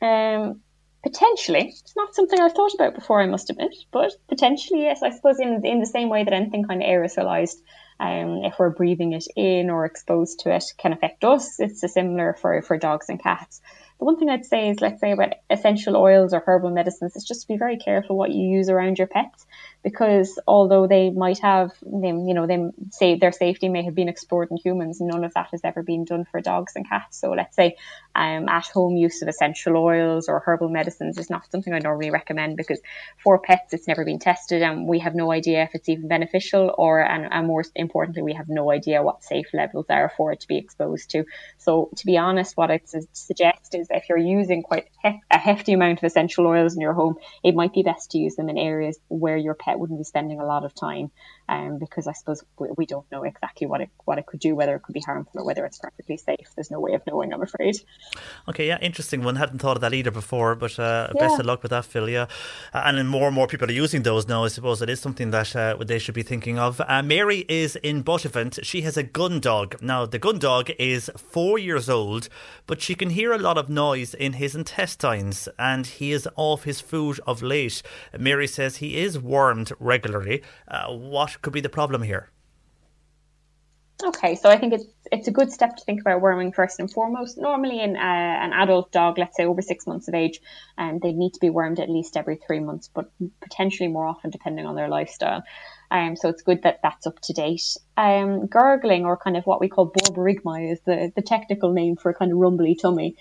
Um, potentially, it's not something I've thought about before. I must admit, but potentially, yes. I suppose in in the same way that anything kind of aerosolized um, if we're breathing it in or exposed to it can affect us. It's similar for, for dogs and cats. The one thing I'd say is, let's say about essential oils or herbal medicines, is just to be very careful what you use around your pets, because although they might have them, you know, they say their safety may have been explored in humans, none of that has ever been done for dogs and cats. So let's say um, at home use of essential oils or herbal medicines is not something I normally recommend because for pets it's never been tested and we have no idea if it's even beneficial or and, and more importantly we have no idea what safe levels are for it to be exposed to. So to be honest, what I'd suggest is if you're using quite hef- a hefty amount of essential oils in your home, it might be best to use them in areas where your pet wouldn't be spending a lot of time. Um, because I suppose we, we don't know exactly what it what it could do, whether it could be harmful or whether it's perfectly safe. There's no way of knowing, I'm afraid. Okay, yeah, interesting one. Hadn't thought of that either before, but uh, Yeah. best of luck with that, Phil. Yeah, Uh, and then more and more people are using those now. I suppose it is something that uh, they should be thinking of. Uh, Mary is in Buttevant. She has a gun dog. Now, the gun dog is four years old, but she can hear a lot of noise in his intestines, and he is off his food of late. Mary says he is wormed regularly. Uh, what could be the problem here? Okay, so I think it's it's a good step to think about worming first and foremost. Normally, in uh, an adult dog, let's say over six months of age, um, they need to be wormed at least every three months, but potentially more often depending on their lifestyle. Um, so it's good that that's up to date. Um, gurgling, or kind of what we call borborygmi, is the the technical name for a kind of rumbly tummy.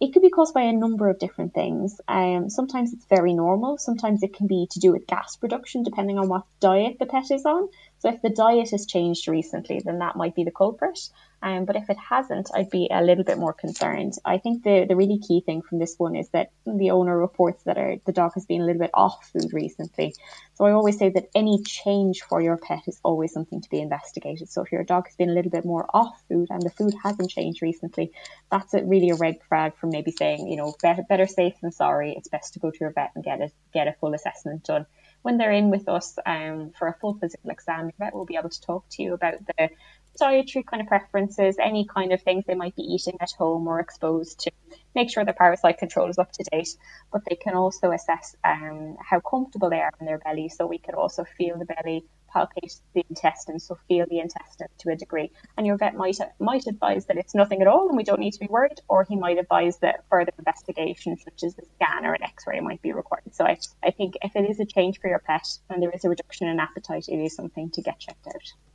It could be caused by a number of different things. Um, sometimes it's very normal. Sometimes it can be to do with gas production, depending on what diet the pet is on. So if the diet has changed recently, then that might be the culprit. Um, but if it hasn't, I'd be a little bit more concerned. I think the, the really key thing from this one is that the owner reports that our, the dog has been a little bit off food recently. So I always say that any change for your pet is always something to be investigated. So if your dog has been a little bit more off food and the food hasn't changed recently, that's a, really a red flag from maybe saying, you know, better, better safe than sorry. It's best to go to your vet and get a, get a full assessment done when they're in with us um, for a full physical exam, the vet will be able to talk to you about the dietary kind of preferences, any kind of things they might be eating at home or exposed to, make sure their parasite control is up to date. But they can also assess um, how comfortable they are in their belly, so we can also feel the belly, palpate the intestine, so feel the intestine to a degree. And your vet might might advise that it's nothing at all and we don't need to be worried, or he might advise that further investigation, such as a scan or an X-ray, might be required. So I, I think if it is a change for your pet and there is a reduction in appetite, it is something to get checked out.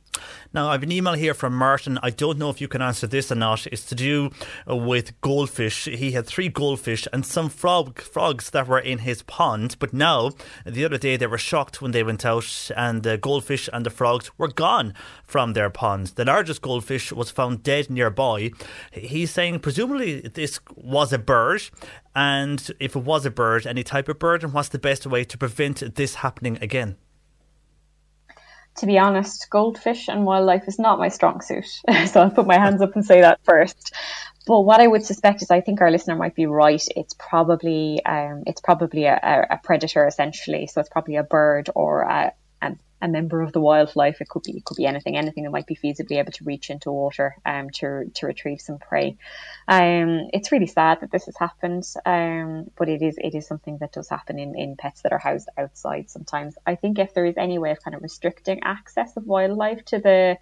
Now, I have an email here from Martin. I don't know if you can answer this or not. It's to do with goldfish. He had three goldfish and some frog, frogs that were in his pond. But now, the other day, they were shocked when they went out and the goldfish and the frogs were gone from their pond. The largest goldfish was found dead nearby. He's saying, presumably, this was a bird. And if it was a bird, any type of bird, and what's the best way to prevent this happening again? To be honest, goldfish and wildlife is not my strong suit. so I'll put my hands up and say that first. But what I would suspect is, I think our listener might be right. It's probably, um, it's probably a, a predator essentially. So it's probably a bird or a, a member of the wildlife. It could be it could be anything, anything that might be feasibly able to reach into water um, to to retrieve some prey. Um, it's really sad that this has happened, um, but it is it is something that does happen in, in pets that are housed outside sometimes. I think if there is any way of kind of restricting access of wildlife to the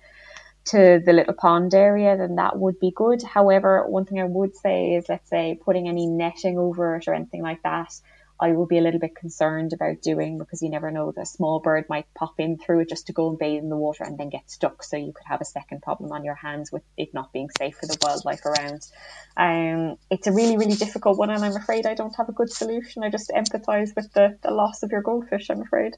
to the little pond area, then that would be good. However, one thing I would say is, let's say, putting any netting over it or anything like that I will be a little bit concerned about doing because you never know the small bird might pop in through it just to go and bathe in the water and then get stuck. So you could have a second problem on your hands with it not being safe for the wildlife around. Um, it's a really, really difficult one, and I'm afraid I don't have a good solution. I just empathise with the, the loss of your goldfish, I'm afraid.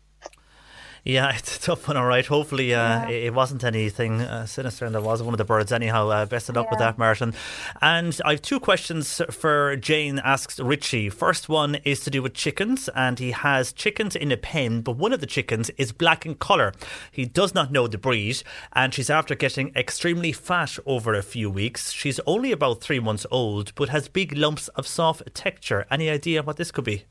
Yeah, it's a tough one, all right. Hopefully, uh, yeah. it wasn't anything uh, sinister, and there was one of the birds anyhow. Uh, best of luck yeah. with that, Martin. And I have two questions for Jane. Asks Richie. First one is to do with chickens, and he has chickens in a pen, but one of the chickens is black in colour. He does not know the breed, and she's after getting extremely fat over a few weeks. She's only about three months old, but has big lumps of soft texture. Any idea what this could be?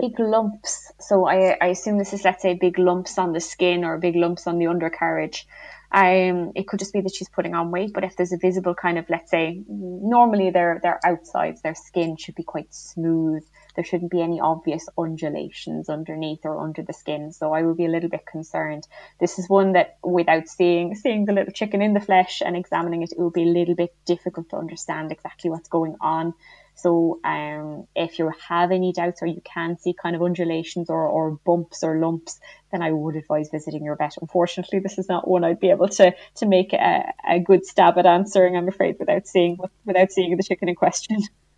Big lumps. So I, I assume this is, let's say, big lumps on the skin or big lumps on the undercarriage. Um, it could just be that she's putting on weight, but if there's a visible kind of, let's say, normally their their outsides, their skin should be quite smooth. There shouldn't be any obvious undulations underneath or under the skin. So I would be a little bit concerned. This is one that, without seeing seeing the little chicken in the flesh and examining it, it would be a little bit difficult to understand exactly what's going on. So um, if you have any doubts or you can see kind of undulations or, or bumps or lumps, then I would advise visiting your vet. Unfortunately, this is not one I'd be able to to make a, a good stab at answering. I'm afraid without seeing without seeing the chicken in question.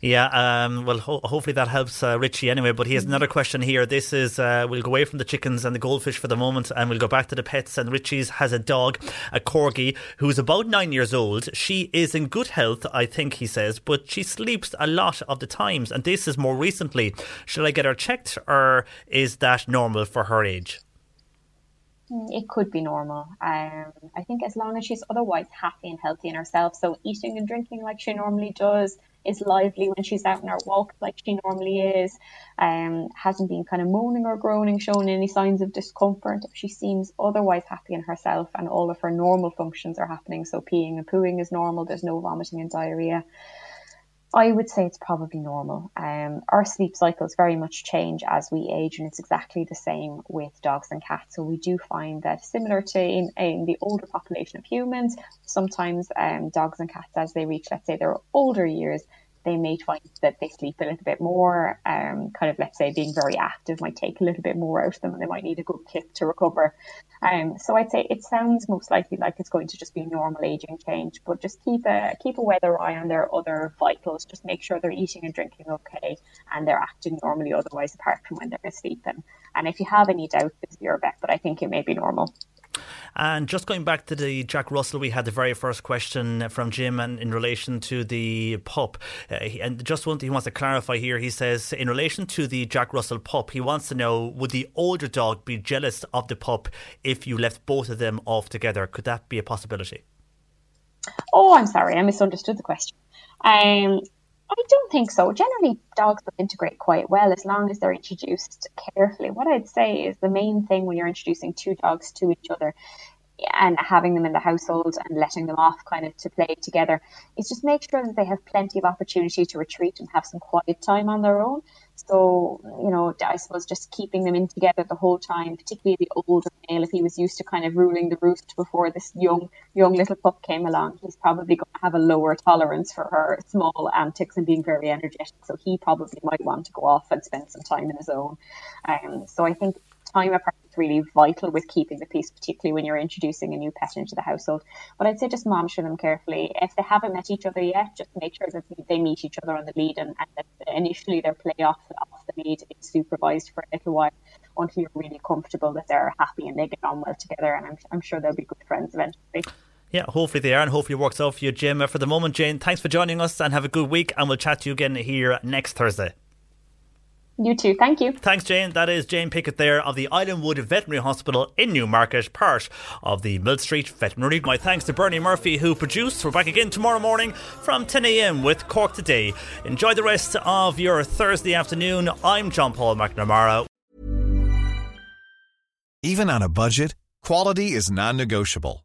Yeah, um, well, ho- hopefully that helps uh, Richie anyway. But he has another question here. This is uh, we'll go away from the chickens and the goldfish for the moment, and we'll go back to the pets. And Richie's has a dog, a corgi, who's about nine years old. She is in good health, I think he says, but she sleeps a lot of the times. And this is more recently. Should I get her checked, or is that normal for her age? Mm, it could be normal. Um, I think as long as she's otherwise happy and healthy in herself, so eating and drinking like she normally does, is lively when she's out on her walk like she normally is, um, hasn't been kind of moaning or groaning, showing any signs of discomfort. She seems otherwise happy in herself and all of her normal functions are happening. So peeing and pooing is normal, there's no vomiting and diarrhea. I would say it's probably normal. Um, our sleep cycles very much change as we age, and it's exactly the same with dogs and cats. So we do find that similar to in, in the older population of humans, sometimes um, dogs and cats, as they reach, let's say, their older years, they may find that they sleep a little bit more. Um, kind of, let's say, being very active might take a little bit more out of them, and they might need a good kick to recover. Um, so I'd say it sounds most likely like it's going to just be normal aging change, but just keep a keep a weather eye on their other vitals. Just make sure they're eating and drinking okay, and they're acting normally. Otherwise, apart from when they're asleep. And, and if you have any doubt, visit your vet. But I think it may be normal. And just going back to the Jack Russell, we had the very first question from Jim and in relation to the pup. Uh, and just thing he wants to clarify here. He says, in relation to the Jack Russell pup, he wants to know would the older dog be jealous of the pup if you left both of them off together? Could that be a possibility? Oh, I'm sorry, I misunderstood the question. Um, I don't think so. Generally, dogs will integrate quite well as long as they're introduced carefully. What I'd say is the main thing when you're introducing two dogs to each other and having them in the household and letting them off kind of to play together is just make sure that they have plenty of opportunity to retreat and have some quiet time on their own. So, you know, I suppose just keeping them in together the whole time, particularly the older male, if he was used to kind of ruling the roost before this young, young little pup came along, he's probably going to have a lower tolerance for her small antics and being very energetic. So he probably might want to go off and spend some time in his own. Um, so I think time apart is really vital with keeping the peace, particularly when you're introducing a new pet into the household. But I'd say just monitor them carefully. If they haven't met each other yet, just make sure that they meet each other on the lead and, and that initially their play off, off the lead is supervised for a little while until you're really comfortable that they're happy and they get on well together. And I'm, I'm sure they'll be good friends eventually. Yeah, hopefully they are, and hopefully it works out for you, Jim. For the moment, Jane, thanks for joining us and have a good week, and we'll chat to you again here next Thursday. You too. Thank you. Thanks, Jane. That is Jane Pickett there of the Islandwood Veterinary Hospital in Newmarket, part of the Millstreet Veterinary. My thanks to Bernie Murphy, who produced. We're back again tomorrow morning from 10 a.m. with Cork Today. Enjoy the rest of your Thursday afternoon. I'm John Paul McNamara. Even on a budget, quality is non-negotiable.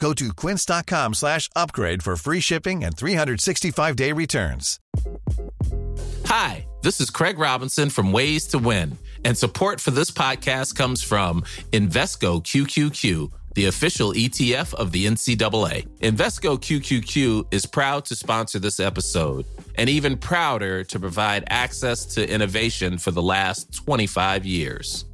Go to quince.com slash upgrade for free shipping and 365-day returns. Hi, this is Craig Robinson from Ways to Win, and support for this podcast comes from Invesco QQQ, the official ETF of the NCAA. Invesco QQQ is proud to sponsor this episode, and even prouder to provide access to innovation for the last 25 years.